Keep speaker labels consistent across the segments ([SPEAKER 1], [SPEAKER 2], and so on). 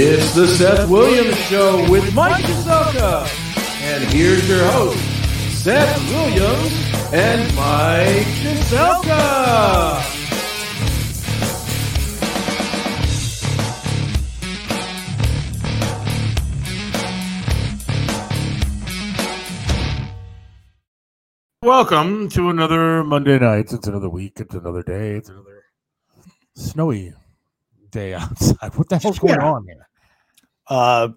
[SPEAKER 1] It's the Seth Williams Show with Mike Cheselka. And here's your host, Seth Williams and Mike Cheselka.
[SPEAKER 2] Welcome to another Monday night. It's another week. It's another day. It's another snowy day outside. What the hell's going
[SPEAKER 3] Yeah.
[SPEAKER 2] on here?
[SPEAKER 3] Uh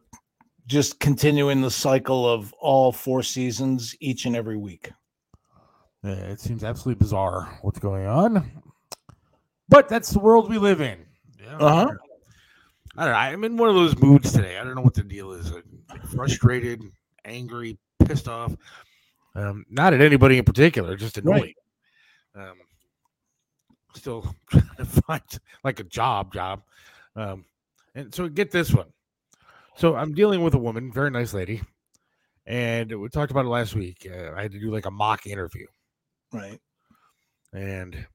[SPEAKER 3] just continuing the cycle of all four seasons each and every week
[SPEAKER 2] Yeah, it seems absolutely bizarre what's going on, but that's the world we live in. Yeah,
[SPEAKER 3] Uh-huh.
[SPEAKER 2] I don't know. I'm in one of those moods today. I don't know what the deal is. Like, like frustrated, angry, pissed off. Um, not at anybody in particular, just annoyed.
[SPEAKER 3] Right.
[SPEAKER 2] Um, still trying to find like a job, job. Um, and so get this one. So I'm dealing with a woman, very nice lady, and we talked about it last week. Uh, I had to do like a mock interview,
[SPEAKER 3] right
[SPEAKER 2] and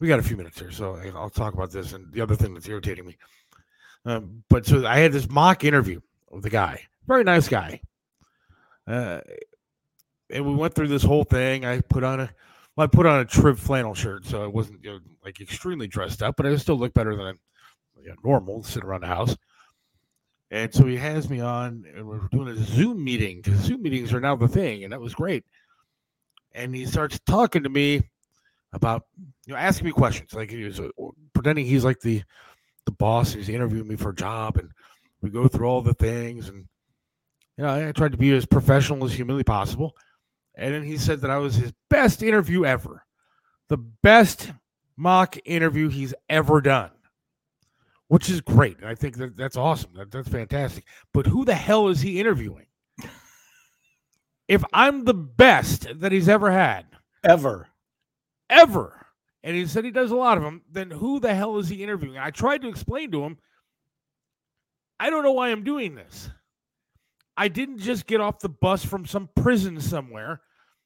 [SPEAKER 2] we got a few minutes here, so I'll talk about this and the other thing that's irritating me. Um, but so I had this mock interview with the guy, very nice guy, uh, and we went through this whole thing. I put on a, well, I put on a trib flannel shirt, so I wasn't you know, like extremely dressed up, but I still looked better than you know, normal sitting around the house. And so he has me on, and we're doing a Zoom meeting Zoom meetings are now the thing, and that was great. And he starts talking to me about, you know, asking me questions, like he was uh, pretending he's like the the boss. He's interviewing me for a job, and we go through all the things, and you know, I tried to be as professional as humanly possible. And then he said that I was his best interview ever, the best mock interview he's ever done which is great. I think that that's awesome. That, that's fantastic. But who the hell is he interviewing? If I'm the best that he's ever had,
[SPEAKER 3] ever
[SPEAKER 2] ever, and he said he does a lot of them, then who the hell is he interviewing? I tried to explain to him, I don't know why I'm doing this. I didn't just get off the bus from some prison somewhere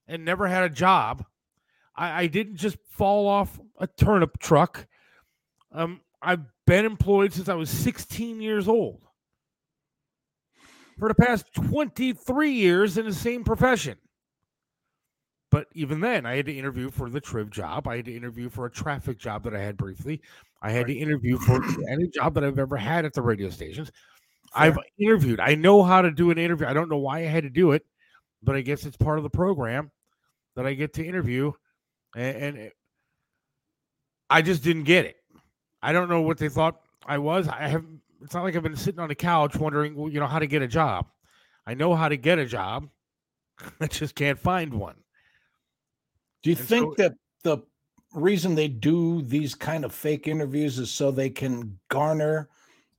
[SPEAKER 2] and never had a job. I, I didn't just fall off a turnip truck. Um, I've been employed since I was 16 years old. For the past 23 years in the same profession. But even then, I had to interview for the Triv job. I had to interview for a traffic job that I had briefly. I had to interview for any job that I've ever had at the radio stations. I've interviewed. I know how to do an interview. I don't know why I had to do it, but I guess it's part of the program that I get to interview. And, and it- I just didn't get it. I don't know what they thought I was. I have. It's not like I've been sitting on a couch wondering, well, you know, how to get a job. I know how to get a job. I just can't find one.
[SPEAKER 3] do you
[SPEAKER 2] And
[SPEAKER 3] think
[SPEAKER 2] so-
[SPEAKER 3] that the reason they do these kind of fake interviews is so they can garner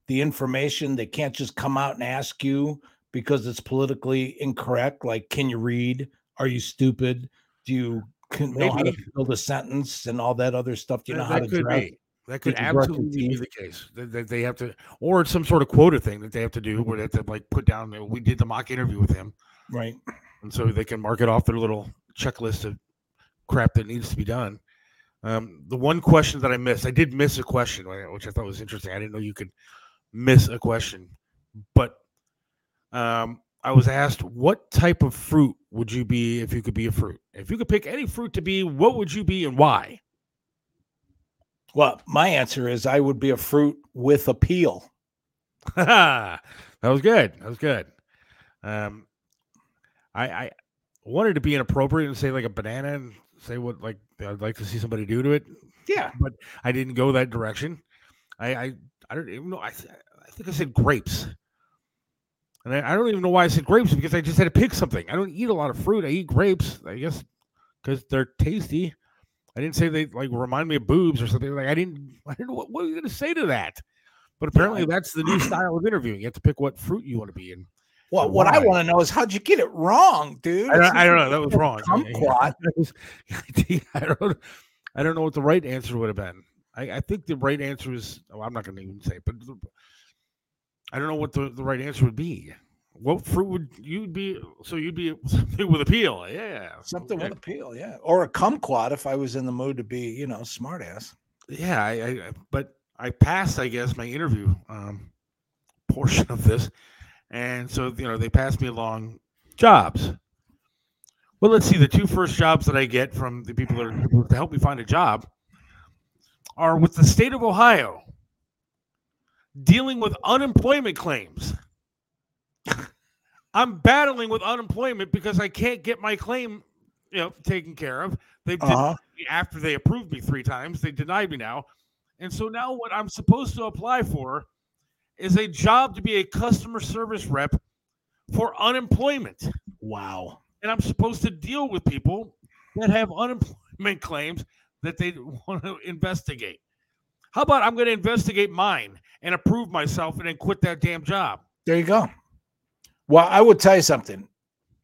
[SPEAKER 3] the information they can't just come out and ask you because it's politically incorrect like can you read are you stupid do you can know how to build a sentence and all that other stuff do you know
[SPEAKER 2] that
[SPEAKER 3] how to
[SPEAKER 2] could be. That could
[SPEAKER 3] Did you brush your
[SPEAKER 2] absolutely be the case. That, they have to, or it's some sort of quota thing that they have to do, where they have to like put down. We did the mock interview with him,
[SPEAKER 3] right
[SPEAKER 2] and so they can mark it off their little checklist of crap that needs to be done. Um, the one question that I missed, I did miss a question, which I thought was interesting. I didn't know you could miss a question, but um, I was asked, "What type of fruit would you be if you could be a fruit? If you could pick any fruit to be, what would you be and why?"
[SPEAKER 3] Well my answer is i would be a fruit with a peel.
[SPEAKER 2] that was good. That was good. Um, I I wanted to be inappropriate and say like a banana and say what like I'd like to see somebody do to it,
[SPEAKER 3] yeah
[SPEAKER 2] but I didn't go that direction. I I, I don't even know. I I think I said grapes, and I, I don't even know why I said grapes because I just had to pick something. I don't eat a lot of fruit. I eat grapes. I guess because they're tasty. I didn't say they like remind me of boobs or something. Like I didn't. I didn't know what, what are you going to say to that. But apparently, that's the new style of interviewing. You have to pick what fruit you want to be in.
[SPEAKER 3] well what i want to know is how'd you get it wrong dude
[SPEAKER 2] I don't, I don't know. That was wrong.
[SPEAKER 3] Kumquat.
[SPEAKER 2] I don't. I don't know what the right answer would have been. I, I think the right answer is. Oh, I'm not going to even say, it, but the, I don't know what the, the right answer would be. What fruit would you be? So you'd be something with appeal. Yeah.
[SPEAKER 3] Something
[SPEAKER 2] okay.
[SPEAKER 3] with appeal, yeah. Or a kumquat if I was in the mood to be, you know, smartass.
[SPEAKER 2] Yeah. I, I, I- but I passed, I guess, my interview. Um, portion of this, and so you know they passed me along jobs. Well, let's see. The two first jobs that I get from the people that are to help me find a job are with the state of Ohio, dealing with unemployment claims. I'm battling with unemployment because I can't get my claim, you know, taken care of. They
[SPEAKER 3] Uh-huh.
[SPEAKER 2] after they approved me three times. They denied me now, and so now what I'm supposed to apply for is a job to be a customer service rep for unemployment,
[SPEAKER 3] Wow.
[SPEAKER 2] and I'm supposed to deal with people that have unemployment claims that they want to investigate. How about I'm going to investigate mine and approve myself and then quit that damn job?
[SPEAKER 3] There you go. Well, I would tell you something.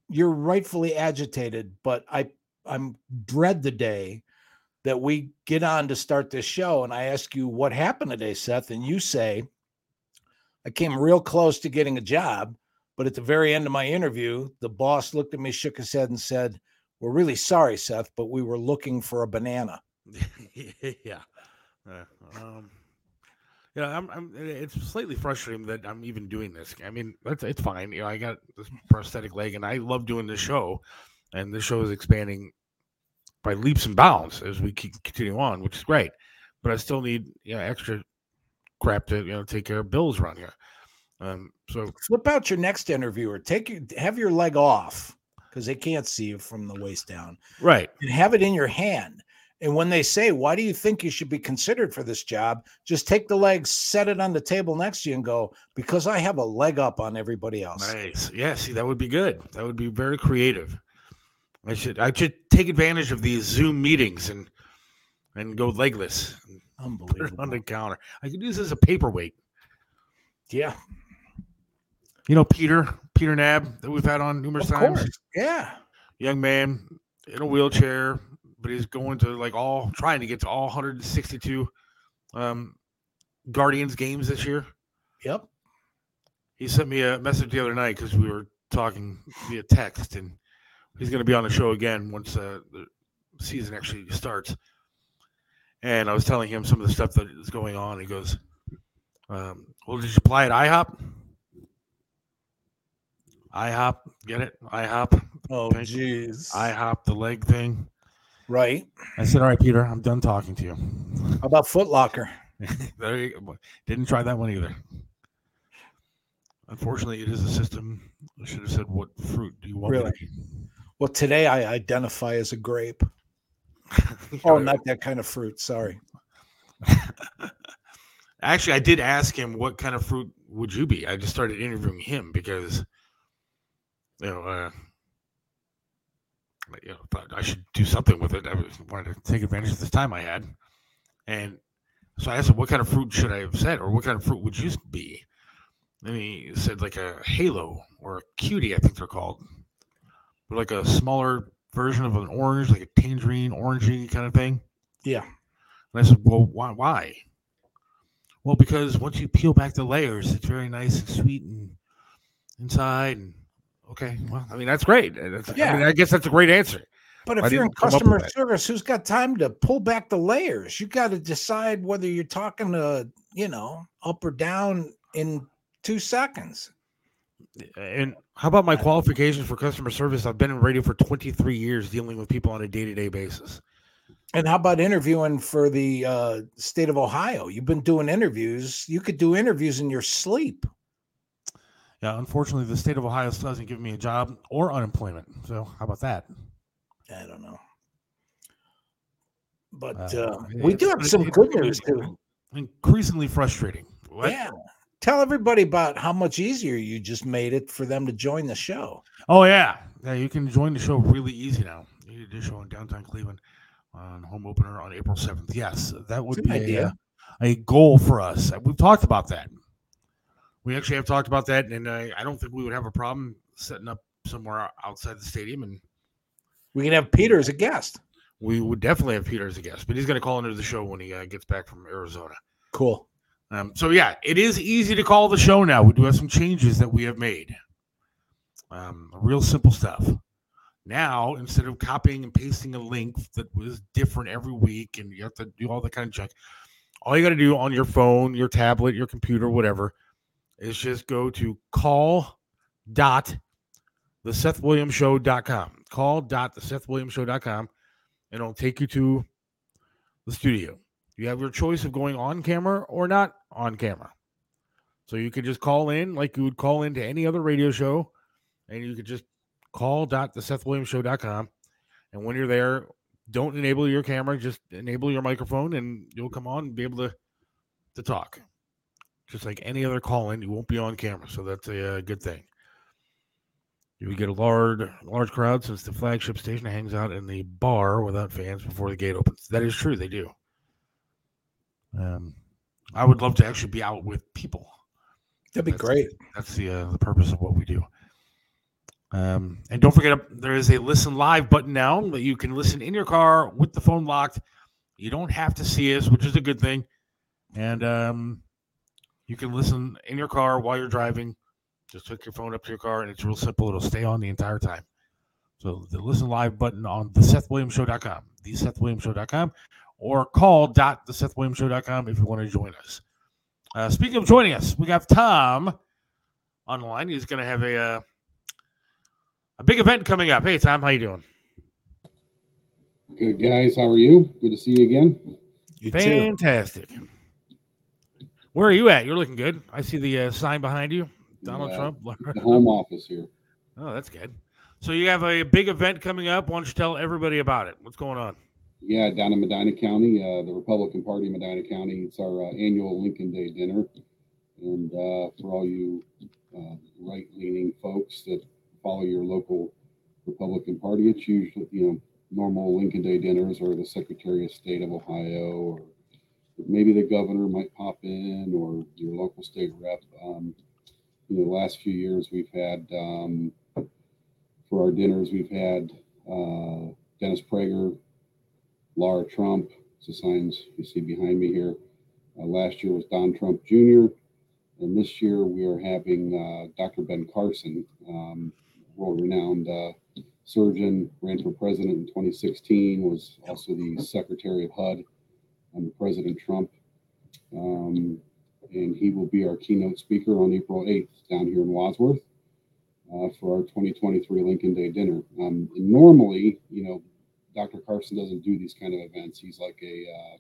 [SPEAKER 3] You're rightfully agitated, but I I'm dread the day that we get on to start this show and I ask you what happened today, Seth, and you say I came real close to getting a job, but at the very end of my interview, the boss looked at me, shook his head, and said, "We're really sorry, Seth, but we were looking for a banana."
[SPEAKER 2] yeah. Uh, um, you know, I'm, I'm. It's slightly frustrating that I'm even doing this. I mean, it's, it's fine. You know, I got this prosthetic leg, and I love doing this show, and the show is expanding by leaps and bounds as we keep continue on, which is great. But I still need you know extra crap to you know take care of bills around here. Um, so
[SPEAKER 3] Flip out your next interviewer. Take your have your leg off because they can't see you from the waist down.
[SPEAKER 2] right,
[SPEAKER 3] and have it in your hand. And when they say, Why do you think you should be considered for this job? Just take the legs, set it on the table next to you, and go, Because I have a leg up on everybody else.
[SPEAKER 2] nice. Yeah, see, that would be good. That would be very creative. I should I should take advantage of these Zoom meetings and and go legless. and it on
[SPEAKER 3] Unbelievable.
[SPEAKER 2] the counter. I could use this as a paperweight.
[SPEAKER 3] Yeah,
[SPEAKER 2] You know, Peter, Peter Nab, that we've had on numerous
[SPEAKER 3] of
[SPEAKER 2] times.
[SPEAKER 3] course. Yeah.
[SPEAKER 2] Young man in a wheelchair, but he's going to like all trying to get to all 162 um, Guardians games this year.
[SPEAKER 3] Yep.
[SPEAKER 2] He sent me a message the other night because we were talking via text, and he's going to be on the show again once uh, the season actually starts. And I was telling him some of the stuff that is going on. He goes, um, "Well, did you apply at IHOP? IHOP, get it? IHOP,
[SPEAKER 3] Oh, jeez.
[SPEAKER 2] IHOP, the leg thing."
[SPEAKER 3] Right.
[SPEAKER 2] I said, "All right, Peter, I'm done talking to you."
[SPEAKER 3] How about Foot Locker?
[SPEAKER 2] there you go. Didn't try that one either. Unfortunately, it is a system. I should have said, "What fruit do you want?" me to
[SPEAKER 3] Really? Well, today I identify as a grape. Oh, not that kind of fruit. Sorry.
[SPEAKER 2] Actually, I did ask him what kind of fruit would you be. I just started interviewing him because, you know, uh, you know, thought I should do something with it. I was, wanted to take advantage of this time I had, and so I asked him, "What kind of fruit should I have said, or what kind of fruit would you be?" And he said like a halo or a cutie, I think they're called, but like a smaller version of an orange, like a tangerine, orangey kind of thing.
[SPEAKER 3] Yeah.
[SPEAKER 2] And I said, Well, why? why? Well, because once you peel back the layers, it's very nice and sweet and inside. And okay, well, I mean, that's great. That's, I,
[SPEAKER 3] Yeah.
[SPEAKER 2] mean, I guess that's a great answer.
[SPEAKER 3] But
[SPEAKER 2] I
[SPEAKER 3] if you're in
[SPEAKER 2] didn't come up with
[SPEAKER 3] customer service, who's got time to pull back the layers? You got to decide whether you're talking to, you know, up or down in two seconds.
[SPEAKER 2] And how about my qualifications for customer service? I've been in radio for 23 years dealing with people on a day to day basis.
[SPEAKER 3] And how about interviewing for the uh, state of Ohio? You've been doing interviews. You could do interviews in your sleep.
[SPEAKER 2] Yeah, unfortunately, the state of Ohio still hasn't given me a job or unemployment. So, how about that?
[SPEAKER 3] I don't know. But
[SPEAKER 2] Uh,
[SPEAKER 3] uh, we do have some good news too.
[SPEAKER 2] Increasingly frustrating. What?
[SPEAKER 3] Yeah. Tell everybody about how much easier you just made it for them to join the show.
[SPEAKER 2] Oh yeah, yeah. You can join the show really easy now. You do a show in downtown Cleveland on home opener on April seventh. Yes, that would be a, a goal for us. We've talked about that. We actually have talked about that, and I, I don't think we would have a problem setting up somewhere outside the stadium, and
[SPEAKER 3] We can have Peter as a guest.
[SPEAKER 2] we would definitely have Peter as a guest. But he's going to call into the show when he uh, gets back from Arizona.
[SPEAKER 3] Cool.
[SPEAKER 2] Um, so yeah, it is easy to call the show now. We do have some changes that we have made. Um, real simple stuff. Now, instead of copying and pasting a link that was different every week, and you have to do all that kind of junk, all you got to do on your phone, your tablet, your computer, whatever, is just go to call dot the Seth Williams. Call dot the Seth Williams and it'll take you to the studio. You have your choice of going on camera or not on camera. So you could just call in like you would call into any other radio show, and you could just call dot the Seth Williams. And when you're there, don't enable your camera, just enable your microphone, and you'll come on and be able to to talk. Just like any other call in, you won't be on camera. So that's a, uh, good thing. You would get a large large crowd since the flagship station hangs out in the bar without fans before the gate opens. That is true, they do. Um, I would love to actually be out with people.
[SPEAKER 3] That'd be
[SPEAKER 2] That's-
[SPEAKER 3] great.
[SPEAKER 2] That's the uh, the purpose of what we do. Um, and don't forget, there is a listen live button now that you can listen in your car with the phone locked. You don't have to see us, which is a good thing. And um, you can listen in your car while you're driving. Just hook your phone up to your car, and it's real simple. It'll stay on the entire time. So the listen live button on the SethWilliamsShow.com, the SethWilliamsShow.com, or call dot the SethWilliamsShow.com if you want to join us. Uh, speaking of joining us, we got Tom online. He's going to have a uh, a big event coming up. Hey, Tom, how you doing?
[SPEAKER 4] Good guys, how are you? Good to see you again.
[SPEAKER 3] You too.
[SPEAKER 2] Where are you at? You're looking good. I see the uh, sign behind you. Donald
[SPEAKER 4] Yeah,
[SPEAKER 2] Trump.
[SPEAKER 4] The home office here.
[SPEAKER 2] Oh, that's good. So you have a big event coming up. Why don't you tell everybody about it? What's going on?
[SPEAKER 4] Yeah, down in Medina County, uh, the Republican Party, Medina County. It's our uh, annual Lincoln Day dinner, and uh, for all you uh, right-leaning folks that follow your local Republican Party, it's usually you know normal Lincoln Day dinners, or the Secretary of State of Ohio, or maybe the governor might pop in, or your local state rep. Um, the last few years we've had um, for our dinners, we've had uh, Dennis Prager, Laura Trump, it's the signs you see behind me here. Uh, last year was Don Trump Jr., and this year we are having uh, Dr. Ben Carson, um, world renowned uh, surgeon, ran for president in 2016, was also the Secretary of HUD under President Trump. Um, and he will be our keynote speaker on April 8th down here in Wadsworth uh, for our 2023 Lincoln Day dinner. Um, normally, you know, Dr. Carson doesn't do these kind of events. He's like a uh,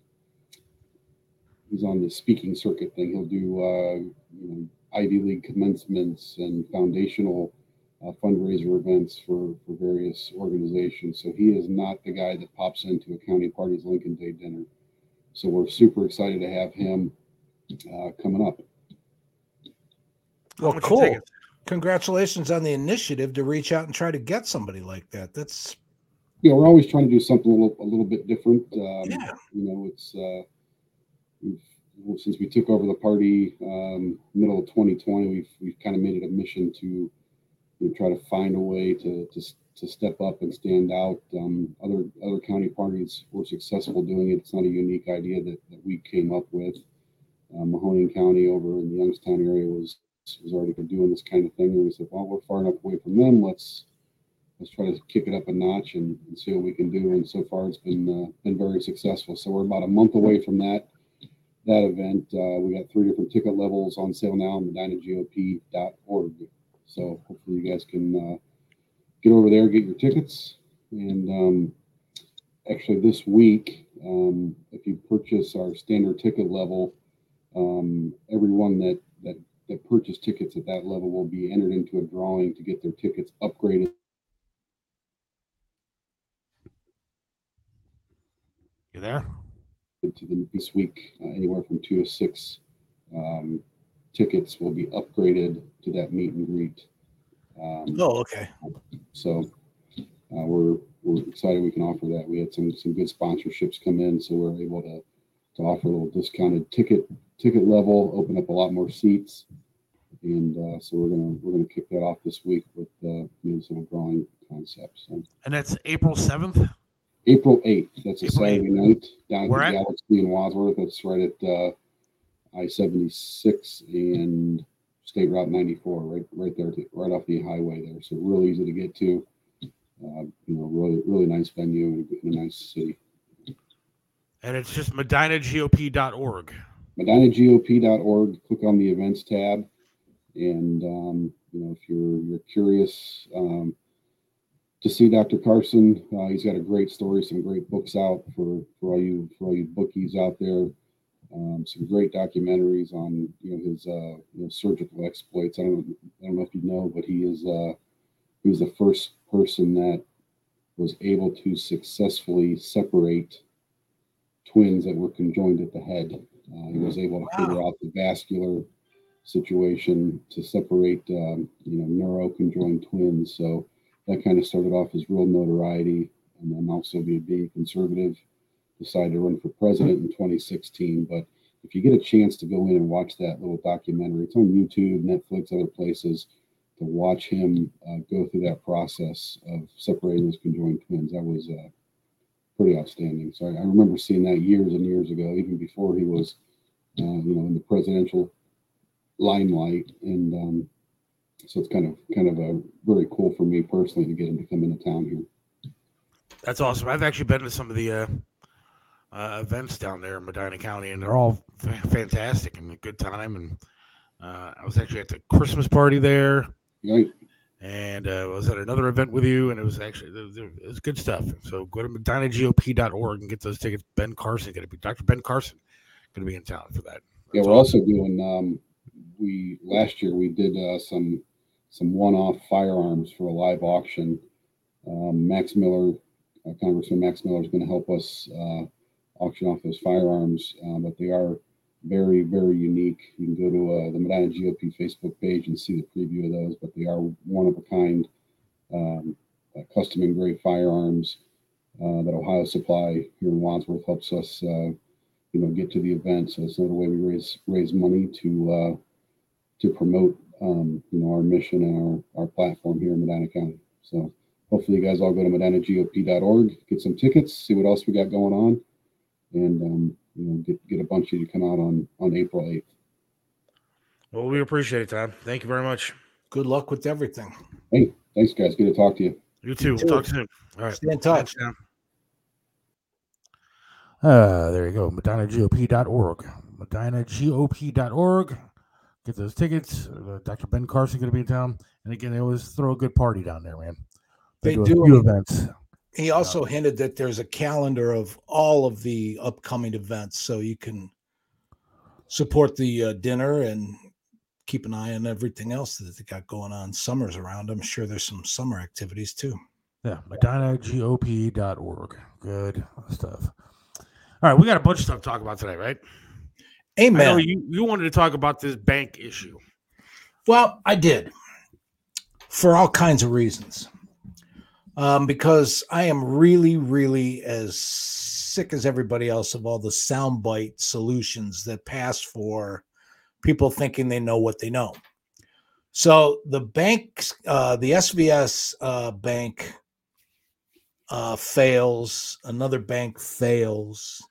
[SPEAKER 4] he's on the speaking circuit thing. He'll do uh, you know Ivy League commencements and foundational uh, fundraiser events for for various organizations. So he is not the guy that pops into a county party's Lincoln Day dinner. So we're super excited to have him uh, coming up.
[SPEAKER 3] Well, cool. Congratulations on the initiative to reach out and try to get somebody like that. That's
[SPEAKER 4] you know, we're always trying to do something a little, a little bit different. Um,
[SPEAKER 3] Yeah.
[SPEAKER 4] You know, it's uh, we've, since we took over the party um, middle of 2020, we've we've kind of made it a mission to you know, try to find a way to to, s- to step up and stand out. Um, other other county parties were successful doing it. It's not a unique idea that, that we came up with. Uh, Mahoning County over in the Youngstown area was was already doing this kind of thing, and we said, well, we're far enough away from them. Let's let's try to kick it up a notch and, and see what we can do. And so far, it's been uh, been very successful. So we're about a month away from that that event. Uh, we got three different ticket levels on sale now on medinagop.org. So hopefully you guys can uh, get over there, get your tickets, and um, actually this week, um, if you purchase our standard ticket level, um, everyone that that that purchase tickets at that level will be entered into a drawing to get their tickets upgraded
[SPEAKER 2] You there?
[SPEAKER 4] to the this week. Uh, anywhere from two to six um, tickets will be upgraded to that meet and greet. Um,
[SPEAKER 3] oh okay.
[SPEAKER 4] So uh, we're we're excited we can offer that. We had some some good sponsorships come in, so we're able to to offer a little discounted ticket ticket level, open up a lot more seats, and uh, so we're gonna we're gonna kick that off this week with uh, some drawing concepts. So
[SPEAKER 2] And that's April 7th.
[SPEAKER 4] April eighth, that's a
[SPEAKER 2] April 8th.
[SPEAKER 4] Saturday night down at the? Galaxy in Wadsworth. That's right at uh, I seventy six and State Route ninety four, right right there, to, right off the highway there. So real easy to get to. Uh, you know, really really nice venue in a, a nice city.
[SPEAKER 2] And it's just medinagop.org.
[SPEAKER 4] MedinaGOP.org. Click on the events tab, And um, you know, if you're you're curious um, to see Dr. Carson, uh, he's got a great story, some great books out for for all you for all you bookies out there. Um, some great documentaries on you know his uh, you know, surgical exploits. I don't I don't know if you know, but he is uh, he was the first person that was able to successfully separate twins that were conjoined at the head. Uh, he was able to wow. figure out the vascular situation to separate, um, you know, neuroconjoined twins. So that kind of started off his real notoriety, and then also being conservative, decided to run for president in 2016. But if you get a chance to go in and watch that little documentary, it's on YouTube, Netflix, other places. To watch him uh, go through that process of separating those conjoined twins, that was uh, pretty outstanding. So I, I, remember seeing that years and years ago, even before he was, uh, you know, in the presidential limelight, and um, so it's kind of kind of a very cool for me personally to get him to come into town here.
[SPEAKER 2] That's awesome. I've actually been to some of the uh, events down there in Medina County, and they're all f- fantastic and a good time. And uh, I was actually at the Christmas party there.
[SPEAKER 4] Right.
[SPEAKER 2] And uh, I was at another event with you, and it was actually it was good stuff. So go to medinagop.org and get those tickets. Ben Carson going to be Dr. Ben Carson going to be in town for that.
[SPEAKER 4] Yeah, we're also doing um, we last year we did uh, some some one-off firearms for a live auction. Um, Max Miller, uh, Congressman Max Miller, is going to help us uh, auction off those firearms, uh, but they are very, very unique. You can go to uh, the Medina GOP Facebook page and see the preview of those, but they are one of a kind, um, uh, custom engraved firearms that Ohio Supply here in Wadsworth helps us, you know, get to the event. So it's another way we raise raise money to to promote um, you know our mission and our, our platform here in Medina County. So hopefully you guys all go to medinagop.org, get some tickets, see what else we got going on, and um, you know get get a bunch of you to come out on on April eighth.
[SPEAKER 2] Well, we appreciate it, Tom. Thank you very much.
[SPEAKER 3] Good luck with everything.
[SPEAKER 4] Hey, thanks, guys. Good to talk to you.
[SPEAKER 2] You too. You too. We'll talk soon. All right.
[SPEAKER 3] Stay in touch.
[SPEAKER 2] Uh, there you go. MedinaGOP.org. MedinaGOP.org get those tickets. Uh, Dr. Ben Carson going to be in town, and again, they always throw a good party down there, man.
[SPEAKER 3] They, they do, do few events. He also hinted that there's a calendar of all of the upcoming events, so you can support the uh, dinner and keep an eye on everything else that they got going on. Summer's around. I'm sure there's some summer activities too.
[SPEAKER 2] Yeah, MedinaGOP.org. Good stuff. All right, we got a bunch of stuff to talk about today, right?
[SPEAKER 3] Amen.
[SPEAKER 2] you, you wanted to talk about this bank issue.
[SPEAKER 3] Well, I did for all kinds of reasons. Um, because I am really, really as sick as everybody else of all the soundbite solutions that pass for people thinking they know what they know. So the banks, uh, the SVB uh, bank uh, fails, another bank fails.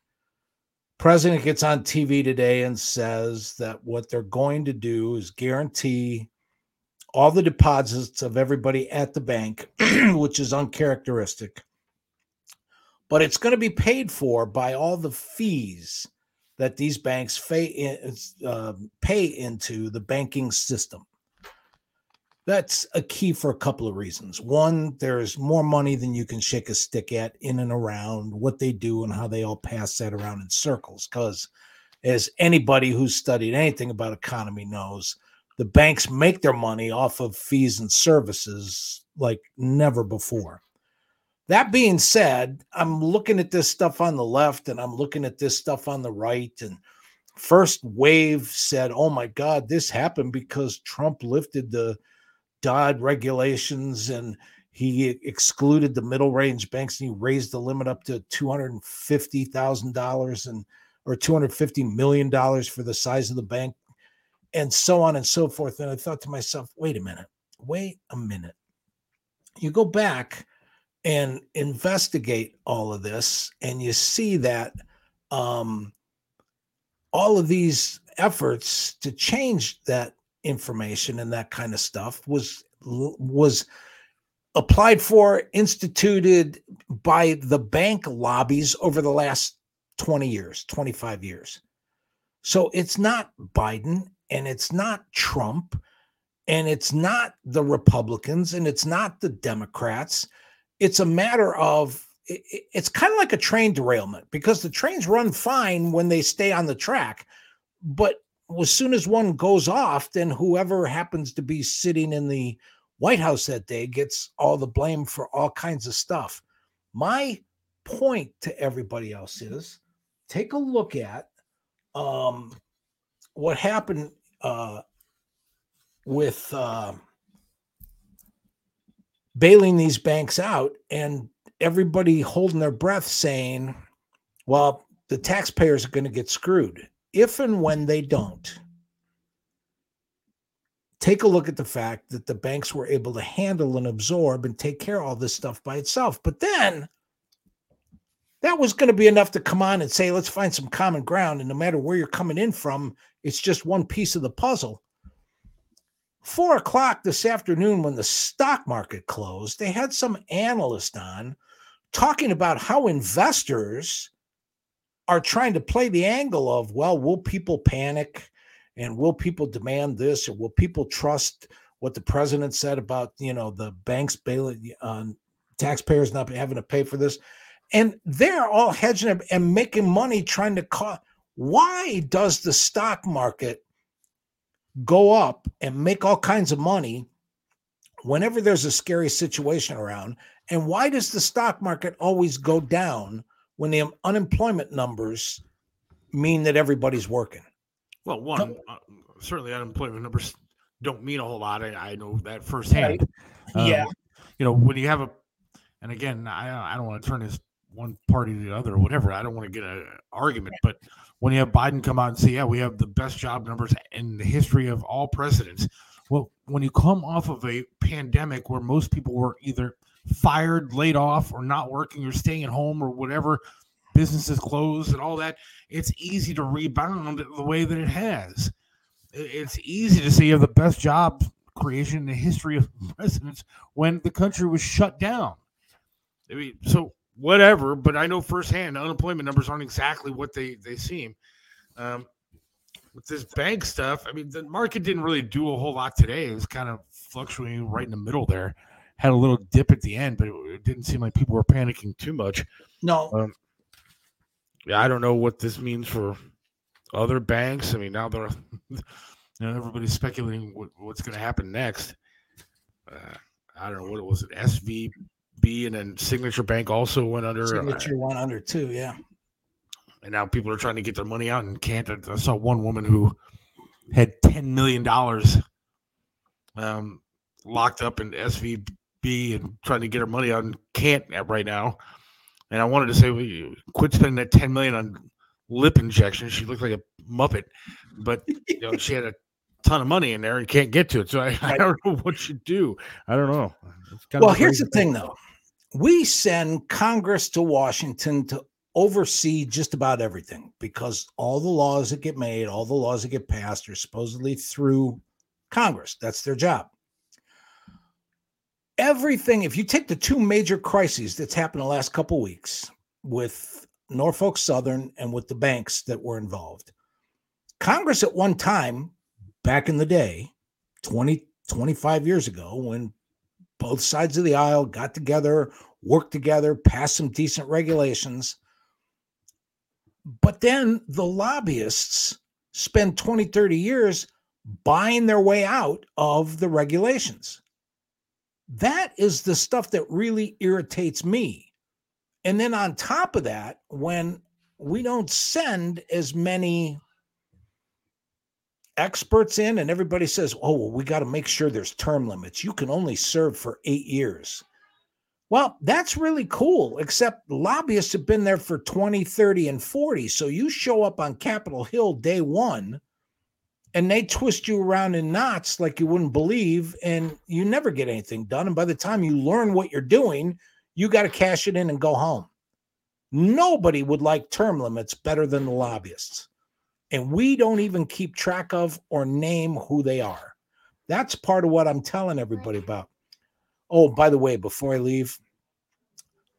[SPEAKER 3] President gets on TV today and says that what they're going to do is guarantee all the deposits of everybody at the bank, which is uncharacteristic. But it's going to be paid for by all the fees that these banks pay, uh, pay into the banking system. That's a key for a couple of reasons. One, there's more money than you can shake a stick at in and around what they do and how they all pass that around in circles. Because, as anybody who's studied anything about economy knows, the banks make their money off of fees and services like never before. That being said, I'm looking at this stuff on the left and I'm looking at this stuff on the right. And first wave said, oh my God, this happened because Trump lifted the Dodd regulations and he excluded the middle range banks and he raised the limit up to $250,000 and or $250 million for the size of the bank and so on and so forth. And I thought to myself, wait a minute, wait a minute. You go back and investigate all of this, and you see that um, all of these efforts to change that information and that kind of stuff was was applied for instituted by the bank lobbies over the last 20 years 25 years so it's not biden and it's not trump And it's not the Republicans and it's not the Democrats. It's a matter of it's kind of like a train derailment because the trains run fine when they stay on the track. But as soon as one goes off, then whoever happens to be sitting in the White House that day gets all the blame for all kinds of stuff. My point to everybody else is take a look at um, what happened uh, with uh, bailing these banks out and everybody holding their breath saying, well, the taxpayers are going to get screwed. If and when they don't, take a look at the fact that the banks were able to handle and absorb and take care of all this stuff by itself. But then that was going to be enough to come on and say, let's find some common ground. And no matter where you're coming in from, it's just one piece of the puzzle. Four o'clock this afternoon, when the stock market closed, they had some analyst on talking about how investors are trying to play the angle of, well, will people panic and will people demand this or will people trust what the president said about, you know, the banks bailing on uh, taxpayers not having to pay for this? And they're all hedging and making money trying to call. Why does the stock market go up and make all kinds of money whenever there's a scary situation around? And why does the stock market always go down when the unemployment numbers mean that everybody's working?
[SPEAKER 2] Well, one, uh, certainly unemployment numbers don't mean a whole lot. I, I know that firsthand.
[SPEAKER 3] Right. Um, yeah.
[SPEAKER 2] You know, when you have a, and again, I, I don't want to turn this one party to the other or whatever. I don't want to get an argument, but when you have Biden come out and say, yeah, we have the best job numbers in the history of all presidents. Well, when you come off of a pandemic where most people were either fired, laid off, or not working, or staying at home, or whatever, businesses closed and all that, it's easy to rebound the way that it has. It's easy to say you have the best job creation in the history of presidents when the country was shut down. I mean, so whatever, but I know firsthand unemployment numbers aren't exactly what they they seem. Um, with this bank stuff, I mean, the market didn't really do a whole lot today. It was kind of fluctuating right in the middle there had a little dip at the end, but it, it didn't seem like people were panicking too much.
[SPEAKER 3] No.
[SPEAKER 2] Um, yeah, I don't know what this means for other banks. I mean, now they're, you know, everybody's speculating what, what's going to happen next. Uh, I don't know what it was. It And then Signature Bank also went under.
[SPEAKER 3] Signature uh, went under too. Yeah.
[SPEAKER 2] And now people are trying to get their money out and can't. I saw one woman who had ten million dollars um, locked up in SVB and trying to get her money out and can't right now. And I wanted to say, well, quit spending that ten million on lip injections. She looked like a muppet, but you know she had a ton of money in there and can't get to it. So I, I don't know what you do. I don't know.
[SPEAKER 3] well, here's the thing, though. We send Congress to Washington to oversee just about everything because all the laws that get made, all the laws that get passed are supposedly through Congress. That's their job everything if you take the two major crises that's happened the last couple weeks with norfolk southern and with the banks that were involved congress at one time back in the day 20 25 years ago when both sides of the aisle got together worked together passed some decent regulations but then the lobbyists spend 20 30 years buying their way out of the regulations that is the stuff that really irritates me. And then on top of that, when we don't send as many experts in and everybody says, oh, well, we got to make sure there's term limits. You can only serve for eight years. Well, that's really cool, except lobbyists have been there for 20, 30, and 40. So you show up on Capitol Hill day one and they twist you around in knots like you wouldn't believe, and you never get anything done. And by the time you learn what you're doing, you got to cash it in and go home. Nobody would like term limits better than the lobbyists. And we don't even keep track of or name who they are. That's part of what I'm telling everybody about. Oh, by the way, before I leave,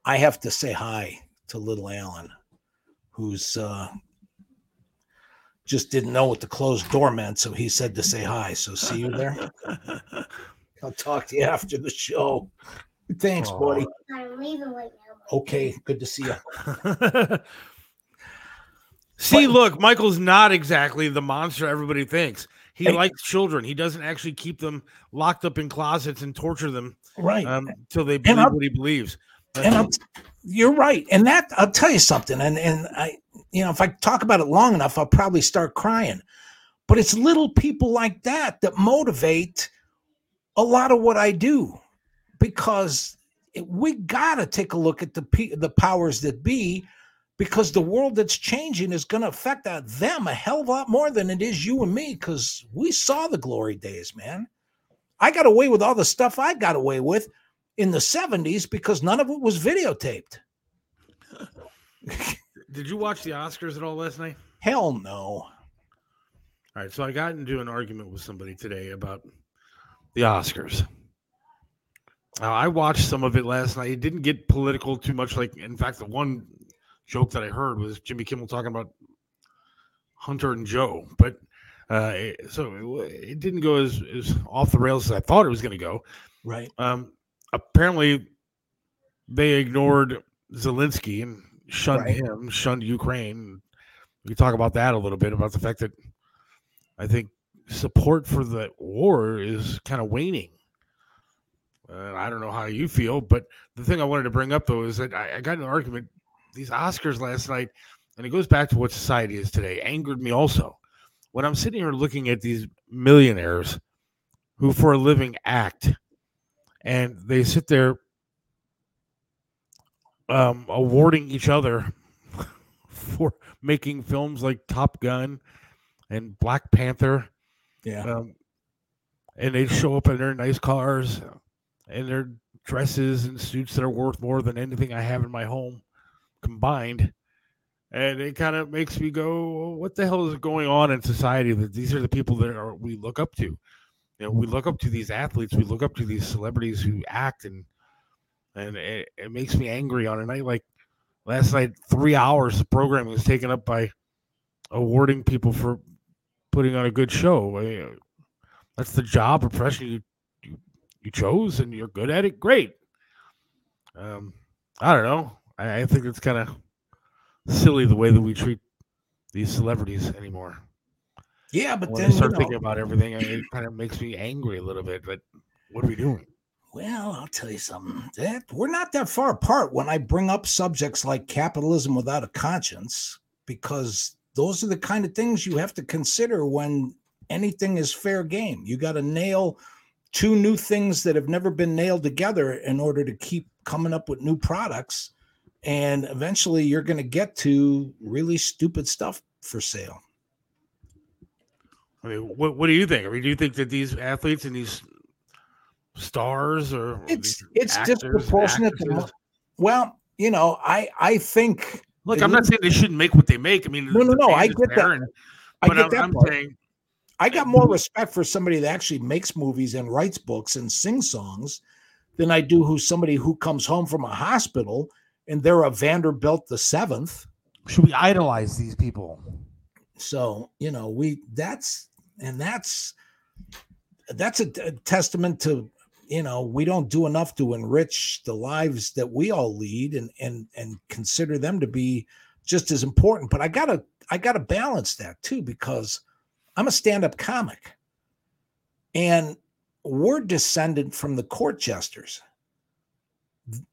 [SPEAKER 3] I have to say hi to little Alan, who's uh, just didn't know what the closed door meant, so he said to say hi. So see you there. I'll talk to you after the show. Thanks,
[SPEAKER 2] Aw.
[SPEAKER 3] buddy.
[SPEAKER 5] I'm leaving right now.
[SPEAKER 3] Okay, good to see you.
[SPEAKER 2] See,
[SPEAKER 3] But-
[SPEAKER 2] look, Michael's not exactly the monster everybody thinks. He
[SPEAKER 3] Hey.
[SPEAKER 2] likes children. He doesn't actually keep them locked up in closets and torture them
[SPEAKER 3] Right.
[SPEAKER 2] um, till they believe what he believes.
[SPEAKER 3] and you're right. And that I'll tell you something. And and I, you know, if I talk about it long enough, I'll probably start crying. But it's little people like that that motivate a lot of what I do, because it- we gotta take a look at the the powers that be, because the world that's changing is going to affect them a hell of a lot more than it is you and me. Because we saw the glory days, man. I got away with all the stuff I got away with in the 70s because none of it was videotaped.
[SPEAKER 2] Did you watch the Oscars at all last night?
[SPEAKER 3] Hell no.
[SPEAKER 2] All right, so I got into an argument with somebody today about the Oscars. Now, I watched some of it last night. It didn't get political too much. Like, in fact, the one joke that I heard was Jimmy Kimmel talking about Hunter and Joe. But uh, it- so it, it didn't go as, as off the rails as I thought it was going to go.
[SPEAKER 3] Right.
[SPEAKER 2] Um, apparently, they ignored Zelensky and shunned
[SPEAKER 3] Right.
[SPEAKER 2] him, shunned Ukraine. We talk about that a little bit about the fact that I think support for the war is kind of waning. Uh, I don't know how you feel, but the thing I wanted to bring up though is that I, I got an argument these Oscars last night, and it goes back to what society is today. Angered me also when I'm sitting here looking at these millionaires who, for a living, act, and they sit there um, awarding each other for making films like Top Gun and Black Panther
[SPEAKER 3] Yeah.
[SPEAKER 2] um, and they show up in their nice cars and their dresses and suits that are worth more than anything I have in my home combined. And it kind of makes me go, what the hell is going on in society that these are the people that are we look up to? You know, we look up to these athletes, we look up to these celebrities who act and and it, it makes me angry on a night like last night, three hours of programming was taken up by awarding people for putting on a good show. I mean, that's the job or profession you, you you chose and you're good at it great um i don't know i, I think it's kind of silly the way that we treat these celebrities anymore
[SPEAKER 3] Yeah, but
[SPEAKER 2] when
[SPEAKER 3] then
[SPEAKER 2] i start
[SPEAKER 3] you know,
[SPEAKER 2] thinking about everything I- it kind of makes me angry a little bit but what are we doing
[SPEAKER 3] well, I'll tell you something. That we're not that far apart when I bring up subjects like capitalism without a conscience, because those are the kind of things you have to consider when anything is fair game. You got to nail two new things that have never been nailed together in order to keep coming up with new products. And eventually you're going to get to really stupid stuff for sale.
[SPEAKER 2] i mean what, what do you think i mean do you think that these athletes and these stars or
[SPEAKER 3] It's it's
[SPEAKER 2] actors,
[SPEAKER 3] disproportionate to well, you know, I I think
[SPEAKER 2] look i'm not saying they shouldn't make what they make i mean
[SPEAKER 3] No, no, no, I get that.
[SPEAKER 2] and-
[SPEAKER 3] I get
[SPEAKER 2] I'm,
[SPEAKER 3] that
[SPEAKER 2] I'm
[SPEAKER 3] part.
[SPEAKER 2] saying
[SPEAKER 3] I got more respect for somebody that actually makes movies and writes books and sings songs than I do who somebody who comes home from a hospital and they're a Vanderbilt the seventh.
[SPEAKER 6] Should we idolize these people?
[SPEAKER 3] So you know we that's and that's that's a, a testament to you know we don't do enough to enrich the lives that we all lead and and and consider them to be just as important. But I gotta I gotta balance that too because I'm a stand-up comic, and we're descended from the court jesters.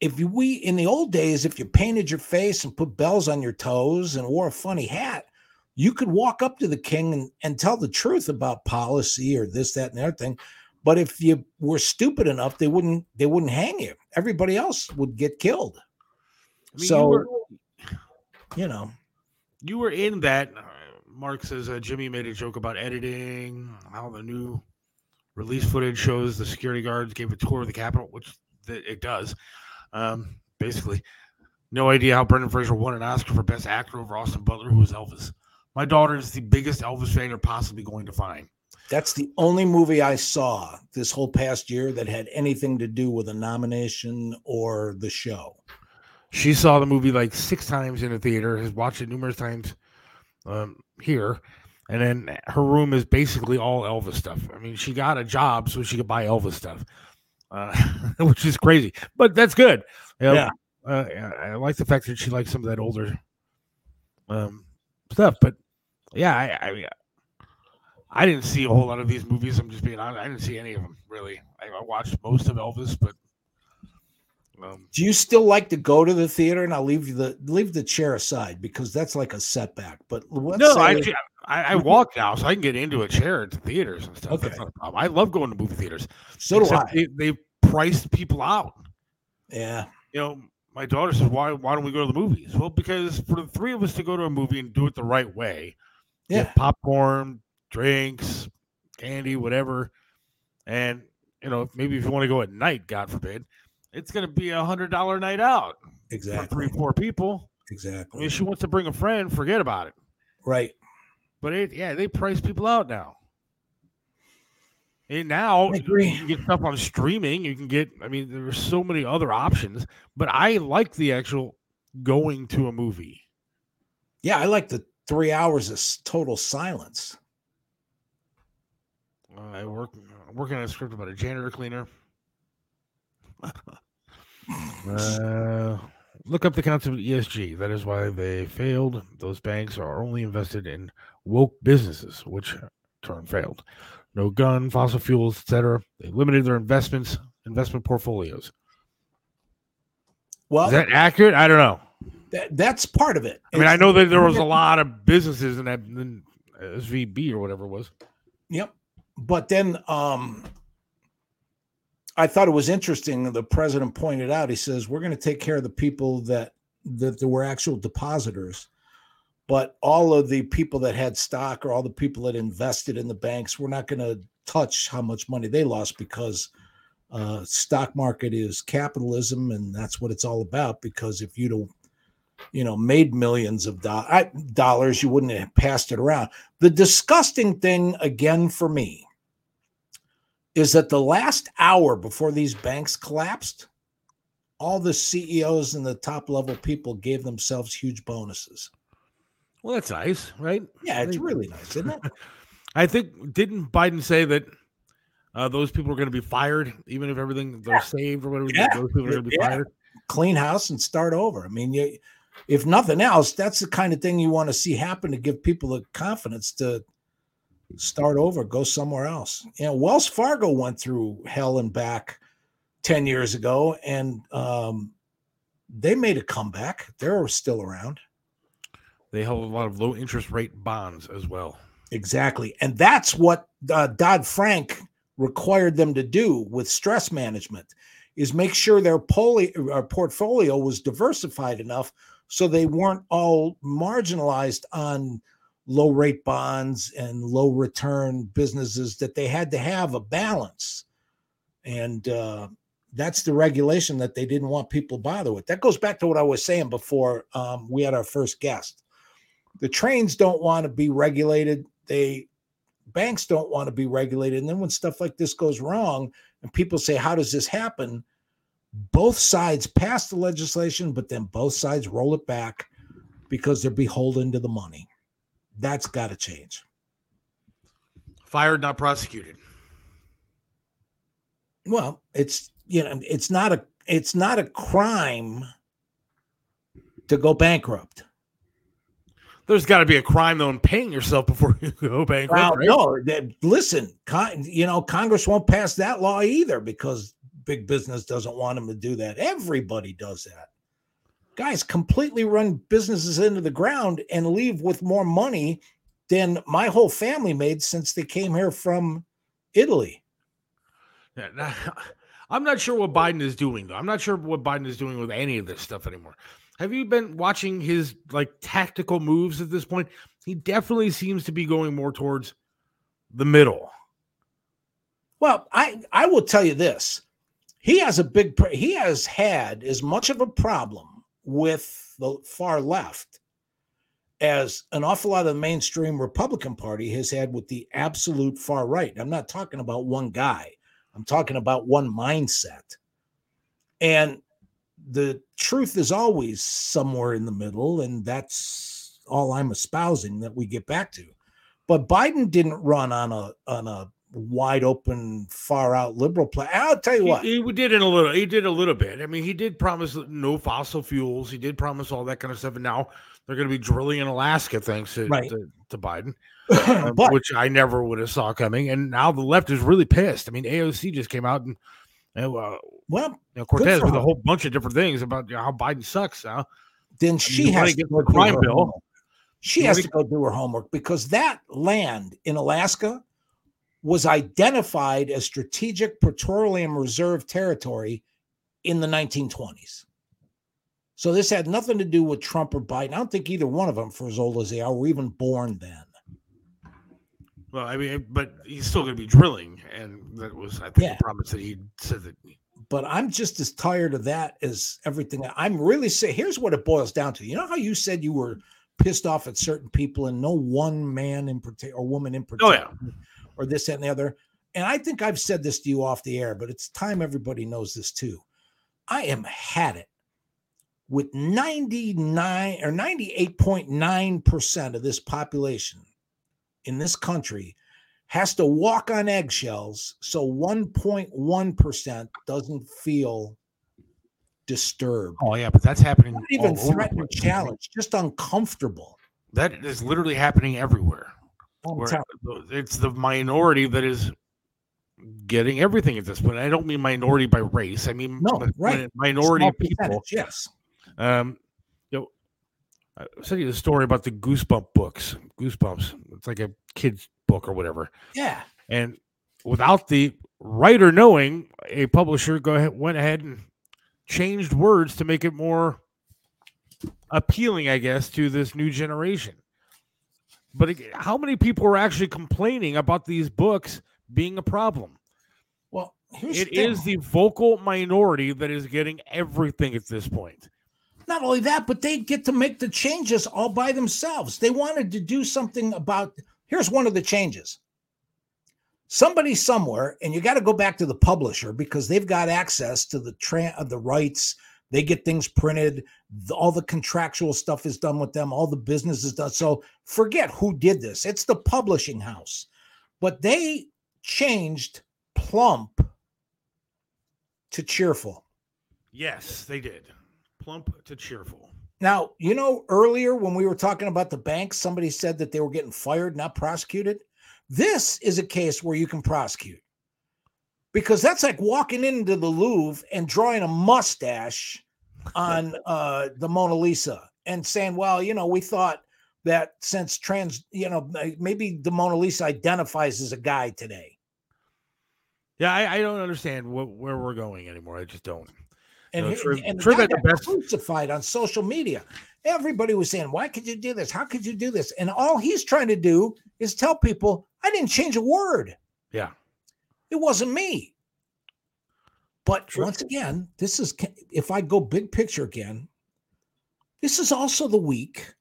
[SPEAKER 3] If you, we in the old days, if you painted your face and put bells on your toes and wore a funny hat, you could walk up to the king and, and tell the truth about policy or this, that, and the other thing. But if you were stupid enough, they wouldn't they wouldn't hang you. Everybody else would get killed.
[SPEAKER 2] I mean, you
[SPEAKER 3] so
[SPEAKER 2] were-
[SPEAKER 3] you know,
[SPEAKER 2] you were in that. Uh, Mark says uh, Jimmy made a joke about editing, how the new release footage shows the security guards gave a tour of the Capitol, which th- it does. Um, basically, no idea how Brendan Fraser won an Oscar for Best Actor over Austin Butler, who was Elvis. My daughter is the biggest Elvis fan you're possibly going to find.
[SPEAKER 3] that's the only movie I saw this whole past year that had anything to do with a nomination or the show.
[SPEAKER 2] She saw the movie like six times in a theater, has watched it numerous times um, here, and then her room is basically all Elvis stuff. I mean, she got a job so she could buy Elvis stuff, uh, which is crazy, but that's good. You know,
[SPEAKER 3] Yeah.
[SPEAKER 2] uh, yeah, I like the fact that she likes some of that older um, stuff. But yeah, I, I I didn't see a whole lot of these movies. I'm just being honest. I didn't see any of them really. I, I watched most of Elvis, but um,
[SPEAKER 3] Do you still like to go to the theater? And I'll leave the leave the chair aside because that's like a setback. But
[SPEAKER 2] no,
[SPEAKER 3] say-
[SPEAKER 2] I, I I walk now, so I can get into a chair at the theaters and stuff. That's
[SPEAKER 3] Okay.
[SPEAKER 2] not a problem. I love going to movie theaters.
[SPEAKER 3] so do I.
[SPEAKER 2] They, they priced people out.
[SPEAKER 3] Yeah,
[SPEAKER 2] You know, my daughter says, "Why? Why don't we go to the movies?" Well, because for the three of us to go to a movie and do it the right way,
[SPEAKER 3] Yeah.
[SPEAKER 2] popcorn, drinks, candy, whatever, and you know, maybe if you want to go at night, God forbid, it's going to be a hundred dollar night out for
[SPEAKER 3] exactly.
[SPEAKER 2] three, four people. I
[SPEAKER 3] Exactly.
[SPEAKER 2] mean, if she wants to bring a friend, forget about it.
[SPEAKER 3] Right.
[SPEAKER 2] But it, yeah, they price people out now. And now you get stuff on streaming. You can get, I mean, there's so many other options. But I like the actual going to a movie.
[SPEAKER 3] Yeah, I like the three hours of total silence.
[SPEAKER 2] Uh, I work I'm working on a script about a janitor cleaner. uh, look up the concept of ESG. That is why they failed. Those banks are only invested in woke businesses, which turn failed. No gun, fossil fuels, etc. They limited their investments, investment portfolios.
[SPEAKER 3] Well,
[SPEAKER 2] Is that accurate? I don't know.
[SPEAKER 3] that, that's part of it.
[SPEAKER 2] I mean, I know that there was a lot of businesses in that in SVB or whatever it was.
[SPEAKER 3] Yep. But then um I thought it was interesting. The president pointed out, he says, we're going to take care of the people that that there were actual depositors, but all of the people that had stock or all the people that invested in the banks, we're not going to touch how much money they lost because uh stock market is capitalism and that's what it's all about. Because if you'd have, you know, made millions of do- dollars, you wouldn't have passed it around. The disgusting thing again for me is that the last hour before these banks collapsed, all the CEOs and the top level people gave themselves huge bonuses.
[SPEAKER 2] Well, that's nice, right?
[SPEAKER 3] Yeah, it's really nice, isn't it?
[SPEAKER 2] I think didn't Biden say that uh, those people are going to be fired, even if everything they're saved or whatever.
[SPEAKER 3] Yeah.
[SPEAKER 2] Those people are going to be
[SPEAKER 3] Yeah.
[SPEAKER 2] fired.
[SPEAKER 3] Clean house and start over. I mean, you, if nothing else, that's the kind of thing you want to see happen to give people the confidence to start over, go somewhere else. You know, Wells Fargo went through hell and back 10 years ago and um, they made a comeback. They're still around.
[SPEAKER 2] They held a lot of low interest rate bonds as well.
[SPEAKER 3] Exactly. And that's what uh, Dodd Frank required them to do with stress management is make sure their poli- uh, portfolio was diversified enough so they weren't all marginalized on low rate bonds and low return businesses that they had to have a balance. And uh, that's the regulation that they didn't want people to bother with. That goes back to what I was saying before um, we had our first guest. The trains don't want to be regulated. They banks don't want to be regulated. And then when stuff like this goes wrong and people say, How does this happen? Both sides pass the legislation, but then both sides roll it back because they're beholden to the money. That's got to change.
[SPEAKER 2] Fired, not prosecuted.
[SPEAKER 3] Well, it's you know, it's not a it's not a crime to go bankrupt.
[SPEAKER 2] There's got to be a crime though in paying yourself before you go bankrupt.
[SPEAKER 3] Well,
[SPEAKER 2] right?
[SPEAKER 3] no, that- listen, con, you know, Congress won't pass that law either because big business doesn't want them to do that. Everybody does that. Guys completely run businesses into the ground and leave with more money than my whole family made since they came here from Italy.
[SPEAKER 2] Yeah, I'm not sure what Biden is doing though. I'm not sure what Biden is doing with any of this stuff anymore. Have you been watching his like tactical moves at this point? He definitely seems to be going more towards the middle.
[SPEAKER 3] Well, I I will tell you this. He has a big he has had as much of a problem with the far left as an awful lot of the mainstream Republican Party has had with the absolute far right. I'm not talking about one guy. I'm talking about one mindset. And the truth is always somewhere in the middle and that's all I'm espousing that we get back to. But Biden didn't run on a on a wide open, far out liberal plan. I'll tell you what.
[SPEAKER 2] he did in a little. He did a little bit. I mean, he did promise no fossil fuels. He did promise all that kind of stuff. And now they're going to be drilling in Alaska, thanks to
[SPEAKER 3] Right.
[SPEAKER 2] to, to Biden, um,
[SPEAKER 3] but
[SPEAKER 2] which I never would have saw coming. And now the left is really pissed. I mean, AOC just came out and. And, uh,
[SPEAKER 3] well,
[SPEAKER 2] Cortez with a whole bunch of different things about you know, how Biden sucks now.
[SPEAKER 3] then she has to
[SPEAKER 2] get
[SPEAKER 3] go
[SPEAKER 2] the crime bill.
[SPEAKER 3] homework. She
[SPEAKER 2] You
[SPEAKER 3] has to go do her homework because that land in Alaska was identified as strategic petroleum reserve territory in the 1920s. So this had nothing to do with Trump or Biden. I don't think either one of them, for as old as they are, were even born then.
[SPEAKER 2] Well, I mean, eh, but he's still going to be drilling, and that was, I think,
[SPEAKER 3] Yeah.
[SPEAKER 2] the promise that he said that.
[SPEAKER 3] But I'm just as tired of that as everything. I'm really say here's what it boils down to. You know how you said you were pissed off at certain people and no one man in particular or woman in
[SPEAKER 2] Oh
[SPEAKER 3] particular
[SPEAKER 2] yeah,
[SPEAKER 3] or this that, and the other. And I think I've said this to you off the air, but it's time everybody knows this too. I am had it with 99 or 98.9% of this population in this country has to walk on eggshells so 1.1% doesn't feel disturbed.
[SPEAKER 2] oh yeah, but that's happening.
[SPEAKER 3] Not even threatened challenged, just uncomfortable.
[SPEAKER 2] That is literally happening everywhere.
[SPEAKER 3] Telling-
[SPEAKER 2] it's the minority that is getting everything at this point. I don't mean minority by race. I mean
[SPEAKER 3] No, right.
[SPEAKER 2] minority of people.
[SPEAKER 3] Yes.
[SPEAKER 2] Um, I sent you the story about the Goosebump books. Goosebumps. It's like a kid's book or whatever.
[SPEAKER 3] Yeah.
[SPEAKER 2] And without the writer knowing, a publisher go ahead, went ahead and changed words to make it more appealing, I guess, to this new generation. But how many people are actually complaining about these books being a problem?
[SPEAKER 3] Well,
[SPEAKER 2] It
[SPEAKER 3] the
[SPEAKER 2] is the vocal minority that is getting everything at this point.
[SPEAKER 3] Not only that, but they get to make the changes all by themselves. They wanted to do something about. Here's one of the changes. Somebody somewhere, and you got to go back to the publisher because they've got access to the tra- of the rights. They get things printed. all the contractual stuff is done with them. All the business is done. So forget who did this. It's the publishing house. But they changed plump to cheerful.
[SPEAKER 2] Yes, they did. Plump to cheerful.
[SPEAKER 3] Now, you know, earlier when we were talking about the banks, somebody said that they were getting fired, not prosecuted. This is a case where you can prosecute because that's like walking into the Louvre and drawing a mustache on uh, the Mona Lisa and saying, well, you know, we thought that since trans, you know, maybe the Mona Lisa identifies as a guy today.
[SPEAKER 2] Yeah, I, I don't understand wh- where we're going anymore. I just don't.
[SPEAKER 3] And,
[SPEAKER 2] No,
[SPEAKER 3] he-
[SPEAKER 2] true-
[SPEAKER 3] and guy
[SPEAKER 2] the best-
[SPEAKER 3] crucified on social media. Everybody was saying, "Why could you do this? How could you do this?" And all he's trying to do is tell people, "I didn't change a word.
[SPEAKER 2] Yeah.
[SPEAKER 3] It wasn't me." But once again, this is if I go big picture again. This is also the week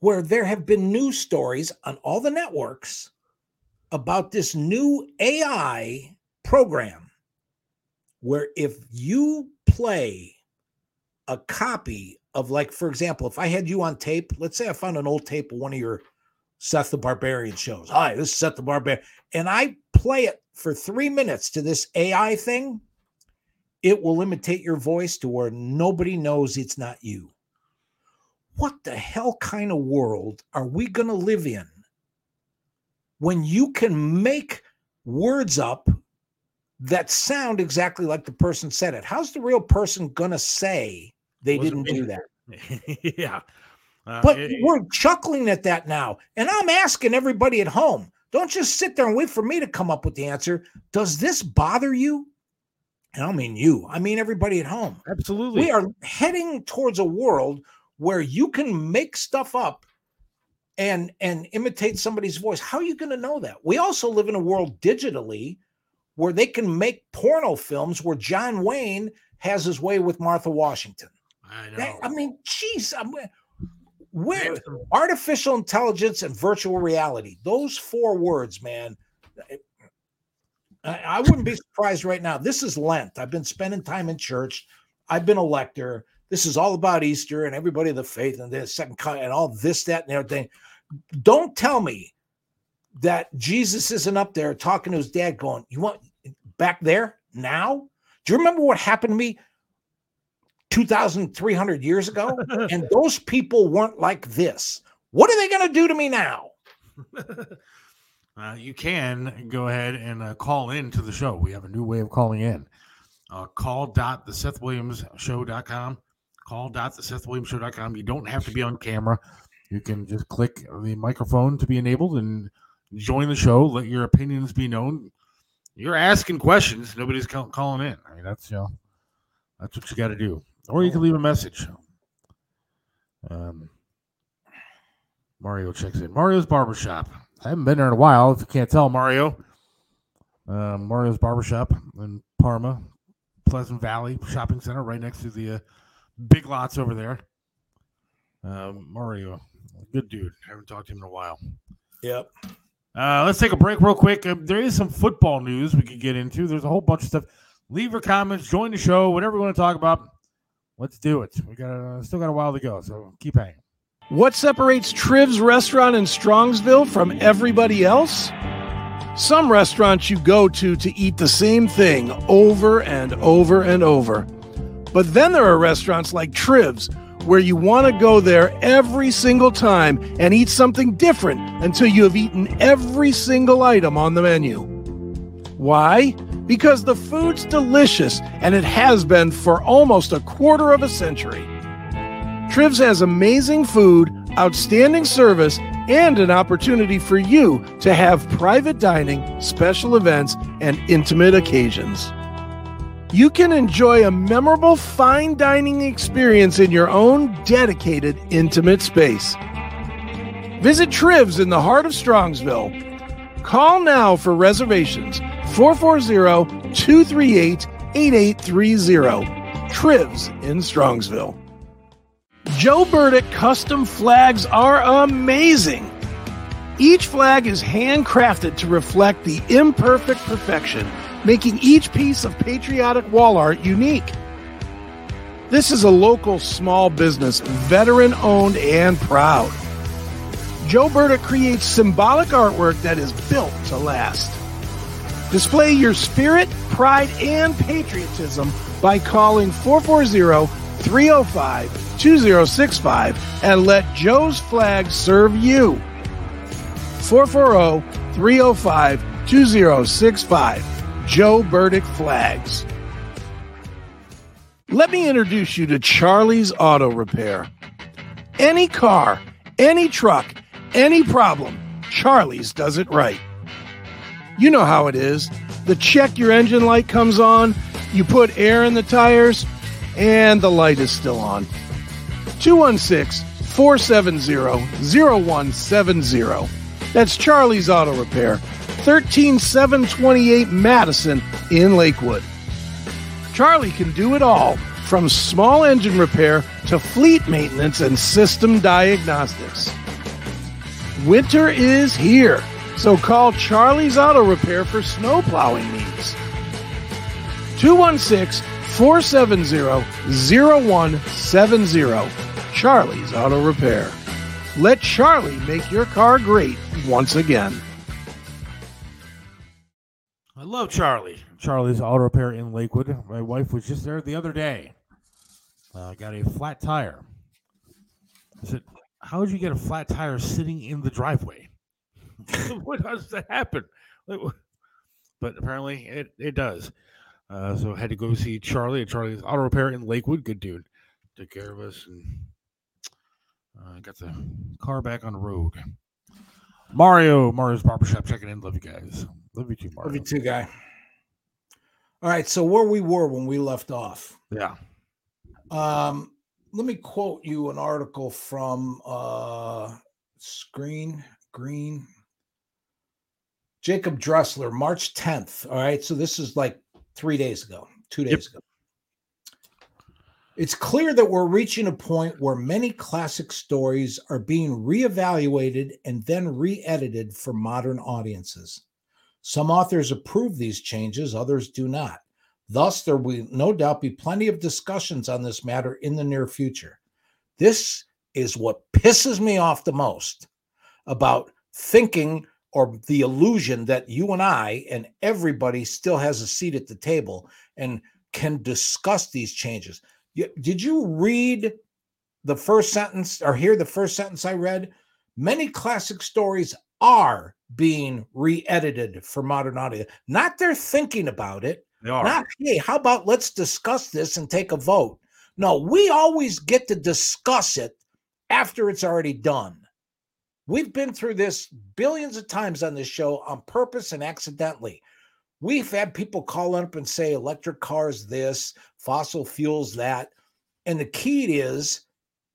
[SPEAKER 3] where there have been news stories on all the networks about this new AI program where if you play a copy of like for example if i had you on tape let's say i found an old tape of one of your seth the barbarian shows. Hi this is seth the barbarian and i play it for three minutes to this ai thing it will imitate your voice to where nobody knows it's not you. What the hell kind of world are we going to live in when you can make words up that sound exactly like the person said it. How's the real person gonna say they didn't do that?
[SPEAKER 2] yeah. Uh,
[SPEAKER 3] But
[SPEAKER 2] it-
[SPEAKER 3] we're chuckling at that now. And I'm asking everybody at home, don't just sit there and wait for me to come up with the answer. Does this bother you? And I don't mean you, I mean everybody at home.
[SPEAKER 2] absolutely.
[SPEAKER 3] We are heading towards a world where you can make stuff up and and imitate somebody's voice. How are you going to know that? We also live in a world digitally where they can make porno films where John Wayne has his way with Martha Washington.
[SPEAKER 2] I know.
[SPEAKER 3] That- I mean, geez, I'm,
[SPEAKER 2] uh, where
[SPEAKER 3] artificial intelligence and virtual reality, those four words, man. I, I wouldn't be surprised right now. This is Lent. I've been spending time in church. I've been a lector. This is all about Easter and everybody of the faith and the second coming and all this, that, and everything. Don't tell me that Jesus isn't up there talking to his dad, going, You want back there now? Do you remember what happened to me 2,300 years ago? and those people weren't like this. What are they going to do to me now?
[SPEAKER 2] uh, you can go ahead and uh, call in to the show. We have a new way of calling in. Uh, call dot the Seth Williams show.com. Call dot the Seth Williams show.com. You don't have to be on camera. You can just click the microphone to be enabled and join the show. Let your opinions be known. You're asking questions. Nobody's call- calling in. I mean, that's you know, that's what you got to do. Or you can leave a message. Um, Mario checks in. Mario's Barbershop. I haven't been there in a while. If you can't tell, Mario. Uh, Mario's Barbershop in Parma, Pleasant Valley Shopping Center, right next to the uh, big lots over there. Uh, Mario, good dude. I Haven't talked to him in a while.
[SPEAKER 3] Yep.
[SPEAKER 2] Uh, let's take a break real quick. Um, there is some football news we could get into. There's a whole bunch of stuff. Leave your comments, join the show, whatever you want to talk about. Let's do it. We got uh, still got a while to go, so keep hanging.
[SPEAKER 1] What separates Triv's restaurant in Strongsville from everybody else? Some restaurants you go to to eat the same thing over and over and over. But then there are restaurants like Triv's where you want to go there every single time and eat something different until you have eaten every single item on the menu. Why? Because the food's delicious and it has been for almost a quarter of a century. Trivs has amazing food, outstanding service, and an opportunity for you to have private dining, special events, and intimate occasions. You can enjoy a memorable fine dining experience in your own dedicated, intimate space. Visit Trivs in the heart of Strongsville. Call now for reservations 440 238 8830. Trivs in Strongsville. Joe Burdick custom flags are amazing. Each flag is handcrafted to reflect the imperfect perfection, making each piece of patriotic wall art unique. This is a local small business, veteran owned and proud. Joe Burdick creates symbolic artwork that is built to last. Display your spirit, pride, and patriotism by calling 440 305 2065 and let Joe's flag serve you. 440 305 2065. Joe Burdick Flags. Let me introduce you to Charlie's Auto Repair. Any car, any truck, any problem, Charlie's does it right. You know how it is. The check your engine light comes on, you put air in the tires, and the light is still on. 216 470 0170. That's Charlie's Auto Repair, 13728 Madison in Lakewood. Charlie can do it all from small engine repair to fleet maintenance and system diagnostics. Winter is here, so call Charlie's Auto Repair for snow plowing needs. 216 470 0170. Charlie's Auto Repair. Let Charlie make your car great once again.
[SPEAKER 2] Love Charlie. Charlie's Auto Repair in Lakewood. My wife was just there the other day. Uh, got a flat tire. I said, How did you get a flat tire sitting in the driveway? what does that happen? But apparently it, it does. Uh, so I had to go see Charlie at Charlie's Auto Repair in Lakewood. Good dude. Took care of us and uh, got the car back on the road. Mario, Mario's Barbershop checking in. Love you guys. Love you too, Mario.
[SPEAKER 3] Love you too, guy. All right, so where we were when we left off.
[SPEAKER 2] Yeah.
[SPEAKER 3] Um, let me quote you an article from uh Screen Green. Jacob Dressler, March 10th. All right, so this is like three days ago, two days
[SPEAKER 2] Yep.
[SPEAKER 3] ago. It's clear that we're reaching a point where many classic stories are being reevaluated and then re edited for modern audiences. Some authors approve these changes, others do not. Thus, there will no doubt be plenty of discussions on this matter in the near future. This is what pisses me off the most. about thinking or the illusion that you and I and everybody still has a seat at the table and can discuss these changes. Did you read the first sentence or hear the first sentence I read? Many classic stories are being re-edited for modern audio. Not they're thinking about it.
[SPEAKER 2] They are.
[SPEAKER 3] Not, hey, how about let's discuss this and take a vote? No, we always get to discuss it after it's already done. We've been through this billions of times on this show on purpose and accidentally. We've had people call up and say electric cars this, fossil fuels that. And the key is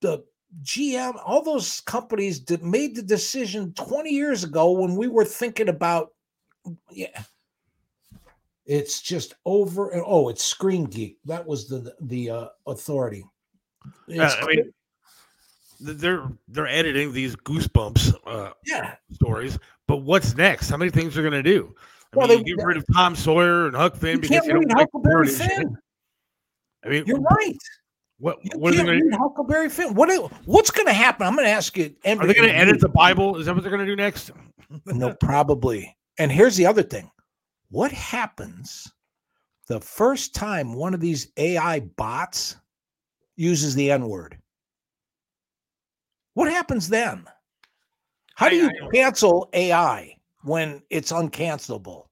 [SPEAKER 3] the GM, all those companies that made the decision 20 years ago when we were thinking about, yeah, it's just over and oh, it's Screen Geek. That was the the uh, authority.
[SPEAKER 2] Uh, I mean, they're they're editing these goosebumps uh,
[SPEAKER 3] yeah,
[SPEAKER 2] stories, but what's next? How many things are going to do? I
[SPEAKER 3] Well,
[SPEAKER 2] mean,
[SPEAKER 3] they-
[SPEAKER 2] get rid of Tom Sawyer and Huck Finn because you don't like
[SPEAKER 3] Huckleberry. Finn.
[SPEAKER 2] I mean,
[SPEAKER 3] You're right.
[SPEAKER 2] What
[SPEAKER 3] You
[SPEAKER 2] what are they going to
[SPEAKER 3] Huckleberry Finn. What what's going to happen? I'm going to ask you.
[SPEAKER 2] Are they going to edit the Bible? Is that what they're going to do next?
[SPEAKER 3] No, probably. And here's the other thing. What happens the first time one of these AI bots uses the N word? What happens then? How do you cancel AI when it's uncancelable?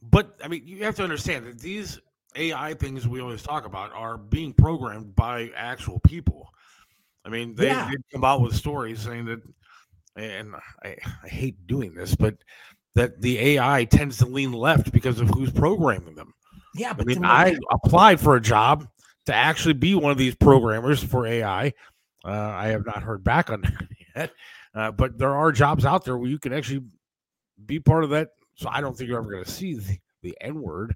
[SPEAKER 2] But I mean, you have to understand that these AI things we always talk about are being programmed by actual people. I mean, they,
[SPEAKER 3] Yeah.
[SPEAKER 2] they come out with stories saying that, and I, I hate doing this, but that the AI tends to lean left because of who's programming them.
[SPEAKER 3] Yeah,
[SPEAKER 2] I mean, I applied for a job to actually be one of these programmers for AI. Uh, I have not heard back on that yet, uh, but there are jobs out there where you can actually be part of that. So I don't think you're ever going to see the, the N word,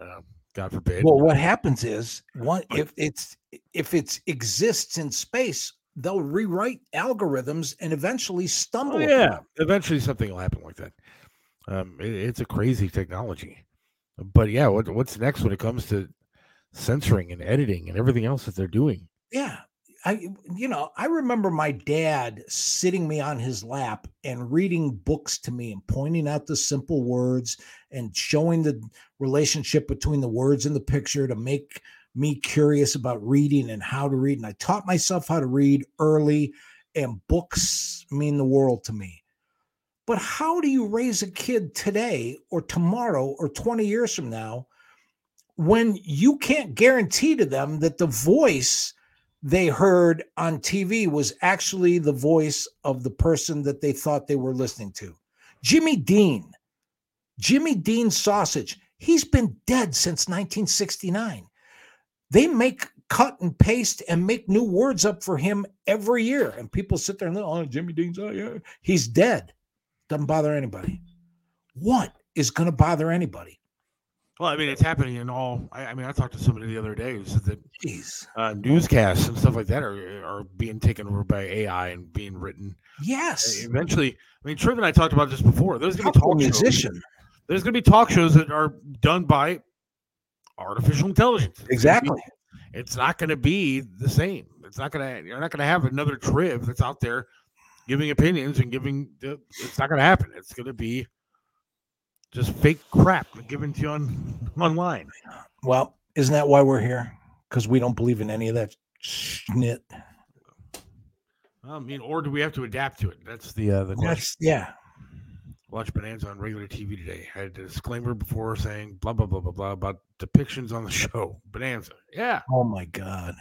[SPEAKER 2] uh, God forbid.
[SPEAKER 3] Well, what happens is one if it's if it exists in space, they'll rewrite algorithms and eventually stumble.
[SPEAKER 2] Oh, yeah, eventually something will happen like that. Um, it- it's a crazy technology, but yeah, what, what's next when it comes to censoring and editing and everything else that they're doing?
[SPEAKER 3] Yeah. I you know, I remember my dad sitting me on his lap and reading books to me and pointing out the simple words and showing the relationship between the words and the picture to make me curious about reading and how to read. And I taught myself how to read early, and books mean the world to me. But how do you raise a kid today or tomorrow or 20 years from now when you can't guarantee to them that the voice they heard on TV was actually the voice of the person that they thought they were listening to. Jimmy Dean, Jimmy Dean sausage, he's been dead since 1969. They make cut and paste and make new words up for him every year. And people sit there and oh, Jimmy Dean's, oh, yeah, he's dead. Doesn't bother anybody. What is going to bother anybody?
[SPEAKER 2] Well, I mean, it's happening in all. I, I mean, I talked to somebody the other day who said that
[SPEAKER 3] Jeez.
[SPEAKER 2] uh, newscasts and stuff like that are are being taken over by AI and being written.
[SPEAKER 3] Yes.
[SPEAKER 2] Eventually, I mean, Triv and I talked about this before. There's going to be talk shows. There's going to be talk shows that are done by artificial intelligence. It's gonna be-
[SPEAKER 3] Exactly.
[SPEAKER 2] It's not going to be the same. It's not going to. You're not going to have another Triv that's out there giving opinions and giving. The, it's not going to happen. It's going to be just fake crap given to you on online.
[SPEAKER 3] Well, isn't that why we're here? Because we don't believe in any of that snit.
[SPEAKER 2] I mean, or do we have to adapt to it? That's the uh, the question.
[SPEAKER 3] That's yeah.
[SPEAKER 2] Watch Bonanza on regular TV today. I had a disclaimer before saying blah blah blah blah blah about depictions on the show. Bonanza, yeah.
[SPEAKER 3] Oh my god.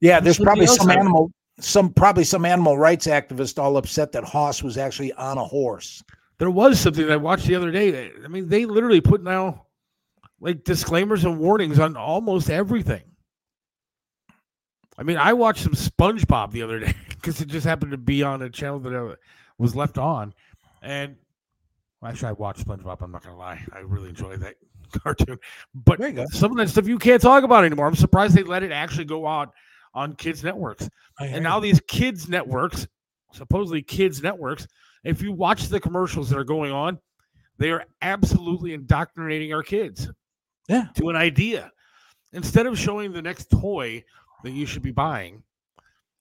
[SPEAKER 3] Yeah, there's probably some animal, some probably some animal rights activist all upset that Hoss was actually on a horse.
[SPEAKER 2] There was something that I watched the other day. I mean, they literally put now like disclaimers and warnings on almost everything. I mean, I watched some SpongeBob the other day because it just happened to be on a channel that uh, was left on, and well, actually, I watched SpongeBob. I'm not gonna lie, I really enjoy that cartoon. But
[SPEAKER 3] There you go.
[SPEAKER 2] some of that stuff you can't talk about anymore. I'm surprised they let it actually go out on kids networks. And now these kids networks, supposedly kids networks, if you watch the commercials that are going on, they are absolutely indoctrinating our kids.
[SPEAKER 3] Yeah.
[SPEAKER 2] To an idea. Instead of showing the next toy that you should be buying,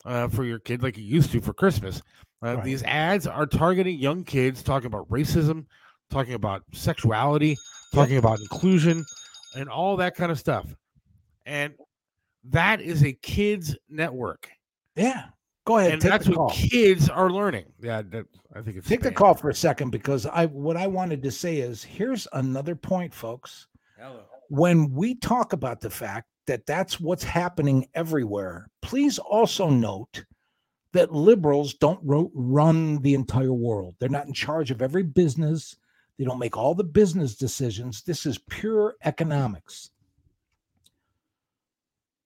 [SPEAKER 2] uh, for your kid like you used to for Christmas. Uh,
[SPEAKER 3] Right.
[SPEAKER 2] These ads are targeting young kids, talking about racism, talking about sexuality, talking about inclusion, and all that kind of stuff. And that is a kids network,
[SPEAKER 3] Yeah. Go ahead.
[SPEAKER 2] and
[SPEAKER 3] take
[SPEAKER 2] that's
[SPEAKER 3] the
[SPEAKER 2] what kids are learning. Yeah, that, I think it's
[SPEAKER 3] Take the call for a second because I what I wanted to say is here's another point, folks. Hello. When we talk about the fact that that's what's happening everywhere, please also note that liberals don't ro- run the entire world. They're not in charge of every business. They don't make all the business decisions. This is pure economics.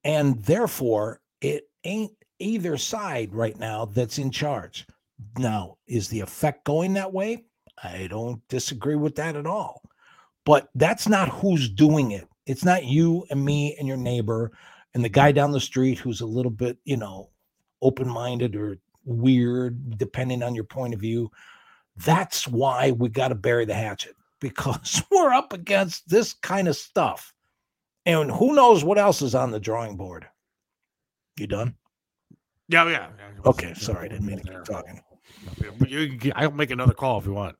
[SPEAKER 3] And therefore, it ain't either side right now that's in charge. Now, is the effect going that way? I don't disagree with that at all. But that's not who's doing it. It's not you and me and your neighbor and the guy down the street who's a little bit, you know, open minded or weird, depending on your point of view. That's why we got to bury the hatchet because we're up against this kind of stuff. And who knows what else is on the drawing board? You done?
[SPEAKER 2] Yeah, yeah. yeah.
[SPEAKER 3] Okay, sorry, I didn't mean to keep talking.
[SPEAKER 2] But you I'll make another call if you want.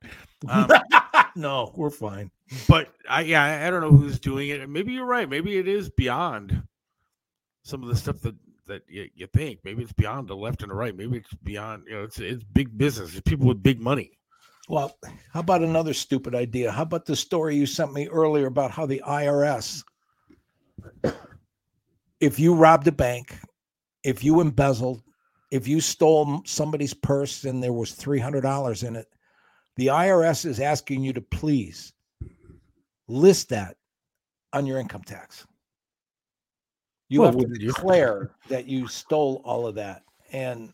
[SPEAKER 2] Um,
[SPEAKER 3] no, we're fine.
[SPEAKER 2] but I yeah, I- I don't know who's doing it. Maybe you're right. Maybe it is beyond some of the stuff that that you, you think. Maybe it's beyond the left and the right. Maybe it's beyond. You know, it's it's big business. It's people with big money.
[SPEAKER 3] Well, how about another stupid idea? How about the story you sent me earlier about how the IRS, if you robbed a bank, if you embezzled, if you stole somebody's purse and there was $300 in it, the IRS is asking you to please list that on your income tax. You
[SPEAKER 2] Well,
[SPEAKER 3] have to declare that you stole all of that. And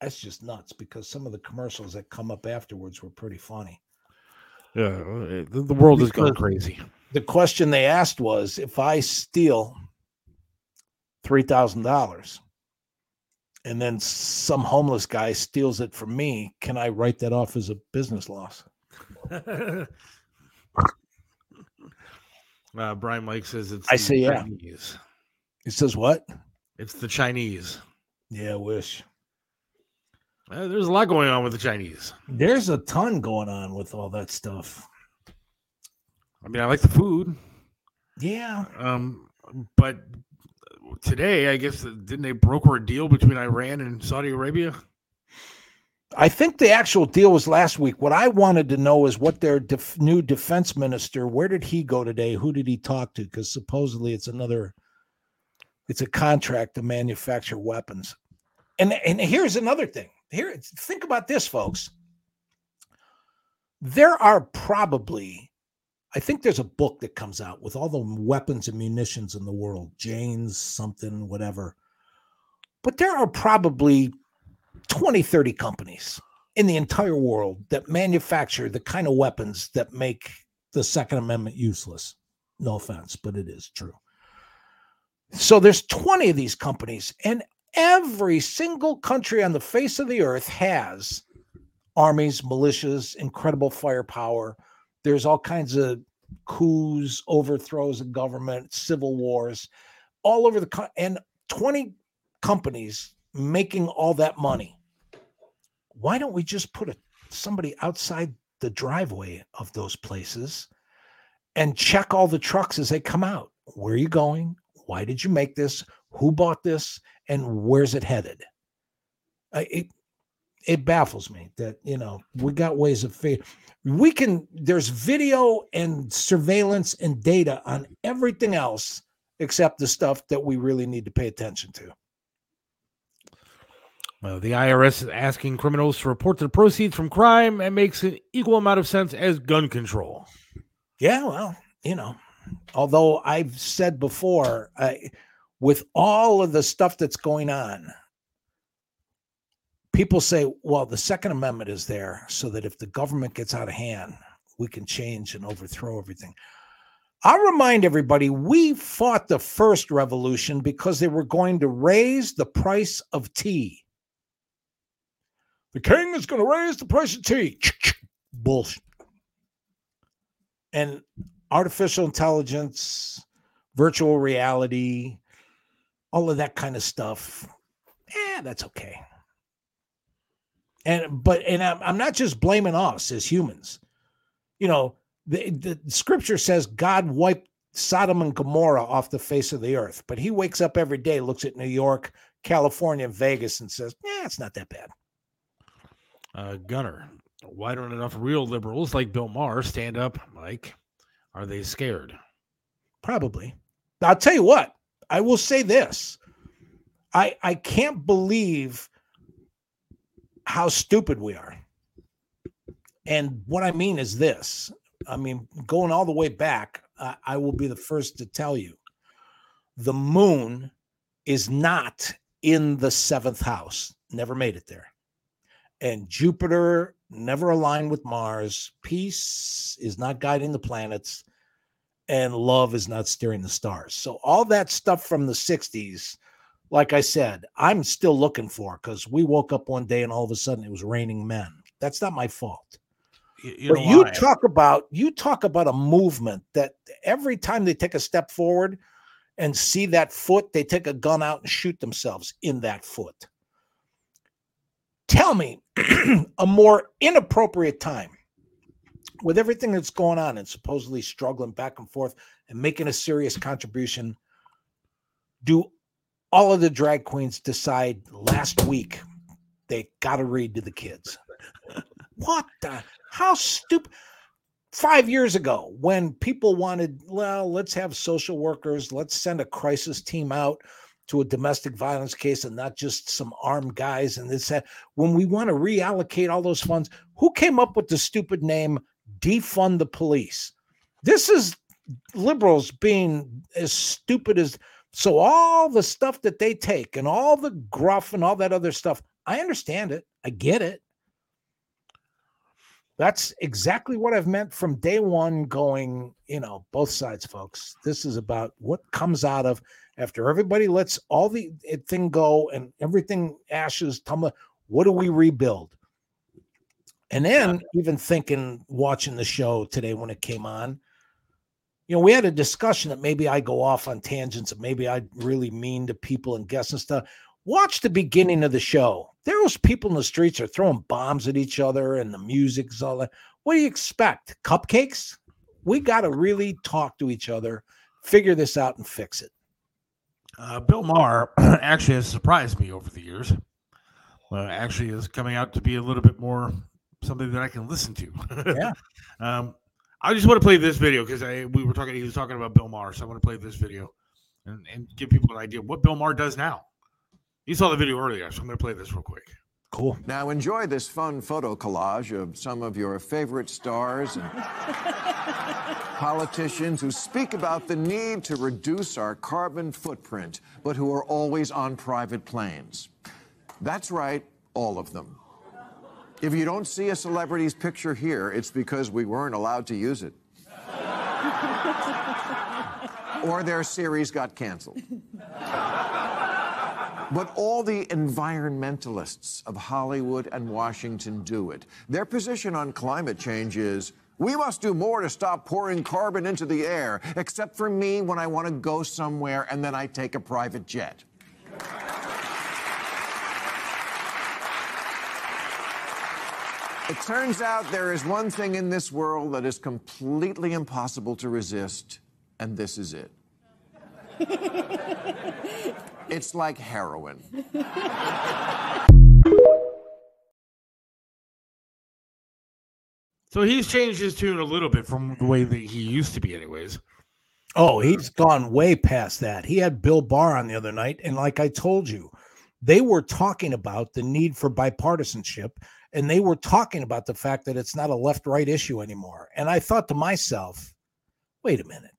[SPEAKER 3] that's just nuts because some of the commercials that come up afterwards were pretty funny.
[SPEAKER 2] Yeah, uh, the, world is going crazy.
[SPEAKER 3] The question they asked was if I steal $3,000 and then some homeless guy steals it from me, can I write that off as a business loss?
[SPEAKER 2] uh, Brian Mike says it's.
[SPEAKER 3] I say yeah.
[SPEAKER 2] Chinese.
[SPEAKER 3] He says, What?
[SPEAKER 2] It's the Chinese.
[SPEAKER 3] Yeah, I wish.
[SPEAKER 2] Uh, there's a lot going on with the Chinese.
[SPEAKER 3] There's a ton going on with all that stuff.
[SPEAKER 2] I mean, I like the food.
[SPEAKER 3] Yeah.
[SPEAKER 2] Um, but today, I guess, uh, didn't they broker a deal between Iran and Saudi Arabia?
[SPEAKER 3] I think the actual deal was last week. What I wanted to know is what their def- new defense minister, where did he go today? Who did he talk to? Because supposedly it's another, it's a contract to manufacture weapons. And and here's another thing. Here, think about this, folks. There are probably, I think there's a book that comes out with all the weapons and munitions in the world, Jane's something, whatever. But there are probably 20, 30 companies in the entire world that manufacture the kind of weapons that make the Second Amendment useless. No offense, but it is true. So there's 20 of these companies, and every single country on the face of the earth has armies, militias, incredible firepower. There's all kinds of coups, overthrows of government, civil wars, all over the co- and 20 companies making all that money. Why don't we just put a, somebody outside the driveway of those places and check all the trucks as they come out? Where are you going? Why did you make this? Who bought this? And where's it headed? I, it it baffles me that you know we got ways of fa- we can there's video and surveillance and data on everything else except the stuff that we really need to pay attention to.
[SPEAKER 2] Well, the IRS is asking criminals to report the proceeds from crime and makes an equal amount of sense as gun control.
[SPEAKER 3] Yeah, well, you know, although I've said before, I, with all of the stuff that's going on, people say, well, the Second Amendment is there so that if the government gets out of hand, we can change and overthrow everything. I'll remind everybody we fought the first revolution because they were going to raise the price of tea. The king is going to raise the price of tea. Bullshit. And artificial intelligence, virtual reality, all of that kind of stuff. yeah, that's okay. And but and I'm, I'm not just blaming us as humans. You know, the, the scripture says God wiped Sodom and Gomorrah off the face of the earth, but he wakes up every day, looks at New York, California, and Vegas, and says, "Yeah, it's not that bad."
[SPEAKER 2] Uh, Gunner, why don't enough real liberals like Bill Maher stand up, Mike? Are they scared?
[SPEAKER 3] Probably. I'll tell you what. I will say this. I I can't believe how stupid we are. And what I mean is this. I mean, going all the way back, I, I will be the first to tell you the moon is not in the seventh house, never made it there. And Jupiter never aligned with Mars. Peace is not guiding the planets, and love is not steering the stars. So, all that stuff from the 60s, like I said, I'm still looking for because we woke up one day and all of a sudden it was raining men. That's not my fault.
[SPEAKER 2] You, you
[SPEAKER 3] But you talk about you talk about a movement that every time they take a step forward and see that foot, they take a gun out and shoot themselves in that foot. Tell me a more inappropriate time with everything that's going on and supposedly struggling back and forth and making a serious contribution. Do all of the drag queens decide last week they got to read to the kids? what the how stupid five years ago when people wanted well let's have social workers let's send a crisis team out to a domestic violence case and not just some armed guys and this that when we want to reallocate all those funds who came up with the stupid name defund the police this is liberals being as stupid as so all the stuff that they take and all the gruff and all that other stuff i understand it i get it that's exactly what I've meant from day one, going, you know, both sides, folks. This is about what comes out of after everybody lets all the eh, thing go and everything ashes tumble. What do we rebuild? And then even thinking, watching the show today when it came on, you know, we had a discussion that maybe I go off on tangents and maybe I really mean to people and guests and stuff. Watch the beginning of the show. There was people in the streets are throwing bombs at each other and the music's all that. What do you expect? Cupcakes? We got to really talk to each other, figure this out, and fix it.
[SPEAKER 2] Uh, Bill Maher actually has surprised me over the years. Uh, actually, is coming out to be a little bit more something that I can listen to.
[SPEAKER 3] Yeah.
[SPEAKER 2] um, I just want to play this video because I we were talking. He was talking about Bill Maher, so I want to play this video and, and give people an idea of what Bill Maher does now. You saw the video earlier, so I'm going to play this real quick.
[SPEAKER 3] Cool.
[SPEAKER 7] Now enjoy this fun photo collage of some of your favorite stars and politicians who speak about the need to reduce our carbon footprint, but who are always on private planes. That's right, all of them. If you don't see a celebrity's picture here, it's because we weren't allowed to use it. or their series got canceled. But all the environmentalists of Hollywood and Washington do it. Their position on climate change is we must do more to stop pouring carbon into the air, except for me when I want to go somewhere and then I take a private jet. It turns out there is one thing in this world that is completely impossible to resist, and this is it. It's like heroin.
[SPEAKER 2] So he's changed his tune a little bit from the way that he used to be, anyways.
[SPEAKER 3] Oh, he's gone way past that. He had Bill Barr on the other night, and like I told you, they were talking about the need for bipartisanship, and they were talking about the fact that it's not a left-right issue anymore. And I thought to myself, wait a minute.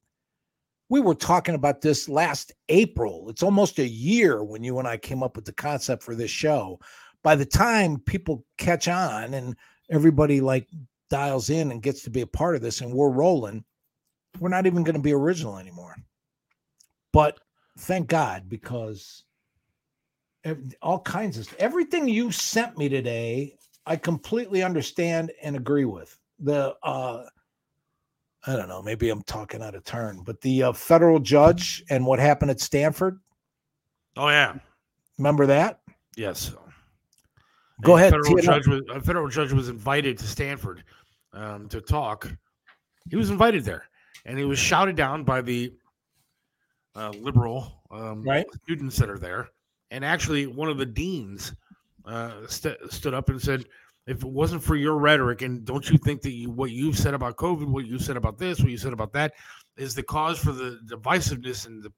[SPEAKER 3] We were talking about this last April. It's almost a year when you and I came up with the concept for this show. By the time people catch on and everybody like dials in and gets to be a part of this and we're rolling, we're not even going to be original anymore. But thank God because all kinds of everything you sent me today, I completely understand and agree with. The uh I don't know, maybe I'm talking out of turn, but the uh, federal judge and what happened at Stanford,
[SPEAKER 2] Oh yeah,
[SPEAKER 3] remember that?
[SPEAKER 2] Yes.
[SPEAKER 3] Go
[SPEAKER 2] A
[SPEAKER 3] ahead.
[SPEAKER 2] Federal
[SPEAKER 3] tee it up.
[SPEAKER 2] judge, was, a federal judge was invited to Stanford um, to talk. He was invited there, and he was shouted down by the uh, liberal um,
[SPEAKER 3] Right.
[SPEAKER 2] students that are there. And actually, one of the deans uh, st- stood up and said, "If it wasn't for your rhetoric, and don't you think that you, what you've said about COVID, what you said about this, what you said about that, is the cause for the divisiveness and the."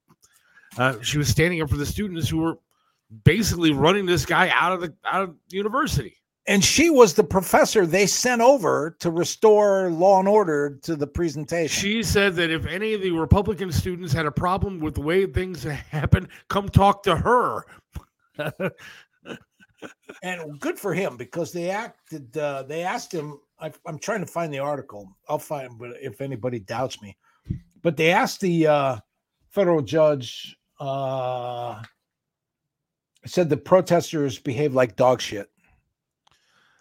[SPEAKER 2] Uh, she was standing up for the students who were basically running this guy out of the out of the university.
[SPEAKER 3] And she was the professor they sent over to restore law and order to the presentation.
[SPEAKER 2] She said that if any of the Republican students had a problem with the way things happen, come talk to her.
[SPEAKER 3] and good for him because they acted uh, they asked him I, i'm trying to find the article i'll find but if anybody doubts me but they asked the uh, federal judge uh, said the protesters behaved like dog shit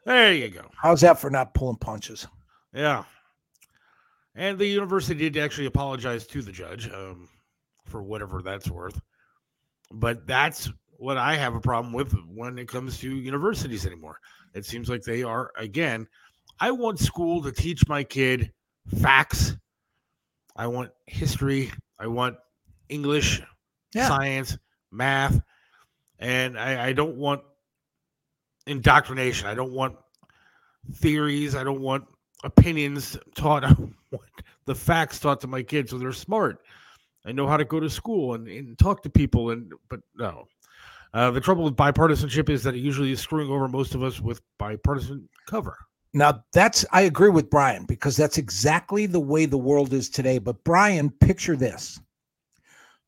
[SPEAKER 2] there you go.
[SPEAKER 3] how's that for not pulling punches
[SPEAKER 2] Yeah. And the university did actually apologize to the judge um, for whatever that's worth. But that's what I have a problem with when it comes to universities anymore. It seems like they are, again, I want school to teach my kid facts. I want history. I want English,
[SPEAKER 3] Yeah.
[SPEAKER 2] science, math. And I, I don't want indoctrination. I don't want theories. I don't want opinions taught. I want the facts taught to my kids so they're smart. I know how to go to school and, and talk to people. And but no, uh, the trouble with bipartisanship is that it usually is screwing over most of us with bipartisan cover.
[SPEAKER 3] Now that's I agree with Brian because that's exactly the way the world is today. But Brian, picture this.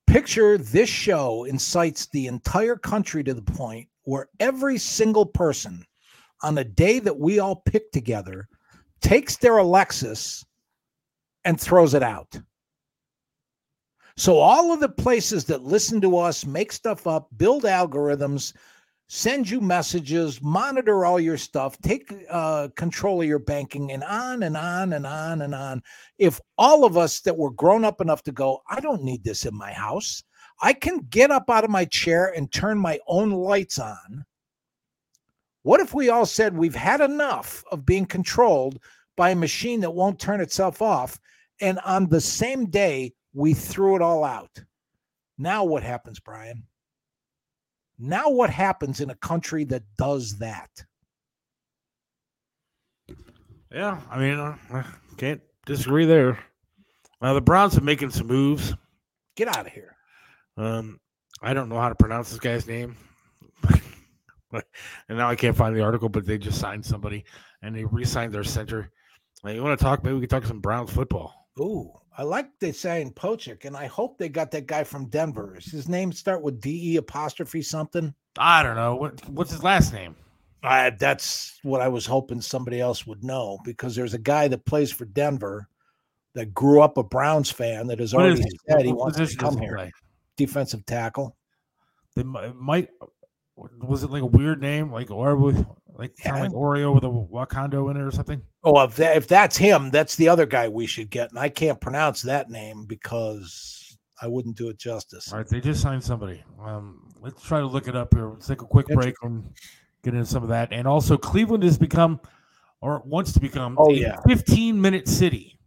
[SPEAKER 3] Picture this show incites the entire country to the point where every single person on a day that we all pick together takes their Alexas and throws it out. So all of the places that listen to us, make stuff up, build algorithms, send you messages, monitor all your stuff, take uh, control of your banking, and on and on and on and on. If all of us that were grown up enough to go, I don't need this in my house, I can get up out of my chair and turn my own lights on. What if we all said we've had enough of being controlled by a machine that won't turn itself off? And on the same day, we threw it all out. Now, what happens, Brian? Now, what happens in a country that does that?
[SPEAKER 2] Yeah, I mean, uh, I can't disagree there. Uh, the Browns are making some moves.
[SPEAKER 3] Get out of here.
[SPEAKER 2] Um, I don't know how to pronounce this guy's name, and now I can't find the article. But they just signed somebody, and they re-signed their center. Like, you want to talk? Maybe we can talk some Browns football.
[SPEAKER 3] Ooh, I like they saying Pocic, and I hope they got that guy from Denver. Does his name start with D E apostrophe something?
[SPEAKER 2] I don't know what what's his last name.
[SPEAKER 3] I, that's what I was hoping somebody else would know because there's a guy that plays for Denver that grew up a Browns fan that has
[SPEAKER 2] What
[SPEAKER 3] already
[SPEAKER 2] is
[SPEAKER 3] said he wants to come here.
[SPEAKER 2] play?
[SPEAKER 3] Defensive tackle.
[SPEAKER 2] They mi- might was it like a weird name, like or like kind of like Oreo with a Wakando in it or something?
[SPEAKER 3] Oh, if that, if that's him, that's the other guy we should get, and I can't pronounce that name because I wouldn't do it justice.
[SPEAKER 2] All right, they just signed somebody. Um, let's try to look it up here. Let's take a quick break and get into some of that. And also, Cleveland has become, or wants to become,
[SPEAKER 3] Oh,
[SPEAKER 2] a
[SPEAKER 3] yeah.
[SPEAKER 2] 15 minute city.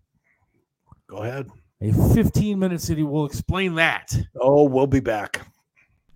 [SPEAKER 3] Go ahead.
[SPEAKER 2] A 15 minute city. We'll explain that.
[SPEAKER 3] Oh, we'll be back.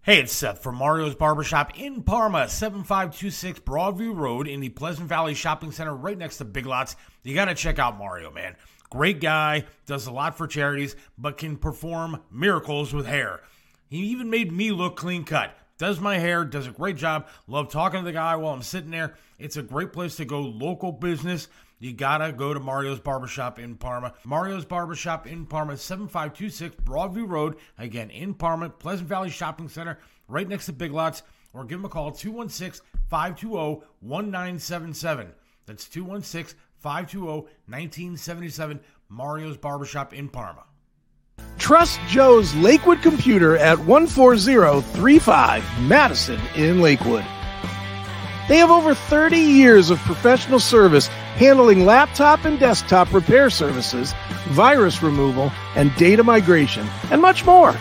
[SPEAKER 8] Hey, it's Seth from Mario's Barbershop in Parma, 7526 Broadview Road in the Pleasant Valley Shopping Center right next to Big Lots. You got to check out Mario, man. Great guy, does a lot for charities, but can perform miracles with hair. He even made me look clean cut. Does my hair, does a great job. Love talking to the guy while I'm sitting there. It's a great place to go local business. You gotta go to Mario's Barbershop in Parma. Mario's Barbershop in Parma, 7526 Broadview Road. Again, in Parma, Pleasant Valley Shopping Center, right next to Big Lots. Or give them a call, 216 520 1977. That's 216 520 1977. Mario's Barbershop in Parma.
[SPEAKER 1] Trust Joe's Lakewood Computer at 14035 Madison in Lakewood. They have over 30 years of professional service handling laptop and desktop repair services, virus removal, and data migration, and much more.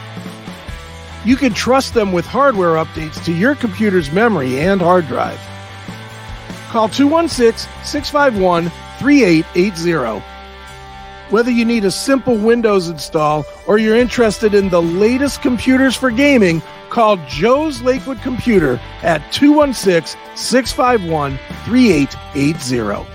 [SPEAKER 1] you can trust them with hardware updates to your computer's memory and hard drive. Call 216 651 3880. Whether you need a simple Windows install or you're interested in the latest computers for gaming, call Joe's Lakewood Computer at 216 651 3880.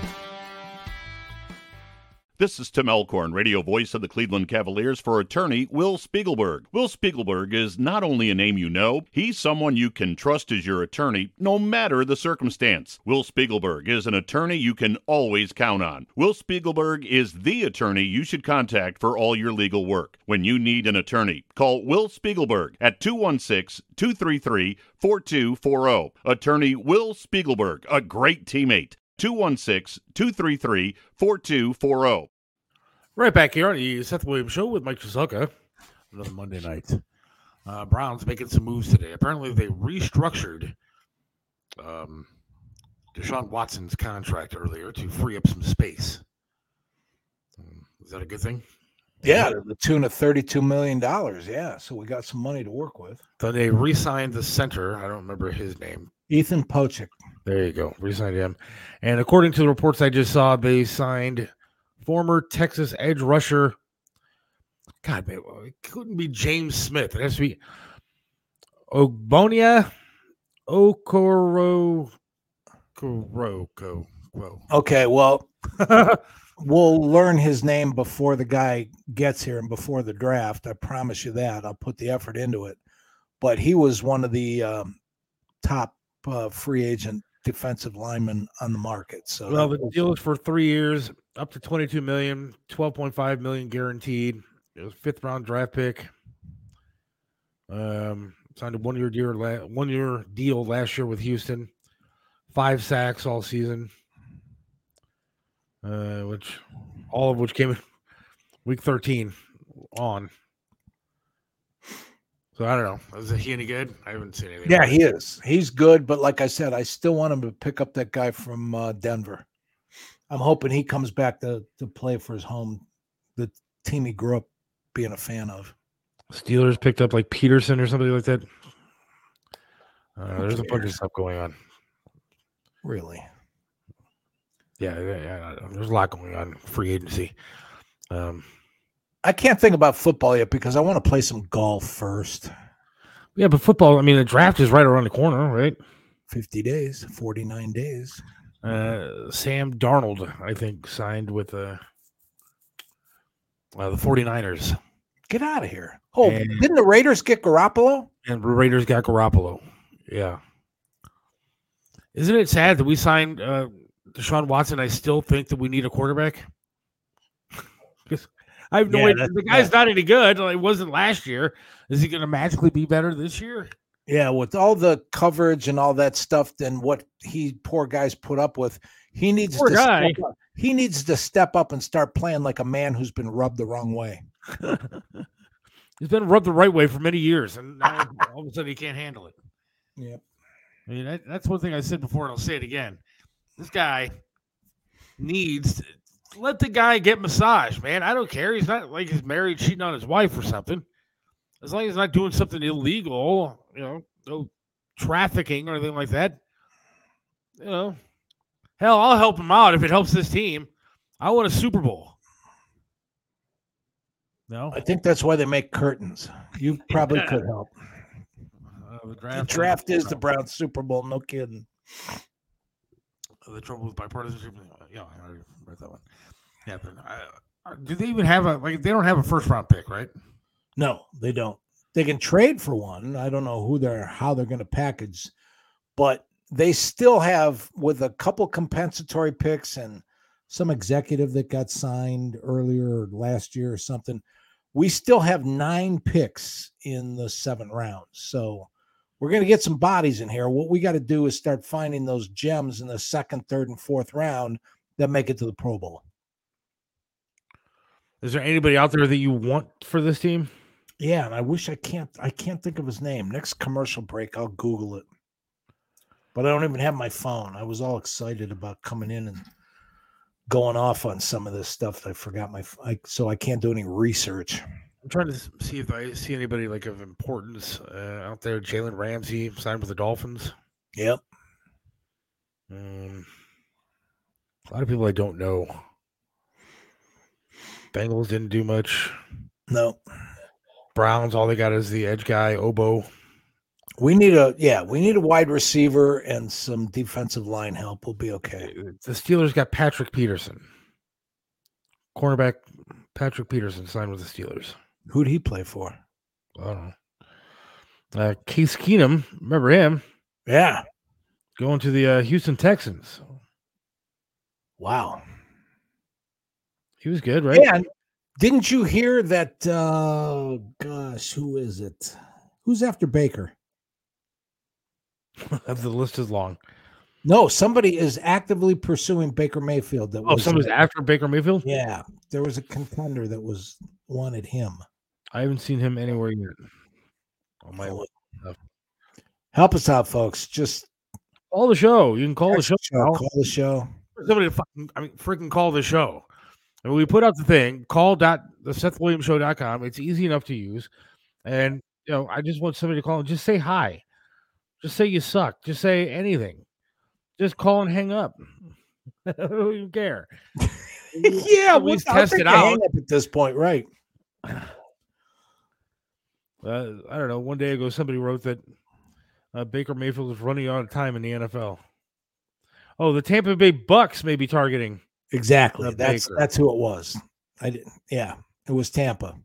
[SPEAKER 9] This is Tim Alcorn, radio voice of the Cleveland Cavaliers for attorney Will Spiegelberg. Will Spiegelberg is not only a name you know, he's someone you can trust as your attorney no matter the circumstance. Will Spiegelberg is an attorney you can always count on. Will Spiegelberg is the attorney you should contact for all your legal work. When you need an attorney, call Will Spiegelberg at 216 233 4240. Attorney Will Spiegelberg, a great teammate. 216 233 4240.
[SPEAKER 2] Right back here on the Seth Williams Show with Mike Cheselka. Another Monday night. Uh, Browns making some moves today. Apparently, they restructured um, Deshaun Watson's contract earlier to free up some space. Um, is that a good thing?
[SPEAKER 3] Yeah, to the tune of thirty-two million dollars. Yeah, so we got some money to work with.
[SPEAKER 2] Then they re-signed the center. I don't remember his name.
[SPEAKER 3] Ethan Pocic.
[SPEAKER 2] There you go. Re-signed him. And according to the reports I just saw, they signed former Texas edge rusher. God, man, it couldn't be James Smith. It has to be Ogbonnia Okoro Koroko.
[SPEAKER 3] Okay, well, we'll learn his name before the guy gets here and before the draft. I promise you that. I'll put the effort into it. But he was one of the um, top uh, free agent defensive linemen on the market. So
[SPEAKER 2] well, the deal is for three years, up to 22 million, 12.5 million guaranteed. It was fifth round draft pick. Um, signed a one year deal, one year deal last year with Houston. Five sacks all season, uh, which all of which came in week 13 on. So I don't know. Is he any good? I haven't seen anything.
[SPEAKER 3] Yeah, he is. He's good, but like I said, I still want him to pick up that guy from uh, Denver. I'm hoping he comes back to to play for his home, the team he grew up being a fan of.
[SPEAKER 2] Steelers picked up like Peterson or somebody like that. Uh, there's a bunch of stuff going on.
[SPEAKER 3] Really?
[SPEAKER 2] Yeah, yeah, yeah, there's a lot going on. Free agency. Um,
[SPEAKER 3] I can't think about football yet because I want to play some golf first.
[SPEAKER 2] Yeah, but football, I mean, the draft is right around the corner, right?
[SPEAKER 3] 50 days, 49 days.
[SPEAKER 2] Uh, Sam Darnold, I think, signed with uh, uh, the 49ers.
[SPEAKER 3] Get out of here. Oh, and, didn't the Raiders get Garoppolo?
[SPEAKER 2] And the Raiders got Garoppolo. Yeah. Isn't it sad that we signed uh, Deshaun Watson? I still think that we need a quarterback. Because I have no yeah, idea. The guy's yeah. not any good. Like, it wasn't last year. Is he going to magically be better this year?
[SPEAKER 3] Yeah, with all the coverage and all that stuff, then what he poor guys put up with, he needs poor to guy. Step up. he needs to step up and start playing like a man who's been rubbed the wrong way.
[SPEAKER 2] He's been rubbed the right way for many years, and now all of a sudden he can't handle it.
[SPEAKER 3] Yep.
[SPEAKER 2] I mean, that, that's one thing I said before, and I'll say it again. This guy needs to let the guy get massage, man. I don't care. He's not like he's married, cheating on his wife or something. As long as he's not doing something illegal, you know, no trafficking or anything like that. You know, hell, I'll help him out if it helps this team. I want a Super Bowl. No,
[SPEAKER 3] I think that's why they make curtains. You probably yeah. could help. Uh, the draft, the draft is the Browns Super Bowl. No kidding.
[SPEAKER 2] The trouble with bipartisanship. Yeah, that one. Yeah, uh, do they even have a like? They don't have a first round pick, right?
[SPEAKER 3] No, they don't. They can trade for one. I don't know who they're how they're going to package, but they still have with a couple compensatory picks and some executive that got signed earlier last year or something. We still have nine picks in the seventh round. So we're going to get some bodies in here. What we got to do is start finding those gems in the second, third, and fourth round that make it to the Pro Bowl.
[SPEAKER 2] Is there anybody out there that you want for this team?
[SPEAKER 3] Yeah, and I wish I can't I can't think of his name. Next commercial break, I'll Google it. But I don't even have my phone. I was all excited about coming in and going off on some of this stuff. I forgot my I, so I can't do any research.
[SPEAKER 2] I'm trying to see if I see anybody like of importance uh, out there. Jalen Ramsey signed with the Dolphins.
[SPEAKER 3] Yep.
[SPEAKER 2] Um, a lot of people I don't know. Bengals didn't do much.
[SPEAKER 3] No.
[SPEAKER 2] Browns, all they got is the edge guy, Obo.
[SPEAKER 3] We need a yeah, we need a wide receiver and some defensive line help. We'll be okay.
[SPEAKER 2] The Steelers got Patrick Peterson. Cornerback Patrick Peterson signed with the Steelers.
[SPEAKER 3] Who'd he play for?
[SPEAKER 2] I don't know. Uh, Case Keenum, remember him?
[SPEAKER 3] Yeah.
[SPEAKER 2] Going to the uh, Houston Texans.
[SPEAKER 3] Wow.
[SPEAKER 2] He was good, right?
[SPEAKER 3] And didn't you hear that uh gosh, who is it? Who's after Baker?
[SPEAKER 2] the list is long.
[SPEAKER 3] No, somebody is actively pursuing Baker Mayfield. That
[SPEAKER 2] Oh,
[SPEAKER 3] was
[SPEAKER 2] somebody's after Baker Mayfield?
[SPEAKER 3] Yeah, there was a contender that was wanted him.
[SPEAKER 2] I haven't seen him anywhere yet. On my
[SPEAKER 3] Oh. Help us out, folks. Just
[SPEAKER 2] Call the show. You can call the show.
[SPEAKER 3] show, call the show.
[SPEAKER 2] Somebody to fucking, I mean, freaking call the show. And we put out the thing, call dot the Seth Williams Show.com. It's easy enough to use. And, you know, I just want somebody to call and just say hi. Just say you suck. Just say anything. Just call and hang up. I don't care.
[SPEAKER 3] yeah,
[SPEAKER 2] at least test it out.
[SPEAKER 3] at this point, right?
[SPEAKER 2] Uh, I don't know. One day ago, somebody wrote that uh, Baker Mayfield was running out of time in the NFL. Oh, the Tampa Bay Bucks may be targeting.
[SPEAKER 3] Exactly. That's
[SPEAKER 2] Baker.
[SPEAKER 3] that's who it was. I didn't. Yeah, it was Tampa.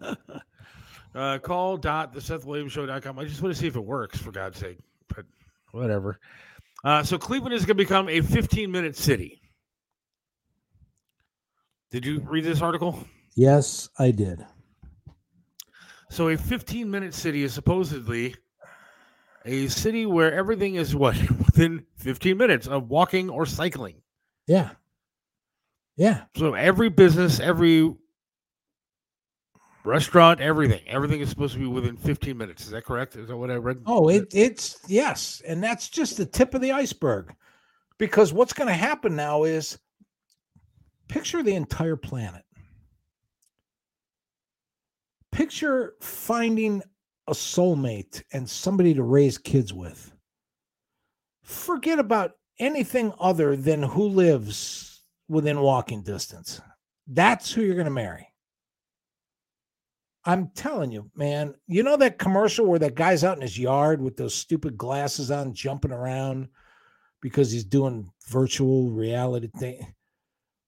[SPEAKER 2] Uh, call dot the Seth Williams Show.com. I just want to see if it works, for God's sake. But whatever. Uh, so Cleveland is going to become a 15 minute city. Did you read this article?
[SPEAKER 3] Yes, I did.
[SPEAKER 2] So a 15 minute city is supposedly a city where everything is what within 15 minutes of walking or cycling.
[SPEAKER 3] Yeah. Yeah.
[SPEAKER 2] So every business, every restaurant, everything, everything is supposed to be within 15 minutes. Is that correct? Is that what I read?
[SPEAKER 3] Oh, it it's yes, and that's just the tip of the iceberg. Because what's going to happen now is picture the entire planet. Picture finding a soulmate and somebody to raise kids with. Forget about anything other than who lives within walking distance. That's who you're going to marry. I'm telling you, man. You know that commercial where that guy's out in his yard with those stupid glasses on, jumping around because he's doing virtual reality thing.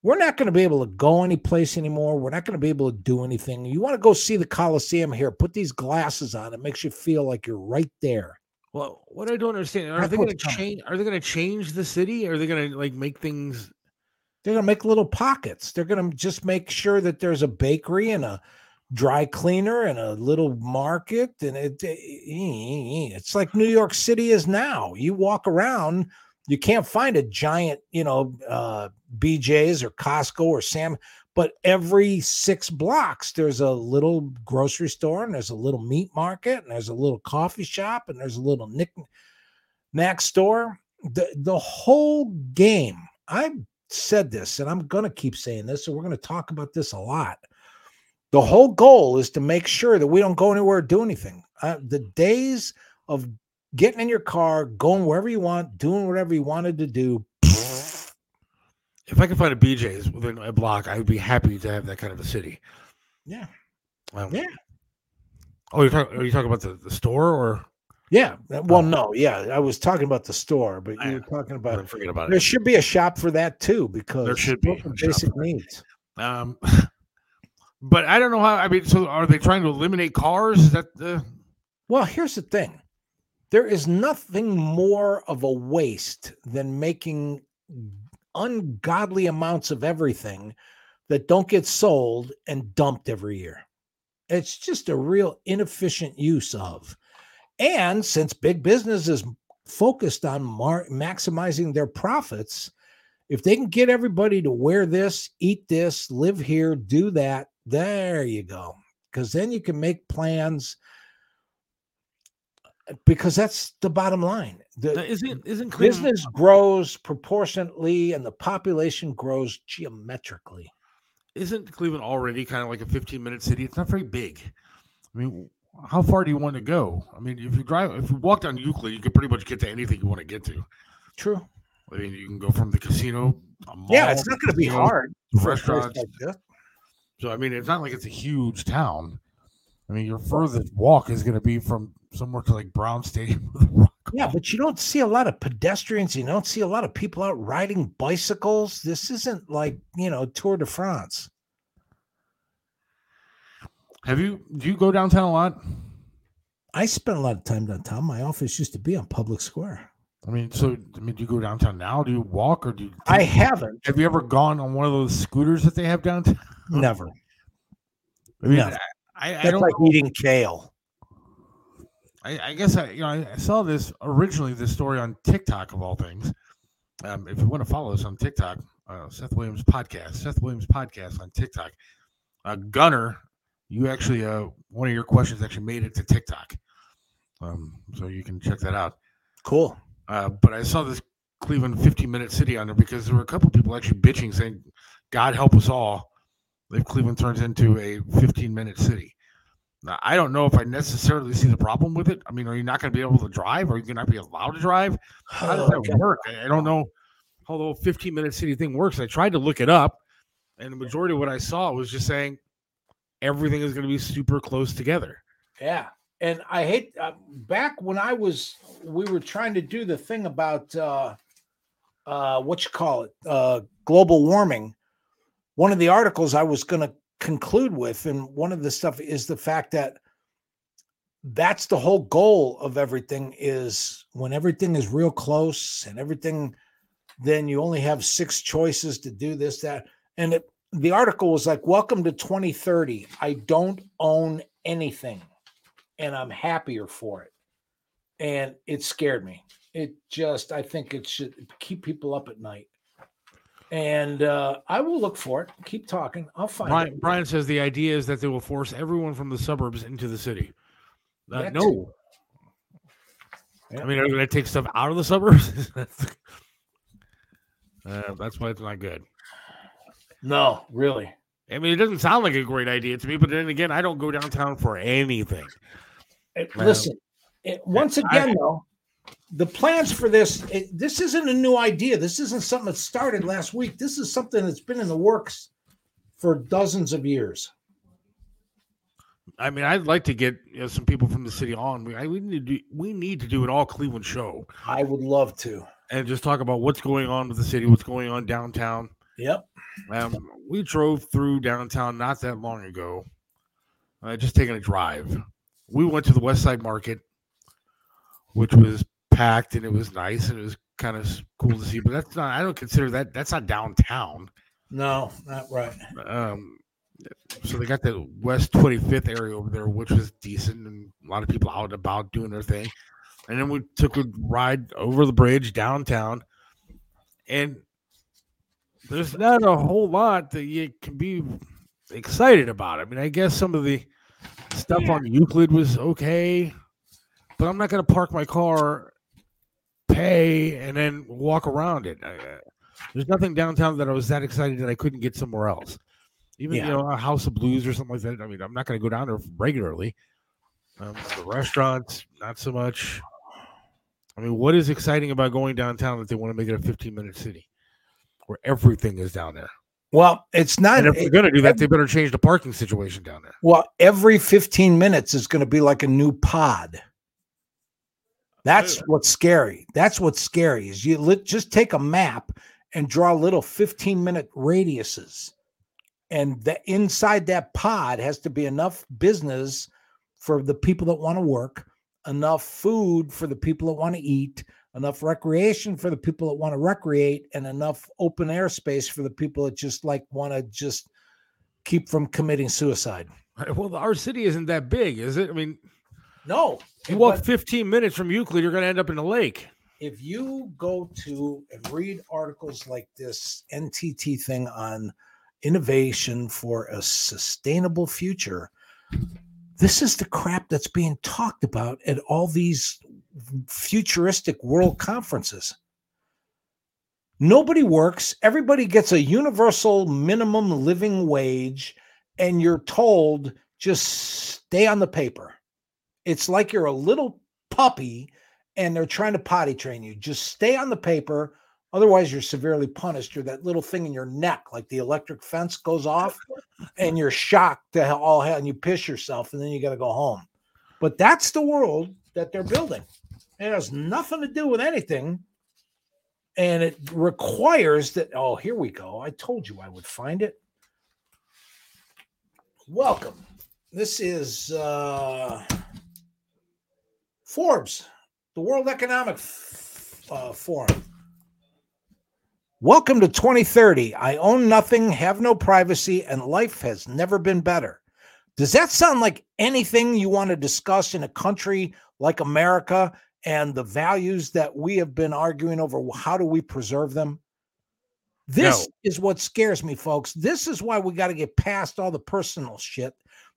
[SPEAKER 3] We're not going to be able to go any place anymore. We're not going to be able to do anything. You want to go see the Coliseum here? Put these glasses on. It makes you feel like you're right there.
[SPEAKER 2] Well, what I don't understand are
[SPEAKER 3] That's
[SPEAKER 2] they going to change? Are they going to change the city? Are they going to like make things?
[SPEAKER 3] They're going to make little pockets. They're going to just make sure that there's a bakery and a dry cleaner and a little market and it, eh, it's like New York City is now. You walk around, you can't find a giant, you know, uh BJ's or Costco or Sam, but every 6 blocks there's a little grocery store and there's a little meat market and there's a little coffee shop and there's a little knick knack store. The the whole game. I've said this and I'm going to keep saying this and we're going to talk about this a lot. The whole goal is to make sure that we don't go anywhere or do anything. Uh, the days of getting in your car, going wherever you want, doing whatever you wanted to do.
[SPEAKER 2] If I could find a BJ's within a block, I would be happy to have that kind of a city.
[SPEAKER 3] Yeah.
[SPEAKER 2] Um,
[SPEAKER 3] Yeah.
[SPEAKER 2] Oh, you're talking? Are you talking about the, the store or?
[SPEAKER 3] Yeah. Well,
[SPEAKER 2] Oh.
[SPEAKER 3] no. Yeah. I was talking about the store, but you were talking about
[SPEAKER 2] forget about
[SPEAKER 3] there
[SPEAKER 2] it.
[SPEAKER 3] should be a shop for that too, because there
[SPEAKER 2] should be
[SPEAKER 3] basic needs.
[SPEAKER 2] Um, but I don't know how. I mean, so are they trying to eliminate cars? Is that the?
[SPEAKER 3] Well, here's the thing there is nothing more of a waste than making ungodly amounts of everything that don't get sold and dumped every year. It's just a real inefficient use of. And since big business is focused on mar- maximizing their profits, if they can get everybody to wear this, eat this, live here, do that, there you go. Because then you can make plans because that's the bottom line. The
[SPEAKER 2] Isn't isn't
[SPEAKER 3] business grows proportionately and the population grows geometrically.
[SPEAKER 2] isn't Cleveland already kind of like a 15 minute city? It's not very big. I mean, how far do you want to go? I mean, if you drive, if you walk down Euclid, you can pretty much get to anything you want to get to.
[SPEAKER 3] True.
[SPEAKER 2] I mean, you can go from the casino. a
[SPEAKER 3] Yeah, it's not going to be hard for a place
[SPEAKER 2] restaurants.
[SPEAKER 3] like.
[SPEAKER 2] So I mean, it's not like it's a huge town. I mean, your furthest walk is going to be from somewhere to like Brown Stadium. with a rock
[SPEAKER 3] Yeah, but you don't see a lot of pedestrians. You don't see a lot of people out riding bicycles. This isn't like, you know, Tour de France.
[SPEAKER 2] Have you? Do you go downtown a lot?
[SPEAKER 3] I spent a lot of time downtown. My office used to be on Public Square.
[SPEAKER 2] I mean, so I mean, do you go downtown now? Do you walk or do you?
[SPEAKER 3] I haven't.
[SPEAKER 2] Have you ever gone on one of those scooters that they have downtown?
[SPEAKER 3] Never.
[SPEAKER 2] I mean,
[SPEAKER 3] Never.
[SPEAKER 2] I, I, I
[SPEAKER 3] That's
[SPEAKER 2] don't.
[SPEAKER 3] like eating kale.
[SPEAKER 2] I, I guess I, you know, I, I saw this originally. This story on TikTok of all things. Um, if you want to follow us on TikTok, uh, Seth Williams podcast, Seth Williams podcast on TikTok. Uh, Gunner, you actually uh, one of your questions actually made it to TikTok, um, so you can check that out.
[SPEAKER 3] Cool.
[SPEAKER 2] Uh, but I saw this Cleveland 15 minute city on there because there were a couple people actually bitching saying, God help us all if Cleveland turns into a 15 minute city. Now, I don't know if I necessarily see the problem with it. I mean, are you not going to be able to drive? Are you going to not be allowed to drive? How does that work? I I don't know how the 15 minute city thing works. I tried to look it up, and the majority of what I saw was just saying everything is going to be super close together.
[SPEAKER 3] Yeah. And I hate uh, back when I was we were trying to do the thing about uh uh what you call it uh global warming. One of the articles I was going to conclude with and one of the stuff is the fact that that's the whole goal of everything is when everything is real close and everything then you only have six choices to do this that and it, the article was like welcome to 2030 i don't own anything and i'm happier for it. And it scared me. It just i think it should keep people up at night and uh i will look for it keep talking i'll find
[SPEAKER 2] Brian,
[SPEAKER 3] it
[SPEAKER 2] Brian says the idea is that they will force everyone from the suburbs into the city. Uh, no,
[SPEAKER 3] too.
[SPEAKER 2] I mean, are they going to take stuff out of the suburbs? uh, that's why it's not good.
[SPEAKER 3] no really
[SPEAKER 2] I mean, it doesn't sound like a great idea to me, but then again, I don't go downtown for anything.
[SPEAKER 3] It- listen, it, once
[SPEAKER 2] I-
[SPEAKER 3] again, though, the plans for this, it, this isn't a new idea. This isn't something that started last week. This is something that's been in the works for dozens of years.
[SPEAKER 2] I mean, I'd like to get you know, some people from the city on. We, I, we need to do, we need to do an all Cleveland show
[SPEAKER 3] I would love to.
[SPEAKER 2] and just talk about what's going on with the city, what's going on downtown.
[SPEAKER 3] Yep.
[SPEAKER 2] Um, we drove through downtown not that long ago. Uh, just taking a drive. We went to the West Side Market, which was packed and it was nice and it was kind of cool to see. But that's not. I don't consider that. That's not downtown.
[SPEAKER 3] No, not right.
[SPEAKER 2] Um, so they got the West 25th area over there, which was decent and a lot of people out and about doing their thing. And then we took a ride over the bridge downtown, and there's not a whole lot that you can be excited about. I mean, I guess some of the stuff on Euclid was okay, but I'm not going to park my car, pay, and then walk around it. I, there's nothing downtown that I was that excited that I couldn't get somewhere else. Even
[SPEAKER 3] Yeah.
[SPEAKER 2] you know a House of Blues or something like that. I mean, I'm not going to go down there regularly. Um, the restaurants, not so much. I mean, what is exciting about going downtown that they want to make it a 15 minute city where everything is down there?
[SPEAKER 3] Well, it's not.
[SPEAKER 2] And if they're going to do that, they better change the parking situation down there.
[SPEAKER 3] well, every 15 minutes is going to be like a new pod. That's what's scary. That's what's scary is you lit, just take a map and draw little 15 minute radiuses. And the inside that pod has to be enough business for the people that want to work, enough food for the people that want to eat, enough recreation for the people that want to recreate, and enough open air space for the people that just like want to just keep from committing suicide.
[SPEAKER 2] Well, our city isn't that big, is it? I mean,
[SPEAKER 3] No,
[SPEAKER 2] you walk
[SPEAKER 3] but
[SPEAKER 2] 15 minutes from Euclid, you're going to end up in a lake.
[SPEAKER 3] if you go to and read articles like this NTT thing on innovation for a sustainable future, this is the crap that's being talked about at all these futuristic world conferences. Nobody works. Everybody gets a universal minimum living wage, and you're told just stay on the paper. It's like you're a little puppy and they're trying to potty train you. Just stay on the paper. Otherwise, you're severely punished. You're that little thing in your neck, like the electric fence goes off, and you're shocked to all hell, and you piss yourself, and then you got to go home. But that's the world that they're building. It has nothing to do with anything. And it requires that. Oh, here we go. I told you I would find it. Welcome. This is uh, Forbes, the World Economic uh, Forum. Welcome to 2030. I own nothing, have no privacy, and life has never been better. Does that sound like anything you want to discuss in a country like America and the values that we have been arguing over? How do we preserve them? This no. is what scares me, folks. This is why we got to get past all the personal shit.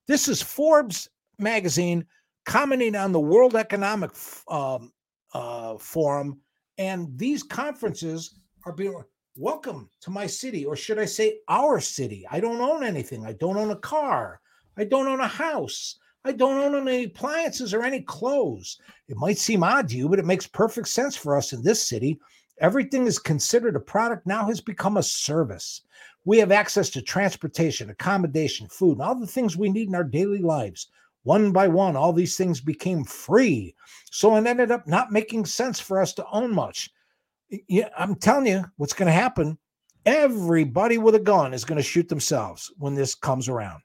[SPEAKER 3] This is Forbes magazine commenting on the World Economic um, uh, Forum, and these conferences are being welcome to my city, or should I say our city? I don't own anything. I don't own a car. I don't own a house. I don't own any appliances or any clothes. It might seem odd to you, but it makes perfect sense for us in this city. Everything is considered a product now has become a service. We have access to transportation, accommodation, food, and all the things we need in our daily lives. One by one, all these things became free. So it ended up not making sense for us to own much I'm telling you what's going to happen. Everybody with a gun is going to shoot themselves when this comes around.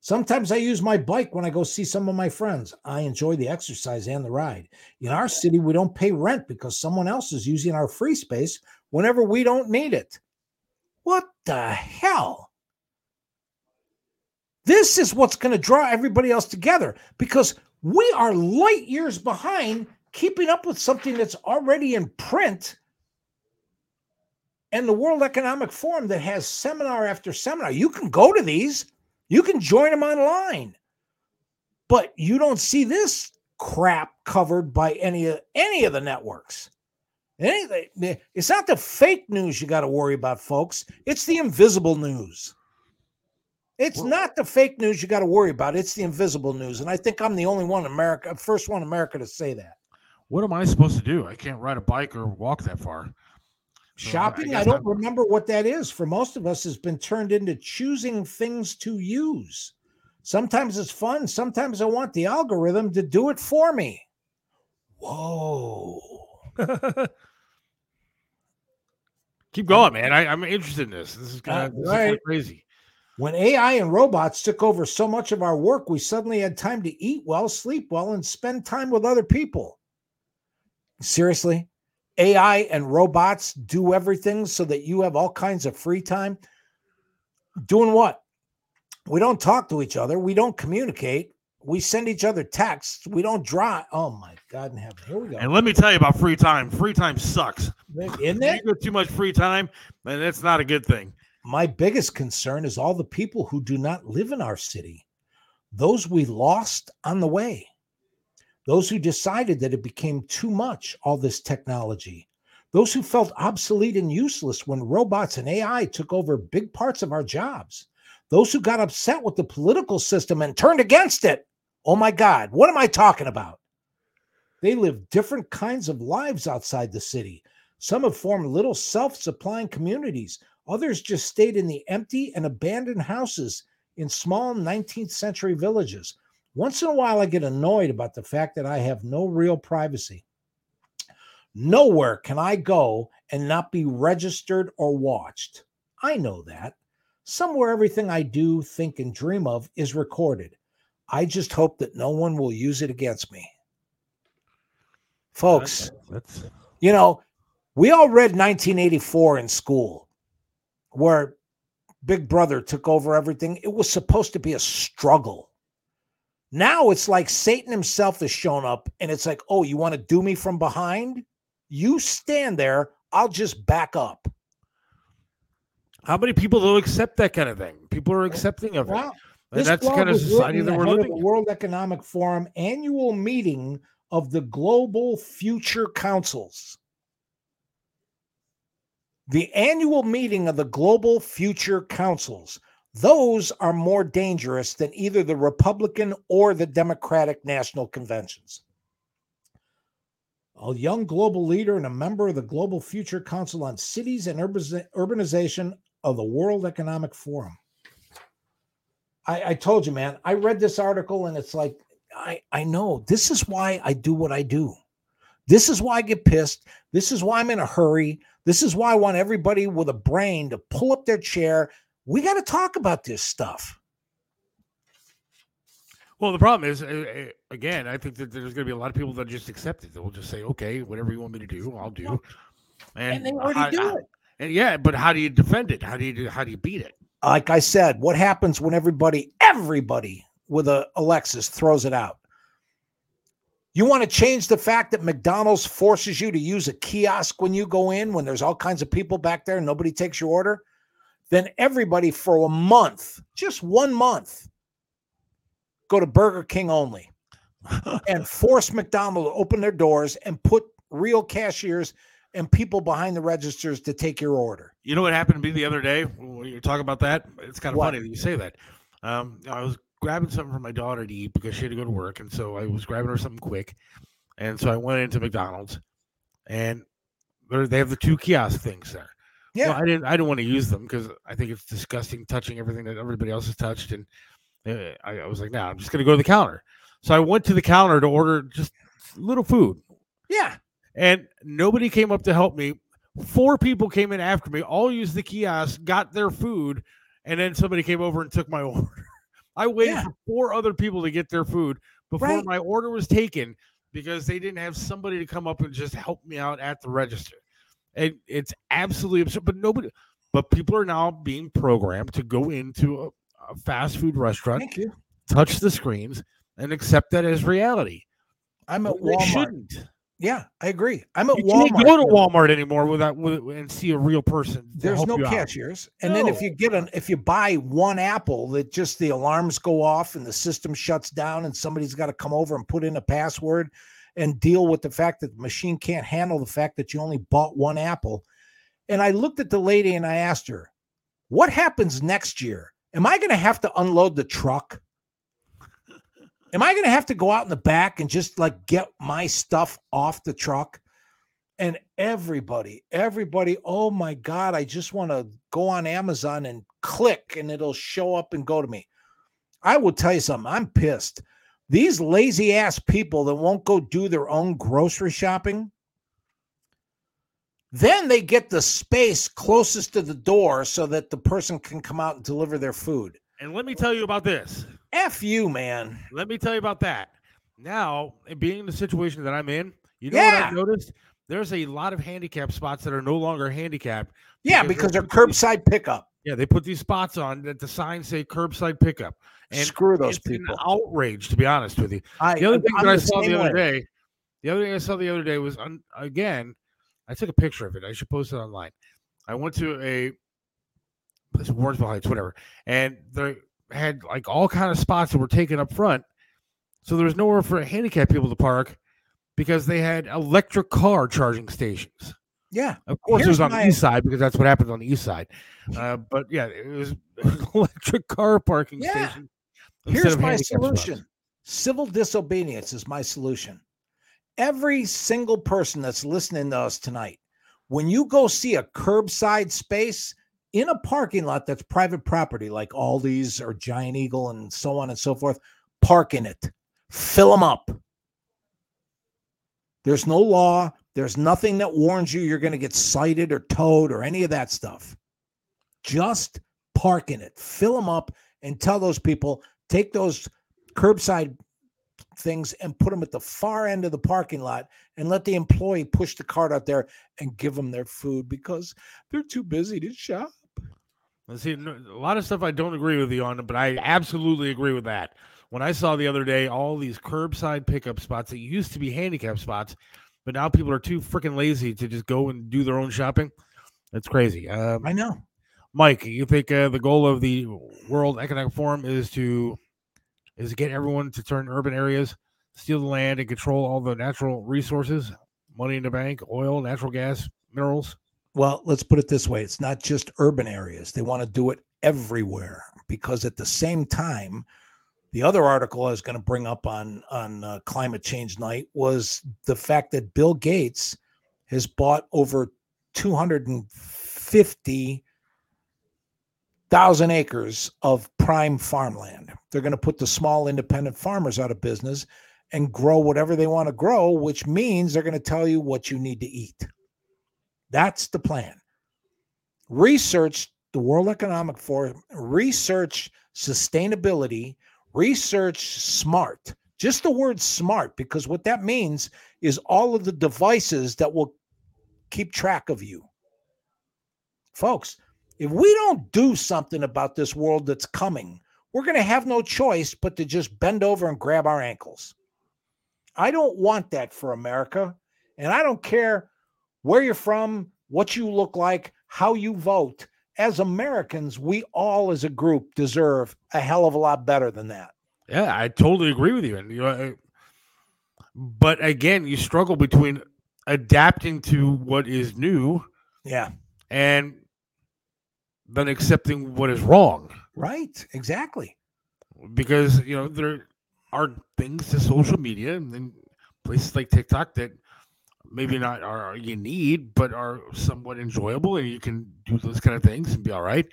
[SPEAKER 3] Sometimes I use my bike when I go see some of my friends. I enjoy the exercise and the ride. In our city, we don't pay rent because someone else is using our free space whenever we don't need it. What the hell? This is what's going to draw everybody else together because we are light years behind keeping up with something that's already in print and the World Economic Forum that has seminar after seminar. You can go to these, you can join them online, but you don't see this crap covered by any of any of the networks. Anything, it's not the fake news you got to worry about, folks. It's the invisible news. It's not the fake news you got to worry about. It's the invisible news, and I think I'm the only one in America, first one in America to say that
[SPEAKER 2] what am I supposed to do? I can't ride a bike or walk that far.
[SPEAKER 3] Shopping, I, I don't I'm... remember what that is. For most of us, has been turned into choosing things to use. Sometimes it's fun. Sometimes I want the algorithm to do it for me. Whoa.
[SPEAKER 2] Keep going, man. I, am interested in this. This is kind of right. crazy.
[SPEAKER 3] When AI and robots took over so much of our work, we suddenly had time to eat well, sleep well, and spend time with other people. Seriously? AI and robots do everything so that you have all kinds of free time? Doing what? We don't talk to each other. We don't communicate. We send each other texts. We don't draw. Oh my God in heaven. Here we go.
[SPEAKER 2] And let me tell you about free time. Free time sucks.
[SPEAKER 3] Isn't it?
[SPEAKER 2] You get too much free time, and it's not a good thing.
[SPEAKER 3] My biggest concern is all the people who do not live in our city, those we lost on the way those who decided that it became too much, all this technology, those who felt obsolete and useless when robots and AI took over big parts of our jobs, those who got upset with the political system and turned against it. Oh my God, what am I talking about? They live different kinds of lives outside the city. Some have formed little self supplying communities, others just stayed in the empty and abandoned houses in small 19th century villages. Once in a while, I get annoyed about the fact that I have no real privacy. Nowhere can I go and not be registered or watched. I know that. Somewhere, everything I do, think, and dream of is recorded. I just hope that no one will use it against me. Folks, you know, we all read 1984 in school where Big Brother took over everything. It was supposed to be a struggle. Now it's like Satan himself has shown up and it's like, oh, you want to do me from behind? You stand there, I'll just back up.
[SPEAKER 2] How many people will accept that kind of thing? People are accepting of well, it. And that's kind of society that we're living
[SPEAKER 3] in. The World Economic Forum annual meeting of the Global Future Councils. The annual meeting of the Global Future Councils. Those are more dangerous than either the Republican or the Democratic national conventions. A young global leader and a member of the Global Future Council on Cities and Urbanization of the World Economic Forum. I, I told you, man, I read this article and it's like, I, I know this is why I do what I do. This is why I get pissed. This is why I'm in a hurry. This is why I want everybody with a brain to pull up their chair. We got to talk about this stuff.
[SPEAKER 2] Well, the problem is, again, I think that there's going to be a lot of people that just accept it. They'll just say, "Okay, whatever you want me to do, I'll do."
[SPEAKER 3] And they already
[SPEAKER 2] how-
[SPEAKER 3] do it.
[SPEAKER 2] And yeah, but how do you defend it? How do you do, how do you beat it?
[SPEAKER 3] Like I said, what happens when everybody, everybody with a Alexis throws it out? You want to change the fact that McDonald's forces you to use a kiosk when you go in, when there's all kinds of people back there and nobody takes your order? Then everybody for a month, just one month, go to Burger King only and force McDonald's to open their doors and put real cashiers and people behind the registers to take your order.
[SPEAKER 2] You know what happened to me the other day when you talking about that? It's kind of
[SPEAKER 3] What?
[SPEAKER 2] funny that you say that. Um, I was grabbing something for my daughter to eat because she had to go to work, and so I was grabbing her something quick, and so I went into McDonald's, and they're- have the two kiosk things there.
[SPEAKER 3] Yeah.
[SPEAKER 2] Well, I didn't. I didn't want to use them because I think it's disgusting touching everything that everybody else has touched, and uh, I, I was like, "No, I'm just going to go to the counter." So I went to the counter to order just little food,
[SPEAKER 3] Yeah.
[SPEAKER 2] and nobody came up to help me. Four people came in after me, all used the kiosk, got their food, and then somebody came over and took my order. I waited
[SPEAKER 3] Yeah.
[SPEAKER 2] for four other people to get their food before
[SPEAKER 3] Right.
[SPEAKER 2] my order was taken because they didn't have somebody to come up and just help me out at the register. And it's absolutely absurd. But nobody, but people are now being programmed to go into a, a fast food restaurant, touch the screens, and accept that as reality.
[SPEAKER 3] I'm at
[SPEAKER 2] They
[SPEAKER 3] Walmart.
[SPEAKER 2] shouldn't.
[SPEAKER 3] Yeah, I agree. I'm at
[SPEAKER 2] You
[SPEAKER 3] Walmart.
[SPEAKER 2] can't go to. Walmart anymore without with, and see a real person.
[SPEAKER 3] There's no
[SPEAKER 2] you out.
[SPEAKER 3] cashiers. And then if you get an if you buy one apple that just the alarms go off and the system shuts down and somebody's got to come over and put in a password and deal with the fact that the machine can't handle the fact that you only bought one apple. And I looked at the lady and I asked her, "What happens next year? Am I going to have to unload the truck? Am I going to have to go out in the back and just like get my stuff off the truck?" and everybody everybody oh my god i just want to go on amazon and click and it'll show up and go to me i will tell you something i'm pissed these lazy ass people that won't go do their own grocery shopping then they get the space closest to the door so that the person can come out and deliver their food
[SPEAKER 2] And let me tell you about this.
[SPEAKER 3] F you man
[SPEAKER 2] Let me tell you about that. Now, being in the situation that I'm in, you know what I've noticed? There's a lot of handicap spots that are no longer handicapped.
[SPEAKER 3] yeah
[SPEAKER 2] Because
[SPEAKER 3] because
[SPEAKER 2] they're
[SPEAKER 3] they're
[SPEAKER 2] put these-
[SPEAKER 3] curbside pickup
[SPEAKER 2] Yeah, they put these spots on that the signs say curbside pickup. And
[SPEAKER 3] screw those people
[SPEAKER 2] outrage, to be honest with you.
[SPEAKER 3] I,
[SPEAKER 2] The other thing
[SPEAKER 3] I'm
[SPEAKER 2] that I saw the other
[SPEAKER 3] way.
[SPEAKER 2] day, the other thing I saw the other day was un, again, I took a picture of it. I should post it online. I went to a place in Warrensville Heights, whatever, and they had like all kind of spots that were taken up front. So there was nowhere for handicapped people to park because they had electric car charging stations.
[SPEAKER 3] yeah
[SPEAKER 2] Of course, it was on
[SPEAKER 3] my-
[SPEAKER 2] the east side because that's what happens on the east side. Uh, but yeah, it was electric car parking
[SPEAKER 3] Yeah.
[SPEAKER 2] station.
[SPEAKER 3] Here's my
[SPEAKER 2] handicap spots.
[SPEAKER 3] solution civil disobedience is my solution. Every single person that's listening to us tonight, when you go see a curbside space in a parking lot that's private property, like Aldi's or Giant Eagle and so on and so forth, park in it, fill them up. There's no law, there's nothing that warns you you're going to get cited or towed or any of that stuff. Just park in it, fill them up, and tell those people take those curbside things and put them at the far end of the parking lot and let the employee push the cart out there and give them their food because they're too busy to shop.
[SPEAKER 2] Let's see, a lot of stuff I don't agree with you on, but I absolutely agree with that. When I saw the other day all these curbside pickup spots that used to be handicap spots, but now people are too freaking lazy to just go and do their own shopping. That's crazy. Um,
[SPEAKER 3] I know.
[SPEAKER 2] Mike, you think uh, the goal of the World Economic Forum is to is to get everyone to turn urban areas, steal the land, and control all the natural resources, money in the bank, oil, natural gas, minerals?
[SPEAKER 3] Well, let's put it this way it's not just urban areas, they want to do it everywhere because at the same time, the other article I was going to bring up on on uh, climate change night was the fact that Bill Gates has bought over 250 thousand acres of prime farmland. They're going to put the small independent farmers out of business and grow whatever they want to grow, which means they're going to tell you what you need to eat. That's the plan. Research the World Economic Forum, research sustainability, research smart. Just the word smart, because what that means is all of the devices that will keep track of you. Folks, if we don't do something about this world that's coming, we're going to have no choice but to just bend over and grab our ankles. I don't want that for America. And I don't care where you're from, what you look like, how you vote. As Americans, we all as a group deserve a hell of a lot better than that.
[SPEAKER 2] Yeah, I totally agree with you. And you know, but again, you struggle between adapting to what is new,
[SPEAKER 3] yeah,
[SPEAKER 2] and then accepting what is wrong.
[SPEAKER 3] Right, exactly.
[SPEAKER 2] Because you know there are things to social media and places like TikTok that maybe not are you need, but are somewhat enjoyable, and you can do those kind of things and be all right.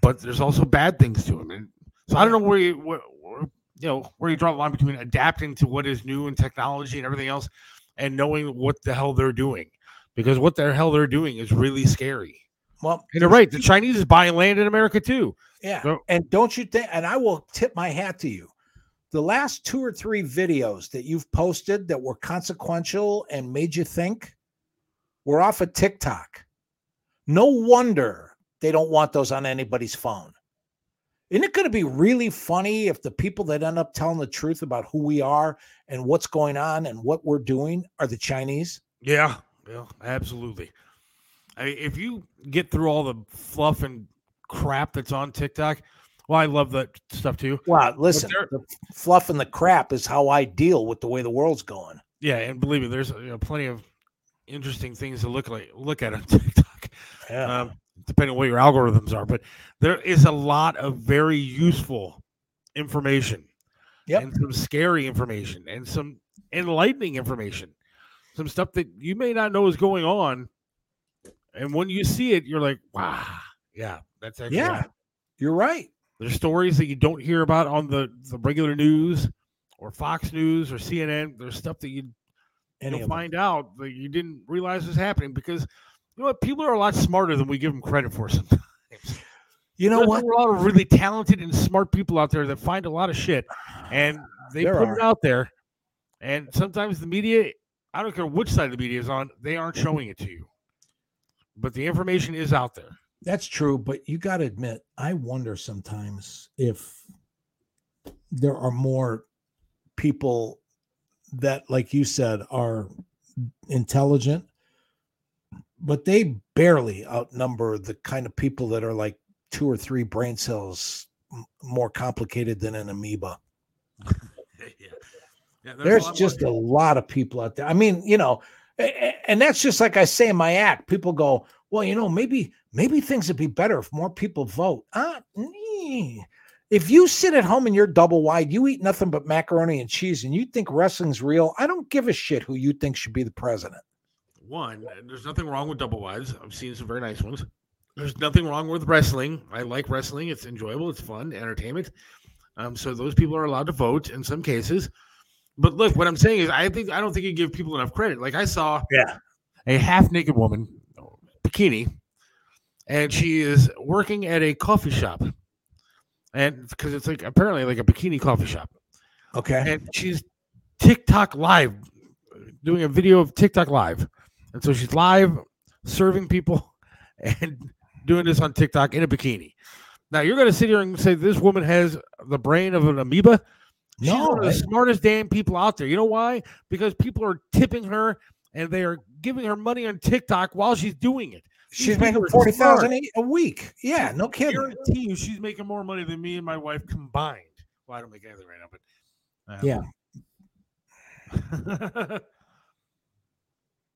[SPEAKER 2] But there's also bad things to them, and so I don't know where you where, where, you know where you draw the line between adapting to what is new and technology and everything else, and knowing what the hell they're doing, because what the hell they're doing is really scary.
[SPEAKER 3] Well,
[SPEAKER 2] and you're right. The Chinese is buying land in America too.
[SPEAKER 3] Yeah, so, and don't you think? And I will tip my hat to you the last two or three videos that you've posted that were consequential and made you think were off of TikTok. No wonder they don't want those on anybody's phone. Isn't it going to be really funny if the people that end up telling the truth about who we are and what's going on and what we're doing are the Chinese?
[SPEAKER 2] Yeah, yeah, absolutely. I mean, if you get through all the fluff and crap that's on TikTok, well, I love that stuff too.
[SPEAKER 3] Well, listen, the fluff and the crap is how I deal with the way the world's going.
[SPEAKER 2] Yeah, and believe me, there's you know, plenty of interesting things to look like look at on TikTok. Yeah. Um, depending on what your algorithms are, but there is a lot of very useful information.
[SPEAKER 3] Yep.
[SPEAKER 2] And some scary information and some enlightening information. Some stuff that you may not know is going on. And when you see it, you're like, wow, yeah, that's actually
[SPEAKER 3] yeah, you're right.
[SPEAKER 2] There's stories that you don't hear about on the, the regular news or Fox News or CNN. There's stuff that you Any you'll find out that you didn't realize was happening because you know what? People are a lot smarter than we give them credit for sometimes.
[SPEAKER 3] You know
[SPEAKER 2] There's
[SPEAKER 3] what?
[SPEAKER 2] a lot of really talented and smart people out there that find a lot of shit and they there put are. it out there. And sometimes the media, I don't care which side of the media is on, they aren't showing it to you. But the information is out there.
[SPEAKER 3] That's true, but you got to admit, I wonder sometimes if there are more people that, like you said, are intelligent, but they barely outnumber the kind of people that are like two or three brain cells more complicated than an amoeba. yeah. Yeah, there's, there's just a lot of people out there. I mean, you know, and that's just like I say in my act. People go, well, you know, maybe maybe things would be better if more people vote. Ah, nee. if you sit at home and you're double wide, you eat nothing but macaroni and cheese, and you think wrestling's real, I don't give a shit who you think should be the president.
[SPEAKER 2] One, there's nothing wrong with double wides. I've seen some very nice ones. There's nothing wrong with wrestling. I like wrestling. It's enjoyable. It's fun, entertainment. Um, so those people are allowed to vote in some cases. But look, what I'm saying is, I think I don't think you give people enough credit. Like I saw,
[SPEAKER 3] yeah,
[SPEAKER 2] a half naked woman bikini, and she is working at a coffee shop, and because it's like apparently like a bikini coffee shop.
[SPEAKER 3] Okay,
[SPEAKER 2] and she's TikTok live, doing a video of TikTok live, and so she's live serving people and doing this on TikTok in a bikini. Now you're going to sit here and say this woman has the brain of an amoeba. She's no, one of the smartest damn people out there. You know why? Because people are tipping her and they are giving her money on TikTok while she's doing it.
[SPEAKER 3] She's making forty thousand a week. Yeah, no kidding.
[SPEAKER 2] I guarantee you, she's making more money than me and my wife combined. Well, I don't make anything right now,
[SPEAKER 3] but um,
[SPEAKER 2] yeah.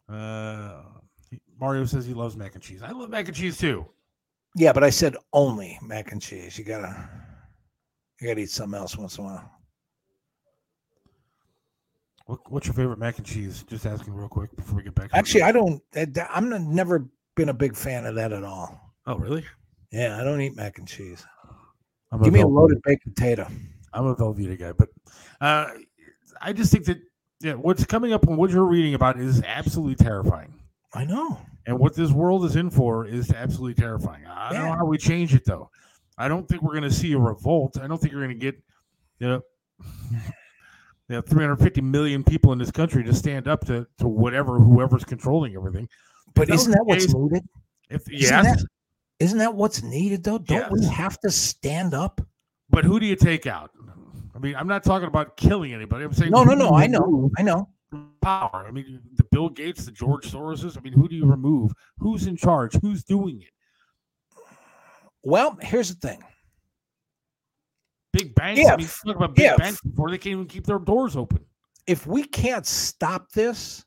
[SPEAKER 2] uh, Mario says he loves mac and cheese. I love mac and cheese too.
[SPEAKER 3] Yeah, but I said only mac and cheese. You gotta, you gotta eat something else once in a while.
[SPEAKER 2] What, what's your favorite mac and cheese? Just asking real quick before we get back.
[SPEAKER 3] Actually, I don't. I'm never been a big fan of that at all.
[SPEAKER 2] Oh, really?
[SPEAKER 3] Yeah, I don't eat mac and cheese.
[SPEAKER 2] I'm
[SPEAKER 3] Give me a
[SPEAKER 2] Velveeta-
[SPEAKER 3] loaded baked potato.
[SPEAKER 2] I'm a Velveeta guy, but uh, I just think that yeah, what's coming up and what you're reading about is absolutely terrifying.
[SPEAKER 3] I know.
[SPEAKER 2] And what this world is in for is absolutely terrifying. I don't know how we change it though. I don't think we're going to see a revolt. I don't think you're going to get, you know, you know, 350 million people in this country to stand up to to whatever whoever's controlling everything.
[SPEAKER 3] But isn't that what's needed?
[SPEAKER 2] If
[SPEAKER 3] Isn't
[SPEAKER 2] yes,
[SPEAKER 3] that, isn't that what's needed though? Don't we have to stand up?
[SPEAKER 2] but who do you take out? I mean, I'm not talking about killing anybody. I'm saying
[SPEAKER 3] No, no, no. I know. I know.
[SPEAKER 2] Power. I mean, the Bill Gates, the George Soroses. I mean, who do you remove? Who's in charge? Who's doing it?
[SPEAKER 3] Well, here's the thing.
[SPEAKER 2] Big banks. I mean, talk about big
[SPEAKER 3] if-
[SPEAKER 2] banks before they can't even keep their doors open.
[SPEAKER 3] If we can't stop this,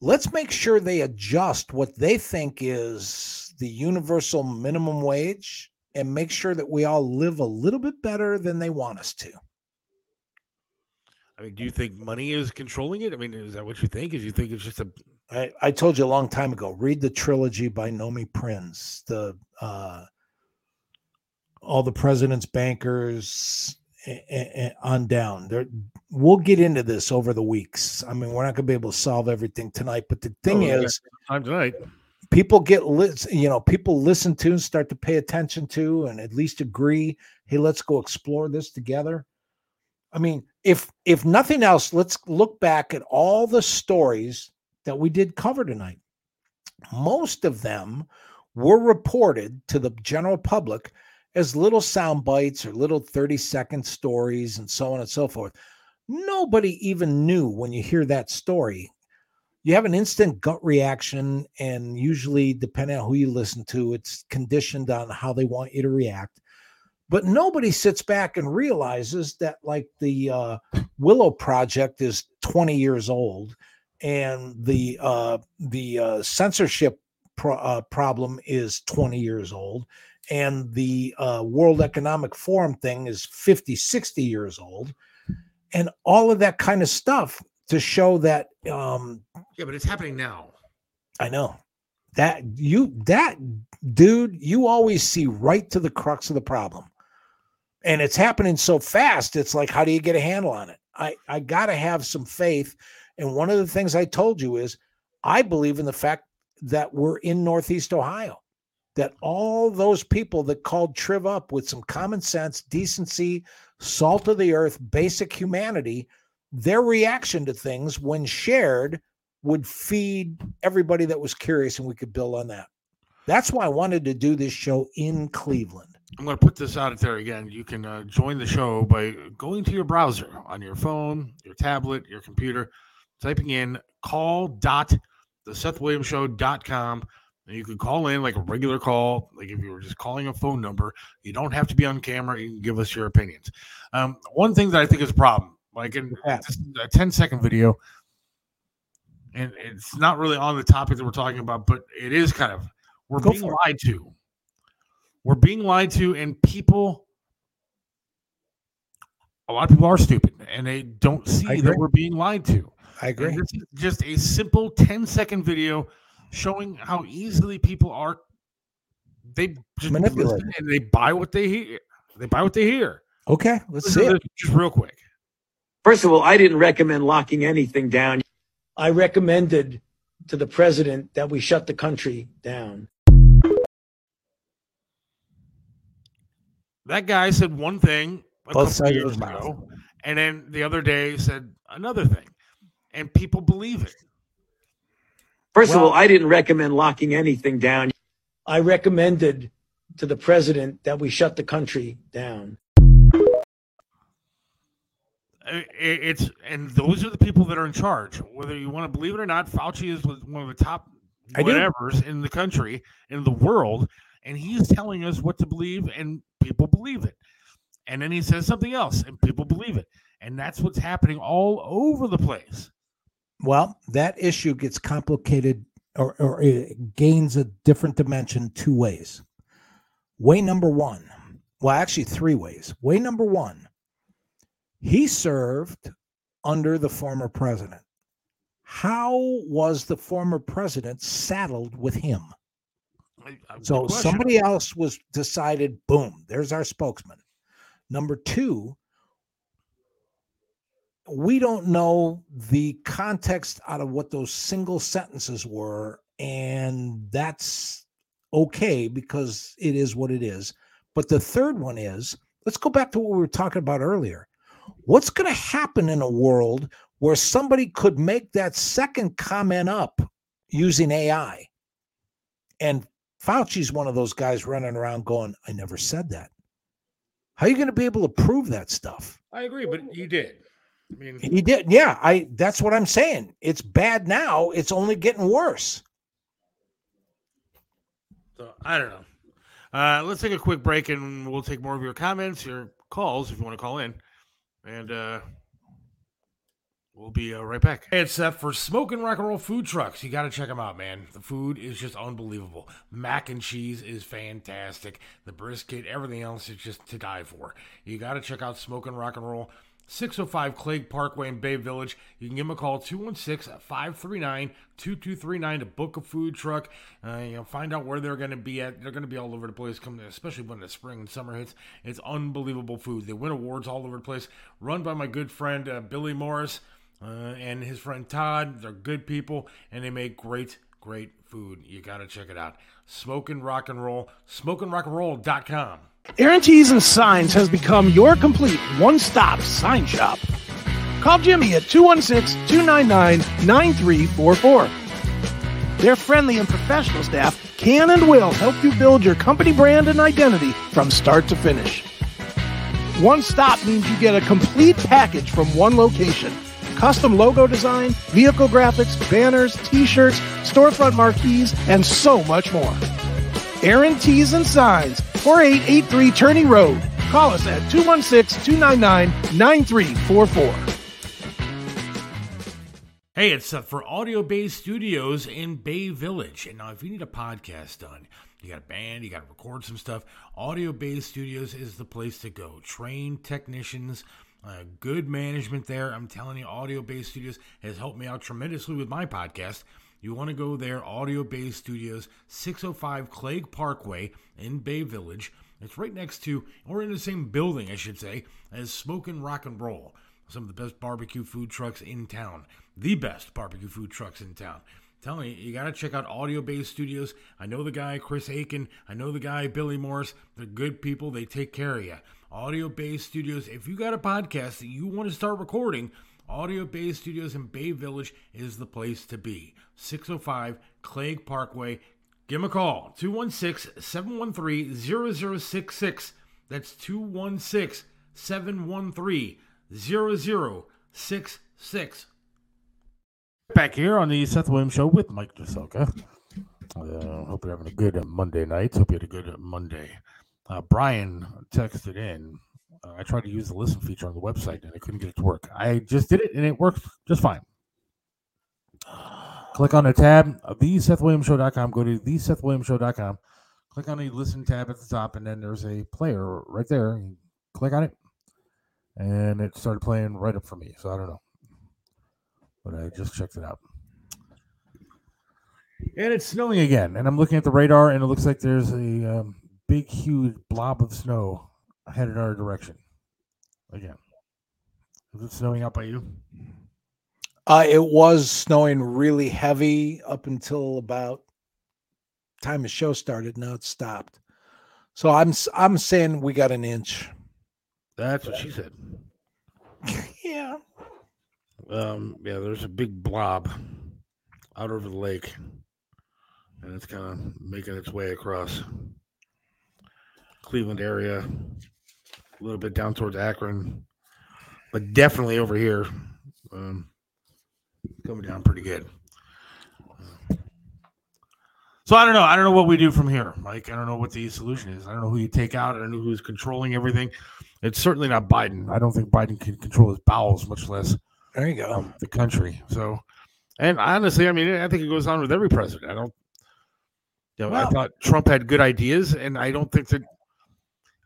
[SPEAKER 3] let's make sure they adjust what they think is the universal minimum wage and make sure that we all live a little bit better than they want us to.
[SPEAKER 2] I mean, do you think money is controlling it? I mean, is that what you think? Is you think it's just a
[SPEAKER 3] I, I told you a long time ago, read the trilogy by Nomi Prins, the uh, all the president's bankers a- a- a- on down. There, we'll get into this over the weeks. I mean, we're not going to be able to solve everything tonight, but the thing
[SPEAKER 2] Oh,
[SPEAKER 3] is,
[SPEAKER 2] time tonight?
[SPEAKER 3] people get lis- you know people listen to and start to pay attention to and at least agree hey let's go explore this together i mean if if nothing else let's look back at all the stories that we did cover tonight most of them were reported to the general public as little sound bites or little 30 second stories and so on and so forth nobody even knew when you hear that story. You have an instant gut reaction and usually depending on who you listen to it's conditioned on how they want you to react. But nobody sits back and realizes that like the uh, willow project is 20 years old and the uh, the uh, censorship pro- uh, problem is 20 years old and the uh, world economic forum thing is 50 60 years old and all of that kind of stuff to show that um,
[SPEAKER 2] Yeah, but it's happening now.
[SPEAKER 3] I know that you that dude, you always see right to the crux of the problem. And it's happening so fast. It's like, how do you get a handle on it? I, I gotta have some faith. And one of the things I told you is I believe in the fact that we're in Northeast Ohio, that all those people that called Triv up with some common sense, decency, salt of the earth, basic humanity, their reaction to things when shared would feed everybody that was curious and we could build on that. That's why I wanted to do this show in Cleveland.
[SPEAKER 2] I'm going to put this out there again. You can uh, join the show by going to your browser on your phone, your tablet, your computer, typing in call dot the Seth Williams. And you can call in like a regular call, like if you were just calling a phone number. You don't have to be on camera. You can give us your opinions. Um, one thing that I think is a problem, like in a 10 second video, and it's not really on the topic that we're talking about, but it is kind of we're
[SPEAKER 3] Go
[SPEAKER 2] being
[SPEAKER 3] it.
[SPEAKER 2] lied to. We're being lied to, and people, a lot of people are stupid and they don't see that we're being lied to.
[SPEAKER 3] I
[SPEAKER 2] And
[SPEAKER 3] agree.
[SPEAKER 2] this is just a simple 10 second video showing how easily people are. They just
[SPEAKER 3] Manipulated.
[SPEAKER 2] listen and they buy what they hear. They buy what they hear.
[SPEAKER 3] Okay, let's
[SPEAKER 2] Listen
[SPEAKER 3] see
[SPEAKER 2] to
[SPEAKER 3] it.
[SPEAKER 2] just real quick.
[SPEAKER 10] First of all, I didn't recommend locking anything down. I recommended to the president that we shut the country down.
[SPEAKER 2] That guy said one thing a
[SPEAKER 3] Both
[SPEAKER 2] couple
[SPEAKER 3] sides of
[SPEAKER 2] years
[SPEAKER 3] his mouth.
[SPEAKER 2] and then the other day said another thing, and people believe it.
[SPEAKER 10] First of all, I didn't recommend locking anything down. I recommended to the president that we shut the country down.
[SPEAKER 2] I- i- It's and those are the people that are in charge. Whether you want to believe it or not, Fauci is one of the top whatevers in the country, in the world, and he's telling us what to believe, and people believe it. And then he says something else, and people believe it, and that's what's happening all over the place.
[SPEAKER 3] Well, that issue gets complicated or, or it gains a different dimension two ways. Way number one, well, actually, three ways. Way number one, he served under the former president. How was the former president saddled with him? So somebody else was decided, boom, there's our spokesman. Number two, we don't know the context out of what those single sentences were. And that's okay because it is what it is. But the third one is let's go back to what we were talking about earlier. What's going to happen in a world where somebody could make that second comment up using AI? And Fauci's one of those guys running around going, I never said that. How are you going to be able to prove that stuff?
[SPEAKER 11] I agree, but he did. I mean,
[SPEAKER 3] he did. Yeah, I. That's what I'm saying. It's bad now. It's only getting worse.
[SPEAKER 11] So I don't know. Uh, let's take a quick break, and we'll take more of your comments, your calls, if you want to call in, and uh, we'll be uh, right back.
[SPEAKER 2] Hey, it's Seth for Smoking Rock and Roll Food Trucks. You got to check them out, man. The food is just unbelievable. Mac and cheese is fantastic. The brisket, everything else is just to die for. You got to check out Smoking Rock and Roll. 605 Clague Parkway in Bay Village. You can give them a call 216 539 2239 to book a food truck. Uh, you know, find out where they're going to be at. They're going to be all over the place, coming especially when the spring and summer hits. It's unbelievable food. They win awards all over the place. Run by my good friend uh, Billy Morris uh, and his friend Todd. They're good people and they make great, great food. You got to check it out. Smoking Rock and Roll, smokingrockandroll.com.
[SPEAKER 1] Aaron Tees and Signs has become your complete one-stop sign shop. Call Jimmy at 216-299-9344. Their friendly and professional staff can and will help you build your company brand and identity from start to finish. One stop means you get a complete package from one location. Custom logo design, vehicle graphics, banners, t-shirts, storefront marquees, and so much more. Aaron Tees and Signs, 4883 Turney Road. Call us at 216 299 9344.
[SPEAKER 2] Hey, it's uh, for Audio Bay Studios in Bay Village. And now, if you need a podcast done, you got a band, you got to record some stuff, Audio Bay Studios is the place to go. Trained technicians, uh, good management there. I'm telling you, Audio Bay Studios has helped me out tremendously with my podcast. You want to go there, Audio Bay Studios, 605 Clague Parkway in Bay Village. It's right next to, or in the same building, I should say, as Smoking Rock and Roll. Some of the best barbecue food trucks in town. The best barbecue food trucks in town. Tell you, you got to check out Audio Bay Studios. I know the guy, Chris Aiken. I know the guy, Billy Morris. They're good people. They take care of you. Audio Bay Studios. If you got a podcast that you want to start recording, Audio Bay Studios in Bay Village is the place to be. 605 Clague Parkway. Give them a call 216 713 0066. That's 216 713 0066.
[SPEAKER 12] Back here on the Seth Williams Show with Mike Cheselka. Uh, hope you're having a good Monday night. Hope you had a good Monday. Uh, Brian texted in uh, I tried to use the listen feature on the website and I couldn't get it to work. I just did it and it worked just fine. Click on the tab, uh, thesethwilliamsshow.com. Go to thesethwilliamsshow.com. Click on the listen tab at the top, and then there's a player right there. You click on it, and it started playing right up for me. So I don't know, but I just checked it out. And it's snowing again, and I'm looking at the radar, and it looks like there's a um, big, huge blob of snow headed our direction again. Is it snowing out by you?
[SPEAKER 3] Uh, it was snowing really heavy up until about time the show started. Now it stopped. So I'm I'm saying we got an inch.
[SPEAKER 11] That's what she said.
[SPEAKER 3] yeah.
[SPEAKER 11] Um. Yeah. There's a big blob out over the lake, and it's kind of making its way across Cleveland area, a little bit down towards Akron, but definitely over here. Um, coming down pretty good. So I don't know. I don't know what we do from here, Mike. I don't know what the solution is. I don't know who you take out. I don't know who's controlling everything. It's certainly not Biden. I don't think Biden can control his bowels, much less
[SPEAKER 3] there you go
[SPEAKER 11] um, the country. So
[SPEAKER 2] And honestly, I mean, I think it goes on with every president. I don't. You know, I thought Trump had good ideas, and I don't think that.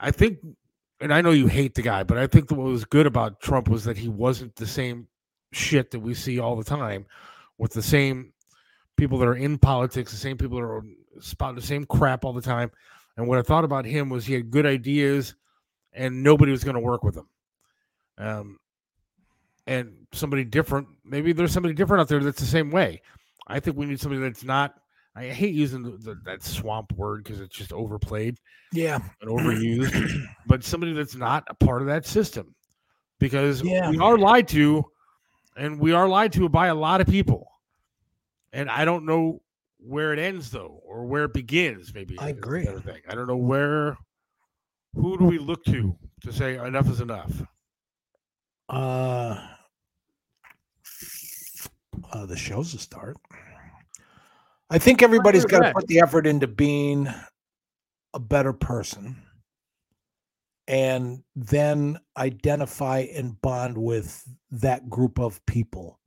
[SPEAKER 2] I think, and I know you hate the guy, but I think what was good about Trump was that he wasn't the same shit that we see all the time, with the same people that are in politics, the same people that are spouting the same crap all the time. And what I thought about him was he had good ideas, and nobody was going to work with him. Um, and somebody different. Maybe there's somebody different out there that's the same way. I think we need somebody that's not. I hate using the, the, that swamp word because it's just overplayed
[SPEAKER 3] Yeah.
[SPEAKER 2] and overused, but somebody that's not a part of that system because
[SPEAKER 3] Yeah.
[SPEAKER 2] we are lied to, and we are lied to by a lot of people. And I don't know where it ends though, or where it begins. Maybe
[SPEAKER 3] I agree.
[SPEAKER 2] Thing. I don't know where. Who do we look to to say enough is enough?
[SPEAKER 3] Uh, uh the show's a start. I think everybody's got to put the effort into being a better person and then identify and bond with that group of people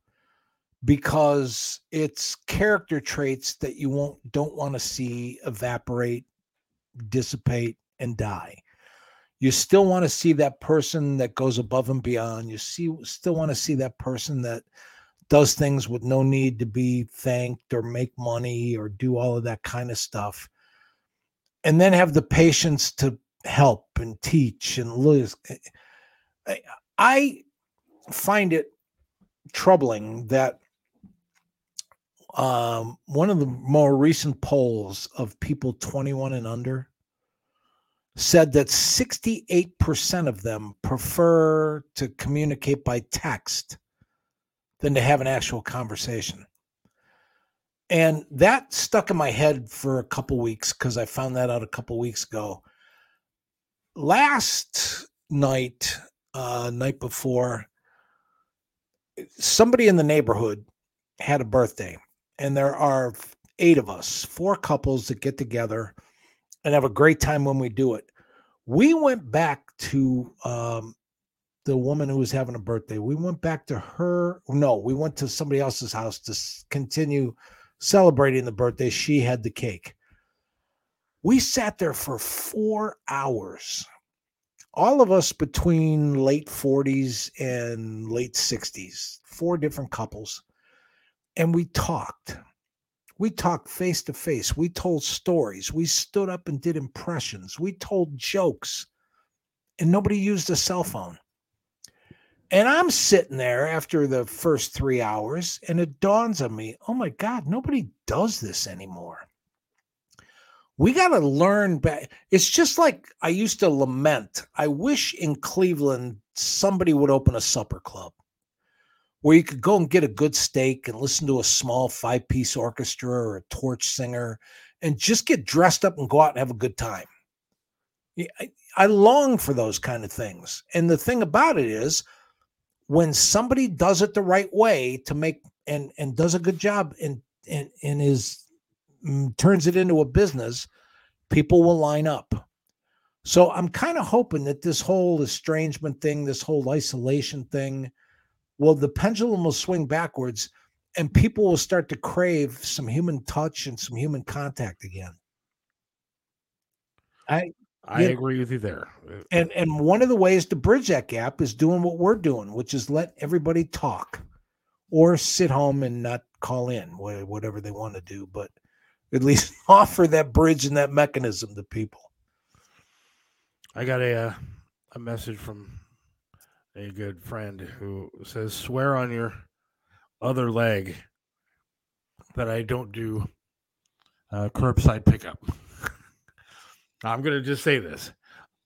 [SPEAKER 3] because it's character traits that you won't don't want to see evaporate dissipate and die. You still want to see that person that goes above and beyond. You see still want to see that person that does things with no need to be thanked or make money or do all of that kind of stuff and then have the patience to help and teach and lose I- i find it troubling that um, one of the more recent polls of people 21 and under said that 68% of them prefer to communicate by text than to have an actual conversation. And that stuck in my head for a couple weeks because I found that out a couple weeks ago. Last night, uh, night before, somebody in the neighborhood had a birthday, and there are eight of us, four couples that get together and have a great time when we do it. We went back to um, the woman who was having a birthday. We went back to her. No, we went to somebody else's house to continue celebrating the birthday. She had the cake. We sat there for four hours. All of us between late 40s and late 60s, four different couples. And we talked. We talked face to face. We told stories. We stood up and did impressions. We told jokes. And nobody used a cell phone. And I'm sitting there after the first three hours, and it dawns on me oh my God, nobody does this anymore. We got to learn back. It's just like I used to lament. I wish in Cleveland somebody would open a supper club where you could go and get a good steak and listen to a small five piece orchestra or a torch singer and just get dressed up and go out and have a good time. I, I long for those kind of things. And the thing about it is, when somebody does it the right way to make and and does a good job and and and is mm, turns it into a business, people will line up. So I'm kind of hoping that this whole estrangement thing, this whole isolation thing, well, the pendulum will swing backwards and people will start to crave some human touch and some human contact again. I
[SPEAKER 2] I
[SPEAKER 3] Yeah.
[SPEAKER 2] agree with you there. Uh,
[SPEAKER 3] and and one of the ways to bridge that gap is doing what we're doing, which is let everybody talk or sit home and not call in, whatever they want to do, but at least offer that bridge and that mechanism to people.
[SPEAKER 2] I got a uh, a message from a good friend who says, "Swear on your other leg that I don't do uh, curbside pickup." I'm gonna just say this: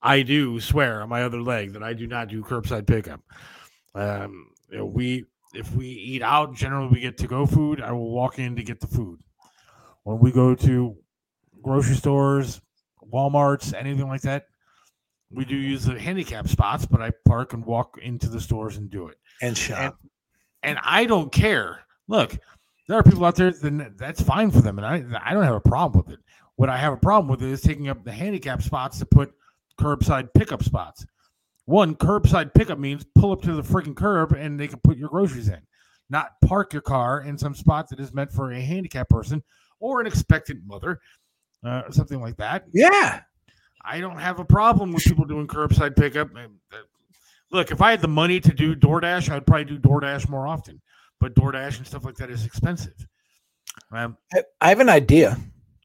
[SPEAKER 2] I do swear on my other leg that I do not do curbside pickup. Um, you know, we if we eat out, generally we get to go food. I will walk in to get the food. When we go to grocery stores, WalMarts, anything like that, we do use the handicap spots, but I park and walk into the stores and do it.
[SPEAKER 3] And shop.
[SPEAKER 2] And I don't care. Look, there are people out there, then that's fine for them, and I I don't have a problem with it. What I have a problem with is taking up the handicap spots to put curbside pickup spots. One curbside pickup means pull up to the freaking curb and they can put your groceries in. not park your car in some spot that is meant for a handicapped person or an expectant mother, uh, something like that.
[SPEAKER 3] Yeah.
[SPEAKER 2] I don't have a problem with people doing curbside pickup. Uh, Look, if I had the money to do DoorDash, I'd probably do DoorDash more often. But DoorDash and stuff like that is expensive. Um,
[SPEAKER 3] I have an idea.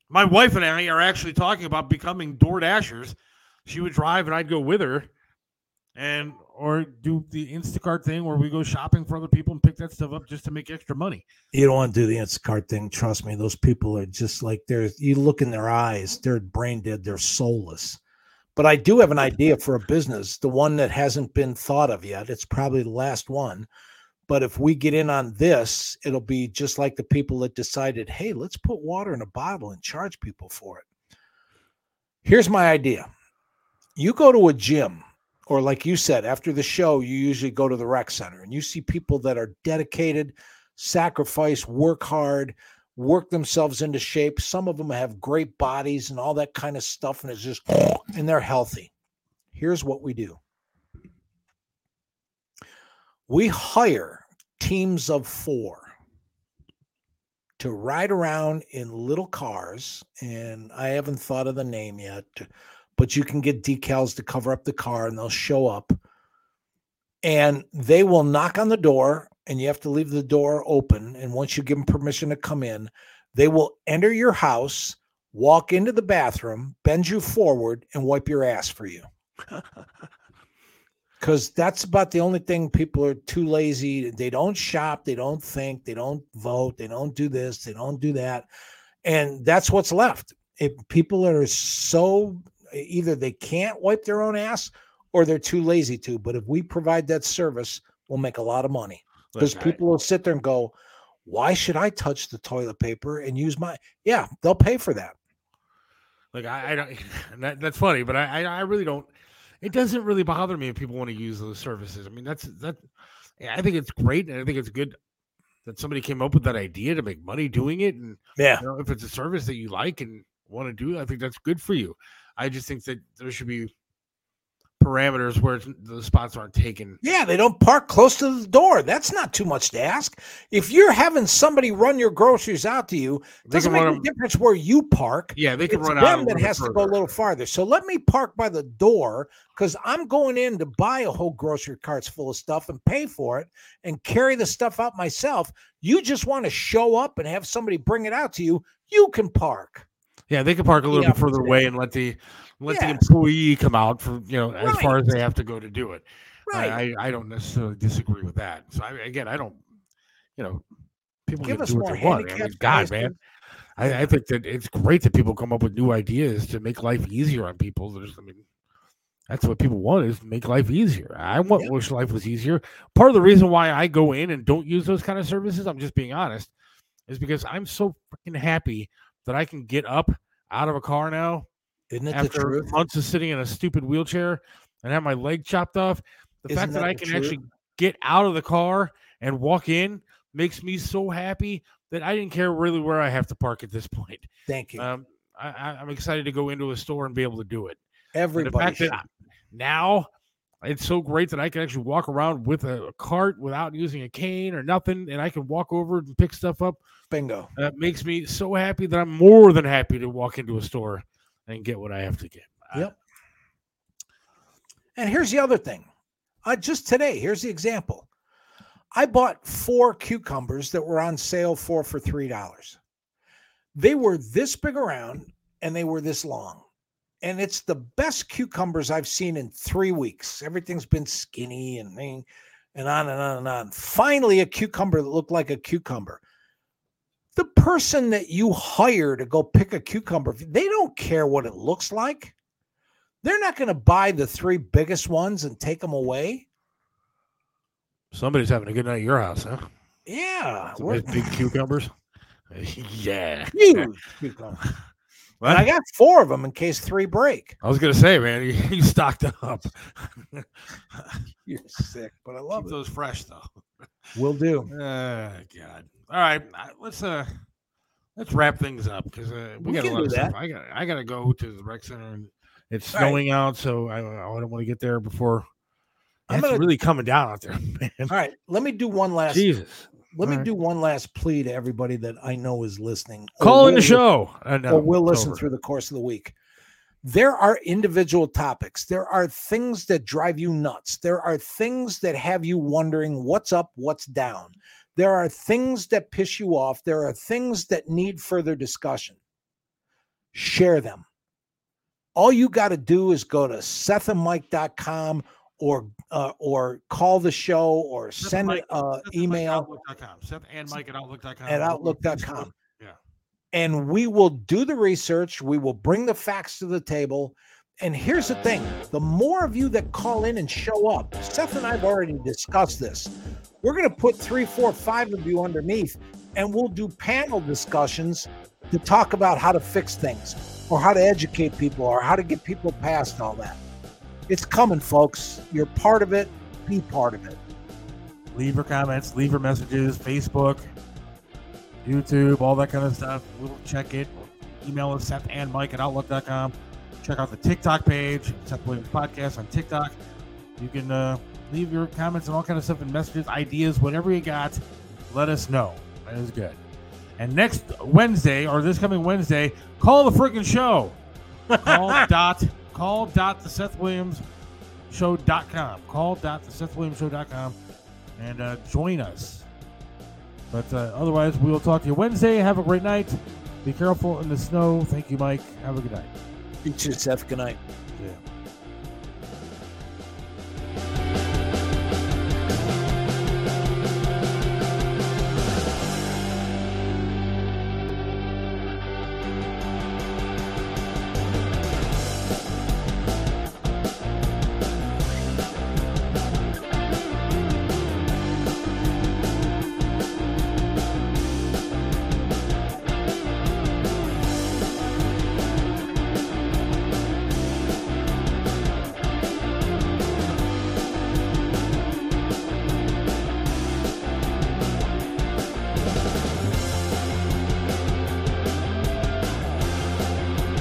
[SPEAKER 2] My wife and I are actually talking about becoming Door Dashers. She would drive and I'd go with her, and or do the Instacart thing where we go shopping for other people and pick that stuff up just to make extra money.
[SPEAKER 3] You don't want to do the Instacart thing. Trust me, those people are just like they're you look in their eyes, they're brain dead, they're soulless. But I do have an idea for a business, the one that hasn't been thought of yet. It's probably the last one. But if we get in on this, it'll be just like the people that decided, hey, let's put water in a bottle and charge people for it. Here's my idea you go to a gym, or like you said, after the show, you usually go to the rec center and you see people that are dedicated, sacrifice, work hard, work themselves into shape. Some of them have great bodies and all that kind of stuff, and it's just, and they're healthy. Here's what we do we hire teams of four to ride around in little cars and i haven't thought of the name yet but you can get decals to cover up the car and they'll show up. And they will knock on the door and you have to leave the door open and once you give them permission to come in they will enter your house walk into the bathroom bend you forward and wipe your ass for you because that's about the only thing people are too lazy. They don't shop, they don't think, they don't vote, they don't do this, they don't do that, and that's what's left. If people are so either they can't wipe their own ass or they're too lazy to. But if we provide that service, we'll make a lot of money because
[SPEAKER 2] I-
[SPEAKER 3] people will sit there and go, "Why should I touch the toilet paper and use my?" Yeah, they'll pay for that.
[SPEAKER 2] Like I, I don't. That, that's funny, but I, I really don't. It doesn't really bother me if people want to use those services. I mean, that's that. yeah, I think it's great, and I think it's good that somebody came up with that idea to make money doing it. And
[SPEAKER 3] Yeah.
[SPEAKER 2] you know, if it's a service that you like and want to do, I think that's good for you. I just think that there should be parameters where the spots aren't taken.
[SPEAKER 3] Yeah, they don't park close to the door. That's not too much to ask. If you're having somebody run your groceries out to you,
[SPEAKER 2] They
[SPEAKER 3] doesn't make a difference where you park.
[SPEAKER 2] Yeah, they can
[SPEAKER 3] it's
[SPEAKER 2] run
[SPEAKER 3] them
[SPEAKER 2] out
[SPEAKER 3] that has to go a little farther. So let me park by the door because I'm going in to buy a whole grocery carts full of stuff and pay for it and carry the stuff out myself. You just want to show up and have somebody bring it out to you. You can park.
[SPEAKER 2] Yeah, they could park a little
[SPEAKER 3] Yeah,
[SPEAKER 2] bit further away and let the let the employee come out for you know as far as they have to go to do it. I-
[SPEAKER 3] Right.
[SPEAKER 2] I, I don't necessarily disagree with that. So I, again, I don't, you know, people
[SPEAKER 3] Give
[SPEAKER 2] can
[SPEAKER 3] us
[SPEAKER 2] do what
[SPEAKER 3] more
[SPEAKER 2] they want. I mean, God, man. I, I think that it's great that people come up with new ideas to make life easier on people. There's, I mean, that's what people want is make life easier. I want
[SPEAKER 3] Yep.
[SPEAKER 2] wish life was easier. Part of the reason why I go in and don't use those kind of services, I'm just being honest, is because I'm so freaking happy that I can get up out of a car now
[SPEAKER 3] Isn't it the
[SPEAKER 2] after months of sitting in a stupid wheelchair and have my leg chopped off. The
[SPEAKER 3] Isn't
[SPEAKER 2] fact that
[SPEAKER 3] that
[SPEAKER 2] I can
[SPEAKER 3] truth?
[SPEAKER 2] actually get out of the car and walk in makes me so happy that I didn't care really where I have to park at this point.
[SPEAKER 3] Thank you.
[SPEAKER 2] Um, I, I'm excited to go into a store and be able to do it.
[SPEAKER 3] Everybody
[SPEAKER 2] now it's so great that I can actually walk around with a, cart without using a cane or nothing, and I can walk over and pick stuff up.
[SPEAKER 3] Bingo.
[SPEAKER 2] That makes me so happy that I'm more than happy to walk into a store and get what I have to get.
[SPEAKER 3] Yep. And here's the other thing. Uh, just today, here's the example. I bought four cucumbers that were on sale for for three dollars. They were this big around and they were this long. And it's the best cucumbers I've seen in three weeks. Everything's been skinny and thing and on and on and on. Finally, a cucumber that looked like a cucumber. The person that you hire to go pick a cucumber, they don't care what it looks like. They're not going to buy the three biggest ones and take them away.
[SPEAKER 2] Somebody's having a good night at your house, huh?
[SPEAKER 3] Yeah,
[SPEAKER 2] big cucumbers. yeah.
[SPEAKER 3] huge cucumbers.
[SPEAKER 2] What?
[SPEAKER 3] And I got four of them in case three break.
[SPEAKER 2] I was gonna say, man, you, you stocked up.
[SPEAKER 3] You're sick, but I love
[SPEAKER 2] Keep
[SPEAKER 3] it.
[SPEAKER 2] those fresh though.
[SPEAKER 3] Will do.
[SPEAKER 2] Uh, God. All right, let's uh, let's wrap things up because uh, we,
[SPEAKER 3] We
[SPEAKER 2] got a lot of stuff. I got I got to go to the rec center and it's
[SPEAKER 3] All right.
[SPEAKER 2] snowing out, so I, I don't want to get there before.
[SPEAKER 3] I'm
[SPEAKER 2] It's
[SPEAKER 3] gonna-
[SPEAKER 2] really coming down out there, man.
[SPEAKER 3] All right, let me do one last.
[SPEAKER 2] Jesus.
[SPEAKER 3] Let me
[SPEAKER 2] All right.
[SPEAKER 3] do one last plea to everybody that I know is listening.
[SPEAKER 2] Call in the
[SPEAKER 3] will
[SPEAKER 2] show. Uh, no,
[SPEAKER 3] or will listen
[SPEAKER 2] over.
[SPEAKER 3] through the course of the week. There are individual topics. There are things that drive you nuts. There are things that have you wondering what's up, what's down. There are things that piss you off. There are things that need further discussion. Share them. All you got to do is go to sethandmike.com or uh, or call the show or
[SPEAKER 2] Seth
[SPEAKER 3] send
[SPEAKER 2] Mike-
[SPEAKER 3] uh,
[SPEAKER 2] Seth at
[SPEAKER 3] email
[SPEAKER 2] Outlook.com. Seth and Mike at Outlook.com.
[SPEAKER 3] at outlook.com.
[SPEAKER 2] Yeah.
[SPEAKER 3] And we will do the research, we will bring the facts to the table. And here's the thing the more of you that call in and show up, Seth and I have already discussed this. We're going to put three, four, five of you underneath, and we'll do panel discussions to talk about how to fix things or how to educate people or how to get people past all that. It's coming, folks. You're part of it. Be part of it.
[SPEAKER 2] Leave your comments, leave your messages, Facebook, YouTube, all that kind of stuff. We'll check it. Email us, Seth and Mike at Outlook.com. Check out the TikTok page, Seth Williams Podcast on TikTok. You can uh, leave your comments and all kind of stuff and messages, ideas, whatever you got. Let us know. That is good. And next Wednesday, or this coming Wednesday, call the freaking show. Call dot call dot the Seth Williams show.com. Call dot the Seth Williams show.com and uh, join us. But uh, otherwise, we will talk to you Wednesday. Have a great night. Be careful in the snow. Thank you, Mike. Have a good night.
[SPEAKER 3] You, Seth. Good night.
[SPEAKER 2] Yeah.